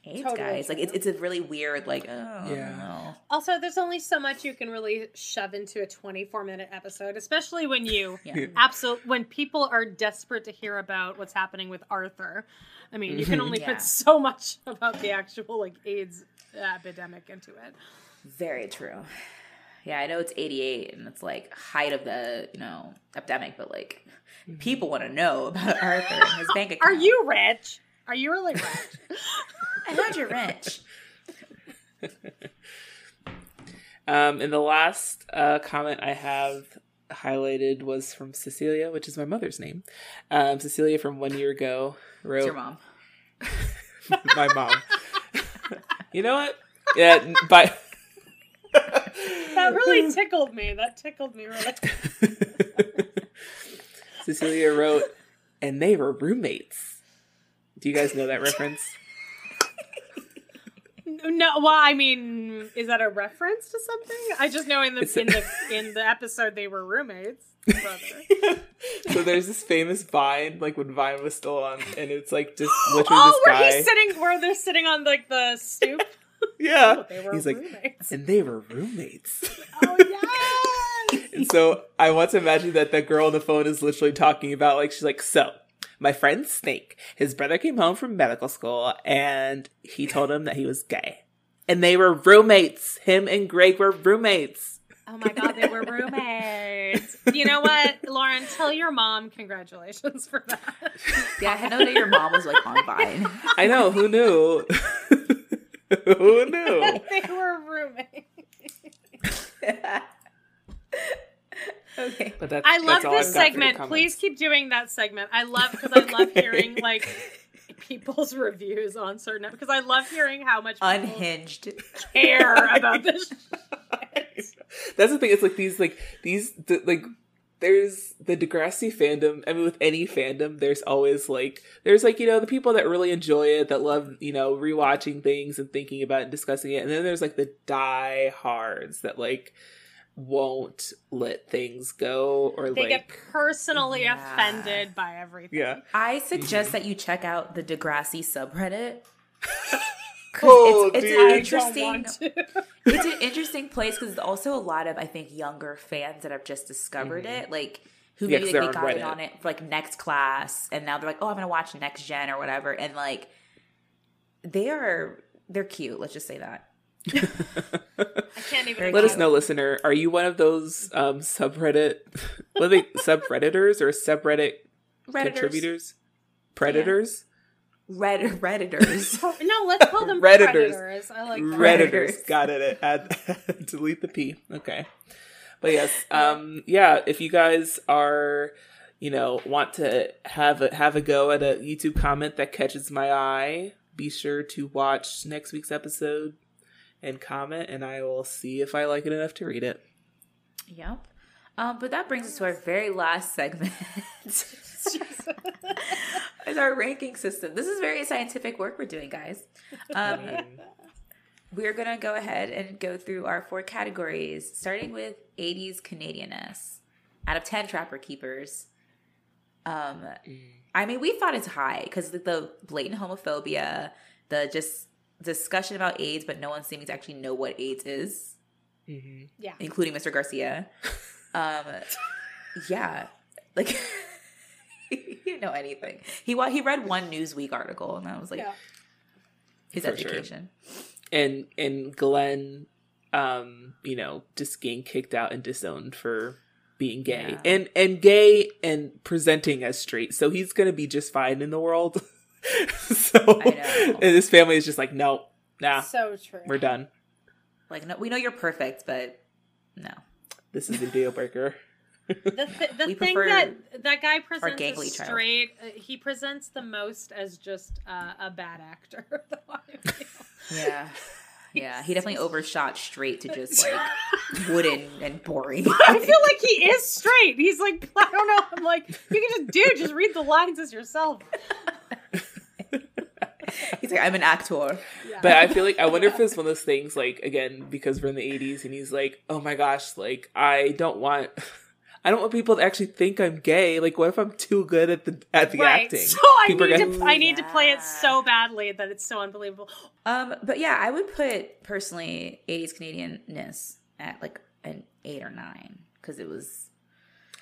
AIDS Totally guys like it's, it's a really weird like oh Yeah. yeah Also, there's only so much you can really shove into a 24 minute episode, especially when you yeah absolute when people are desperate to hear about what's happening with Arthur. I mean, you can mm-hmm. only Yeah. put so much about the actual like AIDS epidemic into it. very true yeah, I know it's 88 and it's like height of the, you know, epidemic, but like people want to know about Arthur and his bank account. Are you rich? Are you really rich? I heard you're rich. Um, and the last uh, comment I have highlighted was from Cecilia, which is my mother's name. Um, Cecilia from one year ago wrote It's your mom. my mom. you know what? Yeah, by that really tickled me. That tickled me really. Cecilia wrote, and they were roommates. Do you guys know that reference? No, well, I mean, is that a reference to something? I just know in the It's in the in the episode they were roommates. So there's this famous Vine, like when Vine was still on, and it's like just literally oh, this where guy. he's sitting, where they're sitting on like the stoop. yeah, Oh, they were he's like, roommates. and they were roommates. Oh yes. And so I want to imagine that the girl on the phone is literally talking about like she's like, so my friend Snake, his brother came home from medical school and he told him that he was gay. And they were roommates. Him and Greg were roommates. Oh my god, they were roommates. You know what, Lauren? Tell your mom congratulations for that. Yeah, I know that your mom was like on Vine. I know, who knew? who knew? they were roommates. okay. But that's, I love that's this I've got for your segment. Please keep doing that segment. I love because I love hearing like people's reviews on certain because I love hearing how much people Unhinged. care about this. shit. That's the thing. It's like these, like these, the, like there's the Degrassi fandom. I mean, with any fandom, there's always like there's like you know the people that really enjoy it, that love you know rewatching things and thinking about it and discussing it, and then there's like the die hards that like won't let things go or They like get personally Yeah. offended by everything. yeah. I suggest that you check out the Degrassi subreddit. 'Cause Oh, it's, it's an interesting it's an interesting place because there's also a lot of I think younger fans that have just discovered mm-hmm. it, like who Yeah, maybe 'cause like, they're they got in Reddit. on it for like next class, and now they're like, oh, I'm gonna watch next gen or whatever, and like they are they're cute. Let's just say that. I can't even. Let us know, listener. Are you one of those um subreddit, what they subredditors or subreddit Redditors, contributors? Predators? Red redditors. No, let's call them Redditors. predators. I like that. Redditors. Predators. Got it. Add delete the P. Okay. But yes, um, yeah. If you guys are, you know, want to have a have a go at a YouTube comment that catches my eye, be sure to watch next week's episode and comment, and I will see if I like it enough to read it. Yep. Um, but that brings us to our very last segment. It's our ranking system. This is very scientific work we're doing, guys. Um, we're gonna go ahead and go through our four categories, starting with 80s Canadianness. Out of 10 Trapper Keepers. Um, I mean, we thought it's high because the, the blatant homophobia, the just discussion about AIDS, but no one seeming to actually know what AIDS is Mm-hmm. Yeah. including Mr. Garcia. Um, yeah, like he didn't know anything. He he read one Newsweek article, and that was like Yeah. his For sure. education. And and Glenn, um, you know, just getting kicked out and disowned for being gay Yeah. and and gay and presenting as straight. So he's gonna be just fine in the world. so I know. and his family is just like, no, nah, So true. we're done. Like, no, we know you're perfect, but no. This is a deal breaker. The, th- the thing that that guy presents gangly as child. straight, uh, he presents the most as just uh, a bad actor. though, I feel. Yeah. Yeah, he definitely overshot straight to just like wooden and boring. I feel like he is straight. He's like, I don't know. I'm like, you can just do, just read the lines as yourself. He's like, I'm an actor. Yeah. But I feel like I wonder if it's one of those things like again because we're in the eighties and he's like, oh my gosh, like I don't want. I don't want people to actually think I'm gay. Like, what if I'm too good at the at the right. acting? So I People are need gonna- to, I need to play it so badly that it's so unbelievable. Um, but yeah, I would put personally 80s Canadianness at like an eight or nine because it was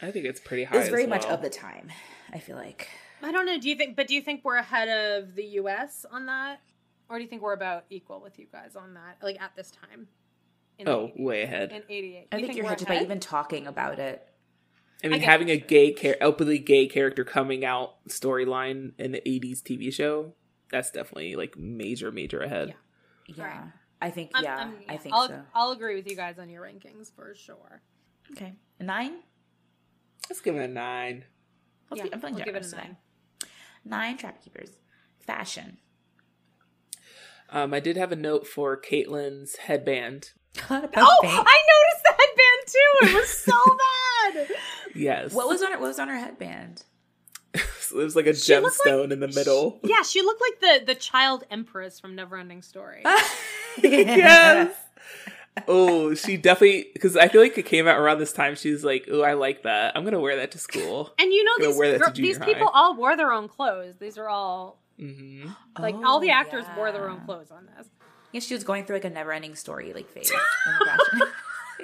I think it's pretty high. it was as very much of the time. I feel like I don't know. Do you think? But do you think we're ahead of the U.S. on that, or do you think we're about equal with you guys on that? Like at this time? in the Oh, 80s. way ahead. In 88. I You think you're ahead just by even talking about it. I mean, get- having a gay, char- openly gay character coming out storyline in the '80s TV show, that's definitely like major, major ahead. Yeah. Yeah. Right. I think, I'm- yeah, I'm- I think I'll, so. I'll agree with you guys on your rankings for sure. Okay. A nine? Let's give it a nine. Let's yeah, be- I'm feeling we'll give it a nine. Nine trap keepers. Fashion. Um, I did have a note for Caitlin's headband. oh, Oh, I noticed the headband too. It was so bad. Yes, What was on it? What was on her headband? it was like a She looked like- gemstone in the middle. Yeah, she looked like the the child empress from Neverending Story. yes. Oh, she definitely because I feel like it came out around this time. She's like, "Oh, I like that. I'm gonna wear that to school." And you know these wear that to gir- junior these people high. all wore their own clothes. These are all hmm like all the Oh, actors wore their own clothes on this. Yeah, she was going through like a never ending story like phase. in her fashion.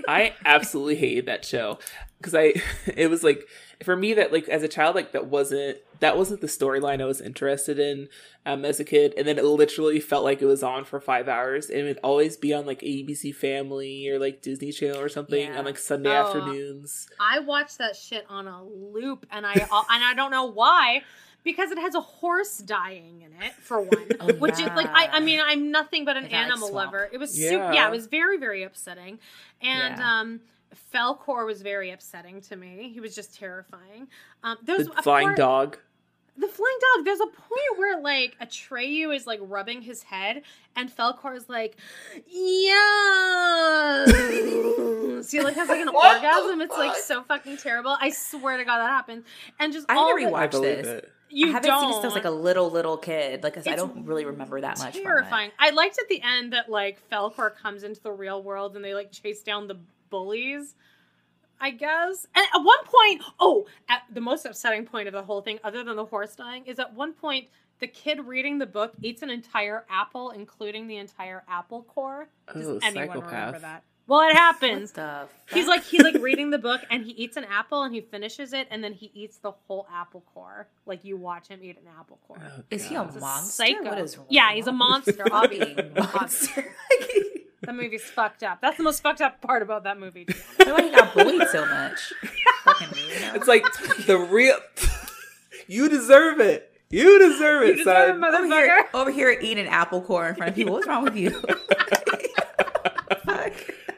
I absolutely hated that show because I it was like for me that like as a child like that wasn't that wasn't the storyline I was interested in um, as a kid, and then it literally felt like it was on for five hours, and it would always be on like ABC Family or like Disney Channel or something Yeah. on like Sunday Oh. afternoons. I watched that shit on a loop, and I and I don't know why. Because it has a horse dying in it, for one. Oh, Which is like I, I mean I'm nothing but an Like that, like, animal swamp. lover. It was Yeah. super, yeah, it was very very upsetting, and Yeah. um, Falkor was very upsetting to me. He was just terrifying. Um, there's The a flying part- dog. The flying dog. There's a point where like Atreyu is like rubbing his head, and Falkor is like, yeah. so he like has like an orgasm. It's like so fucking terrible. I swear to God that happened. And just I all need to the- rewatch believe this. it. you I haven't don't. seen this since I was like a little little kid. Like 'cause I don't really remember that much. terrifying. I liked at the end that like Falkor comes into the real world and they like chase down the bullies. I guess. And at one point, oh, at the most upsetting point of the whole thing, other than the horse dying, is at one point the kid reading the book eats an entire apple, including the entire apple core. Does Oh, anyone remember that? Well, it happens. He's like he's like reading the book and he eats an apple and he finishes it and then he eats the whole apple core. Like you watch him eat an apple core. Oh, Is he a God. He's a monster? psycho. What is Yeah, he's a monster, with obviously. monster. That movie's fucked up. That's the most fucked up part about that movie. to be. I wonder why he got bullied so much. Fucking weirdo. It's like the real. you deserve it. You deserve it, You deserve son. it, mother- over here, over here eating apple core in front of people. What's wrong with you? Fuck.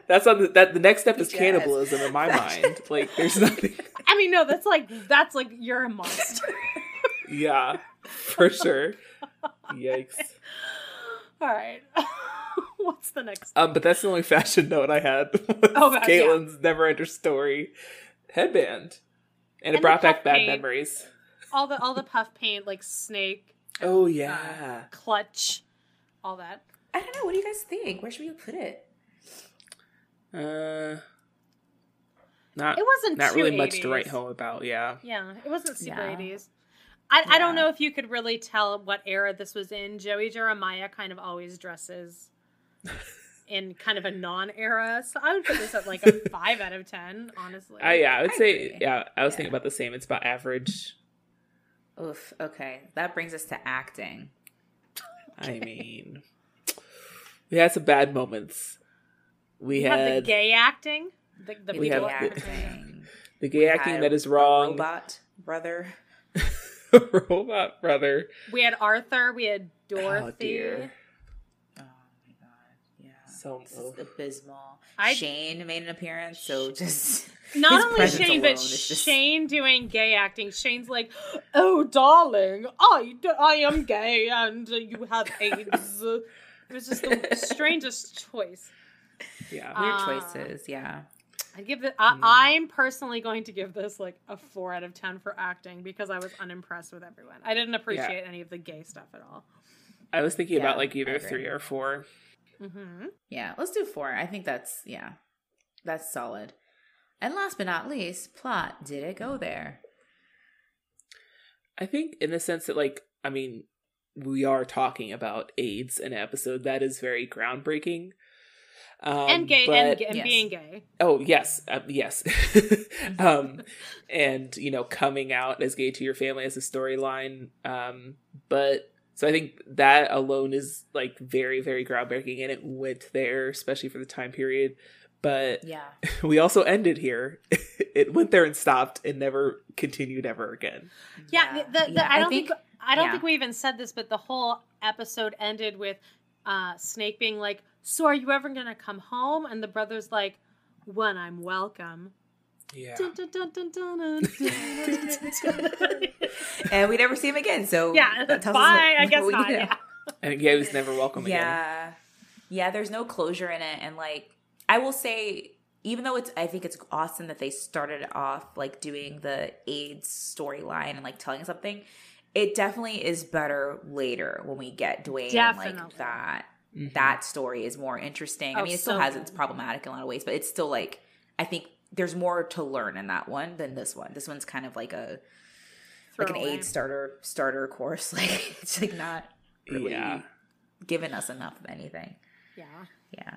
That's on the, that. The next step is Yes. cannibalism in my mind. Like, there's nothing. I mean, no, that's like that's like you're a monster. Yeah, for sure. Yikes. All right. What's the next? Um, but that's the only fashion note I had. Was Oh, God, yeah. Never ender story headband, and it brought back bad paint. memories. All the all the puff paint, like snake, Oh yeah. clutch, all that. I don't know. What do you guys think? Where should we put it? Uh, not It wasn't not too really much to write home about. Yeah. Yeah, it wasn't super Yeah. 80s. I, I don't know if you could really tell what era this was in. Joey Jeremiah kind of always dresses in kind of a non-era, so I would put this at like a five out of ten, honestly. I yeah, I would I say agree. yeah. I was Yeah. thinking about the same. It's about average. Oof. Okay, that brings us to acting. I mean, we had some bad moments. We We have the had gay acting. The, the We people have Gay the- acting. the gay We acting that is wrong. Robot brother. Robot brother. We had Arthur. We had Oh Dorothy. Oh my god. Yeah. So This is abysmal. I- Shane made an appearance, so just Not only Shane, alone but just- Shane doing gay acting. Shane's like, "Oh, darling, I, I am gay, and uh, you have AIDS." it was just the strangest choice. yeah. weird Ah. choices. Yeah. I give it. I, I'm personally going to give this like a four out of ten for acting because I was unimpressed with everyone. I didn't appreciate any of the gay stuff at all. I was thinking Yeah, about like either three or four. Hmm Yeah. Let's do four. I think that's yeah, that's solid. And last but not least, plot. Did it go there? I think in the sense that like I mean we are talking about AIDS in an episode that is very groundbreaking. Um, and gay but- and, and yes. being gay. Oh yes, uh, yes, um, and you know, coming out as gay to your family as a storyline. Um, but So I think that alone is like very, very groundbreaking and it went there, especially for the time period. But Yeah. we also ended here. it went there and stopped and never continued ever again. Yeah, Yeah. the, the, Yeah, I I don't think- think, I don't yeah. think we even said this, but the whole episode ended with uh, Snake being like, "So are you ever gonna come home?" And the brother's like, "When I'm welcome." Yeah. And we never see him again. So yeah, that tells us bye. what- I guess what we not. know. Yeah. And yeah, he was never welcome again. Yeah. Yeah, there's no closure in it. And like, I will say, even though it's, I think it's awesome that they started off like doing the AIDS storyline and like telling something, it definitely is better later when we get Dwayne and like Definitely. that. Mhm. That story is more interesting. I Oh, mean, it still so has its problematic in a lot of ways, but it's still like, I think there's more to learn in that one than this one. This one's kind of like a, like an Throwaway. AIDS starter starter course. Like it's like not really Yeah. giving us enough of anything. Yeah. Yeah.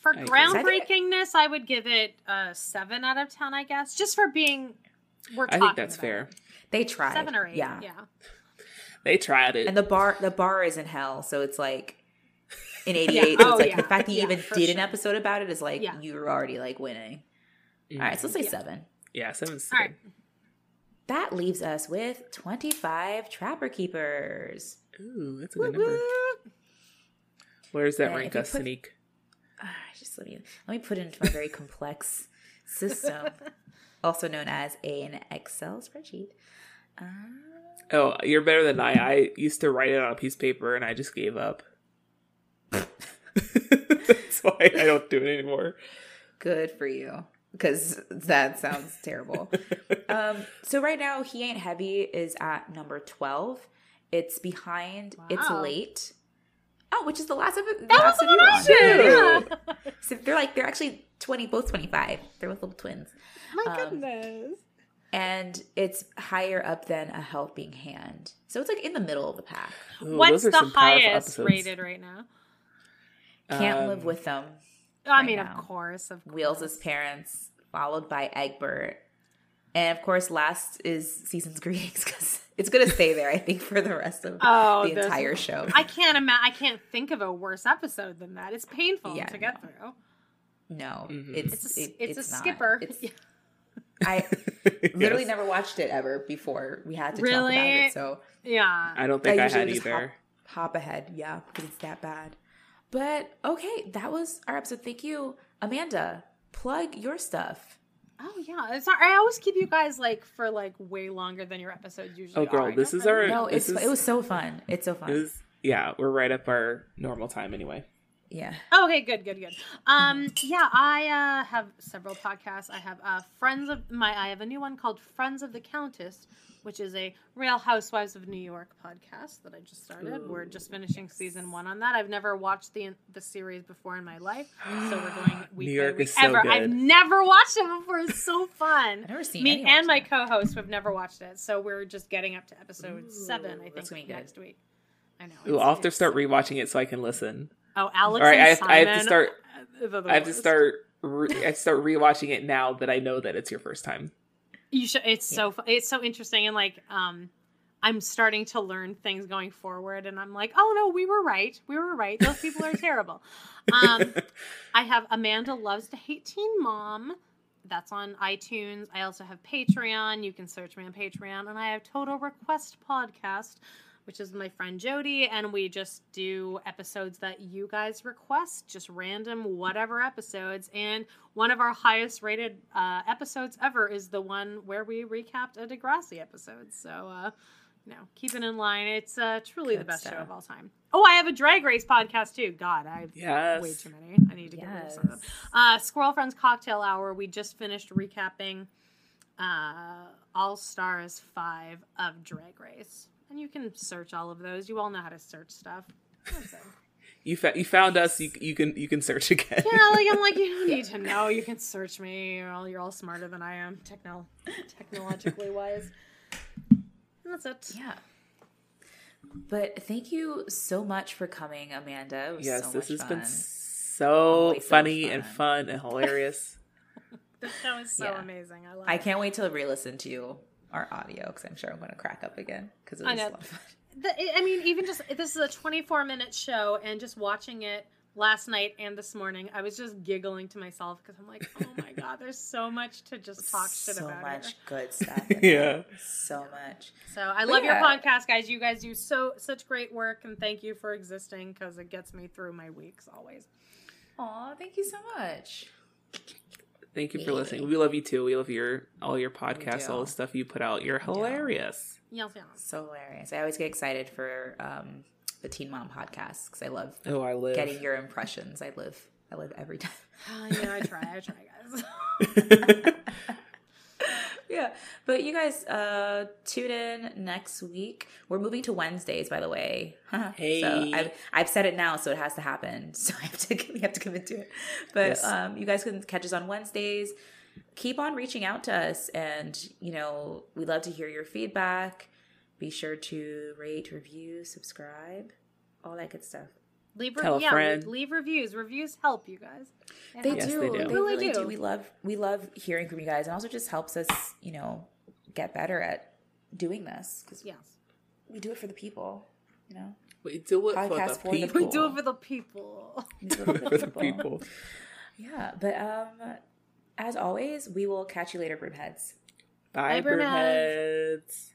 For I groundbreakingness, I would give it a seven out of ten. I guess just for being. We're I think that's about fair. it. They tried. Seven or eight. Yeah. Yeah. They tried it. And the bar the bar is in hell, so it's like in eighty eight. Yeah. So Oh, it's like yeah. the fact that you Yeah, even for did an episode about it is like Yeah. you were already like winning. Mhm. All right, so let's say Yeah. seven. Yeah, seven's All good. right. That leaves us with twenty five trapper keepers. Ooh, that's a good number. Where does that Yeah, rank if us, put- Seynique? Ah, just let me let me put it into my very complex system, also known as an Excel spreadsheet. Uh, Oh, you're better than I. I used to write it on a piece of paper and I just gave up. That's why I don't do it anymore. good for you, because that sounds terrible. Um, so right now, he ain't heavy is at number twelve. It's behind. It's late. Oh, which is the last of it. That was last of you were the Yeah. So they're like they're actually twenty, both twenty five. They're both little twins, My Um, goodness. and it's higher up than a helping hand. So it's like in the middle of the pack. Ooh, What's the highest episodes. rated right now? Can't Um, live with them. I right mean, now. of course, of course. Wheels' parents, followed by Egbert. And of course, last is Season's Greetings because it's going to stay there, I think, for the rest of Oh, the entire show. I can't imagine. I can't think of a worse episode than that. It's painful Yeah, to get through. no, Mhm. it's It's a, it- it's a not. skipper. It's- I literally Yes. never watched it ever before we had to talk about it. So yeah. I don't think I, usually had either. Hop, hop ahead, yeah, because it's that bad. But okay, that was our episode. Thank you, Amanda. Plug your stuff. Oh yeah. It's not, I always keep you guys like for like way longer than your episodes usually. Oh, girl, are. This is our- No, it's is- it was so fun. It's so fun. It was, yeah, we're right up our normal time anyway. Yeah. Oh, okay, good, good, good. Um, yeah, I uh, have several podcasts. I have uh, friends of my. I have a new one called Friends of the Countess, which is a Real Housewives of New York podcast that I just started. We're just finishing season one on that. I've never watched the the series before in my life, so we're going week New by York week. is so Ever, good. I've never watched it before. It's so fun. I've never seen Me and my co-host have never watched it, so we're just getting up to episode seven. I think that's good. next week. I know. Ooh, I'll have to start rewatching it so I can listen. Oh, Alex. All right, I have, I have to start. I have to start. Re- I have to start rewatching it now that I know that it's your first time. You should. It's so it's so interesting and like um, I'm starting to learn things going forward, and I'm like, oh no, we were right. We were right. Those people are terrible. Um, I have Amanda loves to hate Teen Mom. That's on iTunes. I also have Patreon. You can search me on Patreon, and I have Total Request Podcast, which is my friend Jody, and we just do episodes that you guys request, just random whatever episodes. And one of our highest rated uh, episodes ever is the one where we recapped a Degrassi episode. So, uh, you know, keep it in line. It's uh, truly the Good best show of all time. Oh, I have a Drag Race podcast too. God, I have Yes. way too many. I need to get rid of some of them. Uh, Squirrel Friends Cocktail Hour. We just finished recapping uh, All Stars 5 of Drag Race. And you can search all of those. You all know how to search stuff. That's. You fa- you found us. You you can you can search again. Yeah, like I'm like you don't need to know. You can search me. You're all, you're all smarter than I am, techno technologically wise. And that's it. Yeah. But thank you so much for coming, Amanda. It was yes, so this much has been so Always so funny and fun. fun and hilarious. The show is so Yeah. amazing. I love I it. can't wait to re-listen to our audio because I'm sure I'm going to crack up again because it I was a know. lot of fun. the, I mean, even just this is a 24 minute show, and just watching it last night and this morning, I was just giggling to myself because I'm like, oh my god, there's so much to just talk shit so about. much here. good stuff. Yeah. there. so much. So I love Yeah. your podcast, guys. You guys do so such great work, and thank you for existing because it gets me through my weeks always. Aw, thank you so much. Thank you for listening. We love you too. We love your all your podcasts, all the stuff you put out. You're hilarious. Yes, yes. So hilarious. I always get excited for um, the Teen Mom podcast because I love Oh, I live. getting your impressions. I live. I live every time. Uh, yeah, I try. I try, guys. yeah. But you guys uh tune in next week. We're moving to wednesdays by the way. Hey. so I've, I've said it now so it has to happen. So i have to we have to commit to it. But Yes. um you guys can catch us on wednesdays. Keep on reaching out to us and you know we love to hear your feedback. Be sure to rate review subscribe all that good stuff Leave, Tell a yeah, friend. leave reviews. Reviews help you guys. It They helps. Do. they They, do. They really really do. do. We love we love hearing from you guys, and also just helps us, you know, get better at doing this because Yes. we do it for the people. You know, We do it Podcast for for the the people. We do it for the people. we do it for the people. Yeah, but um, as always, we will catch you later, broomheads. Bye, Bye, Broomheads. broomheads.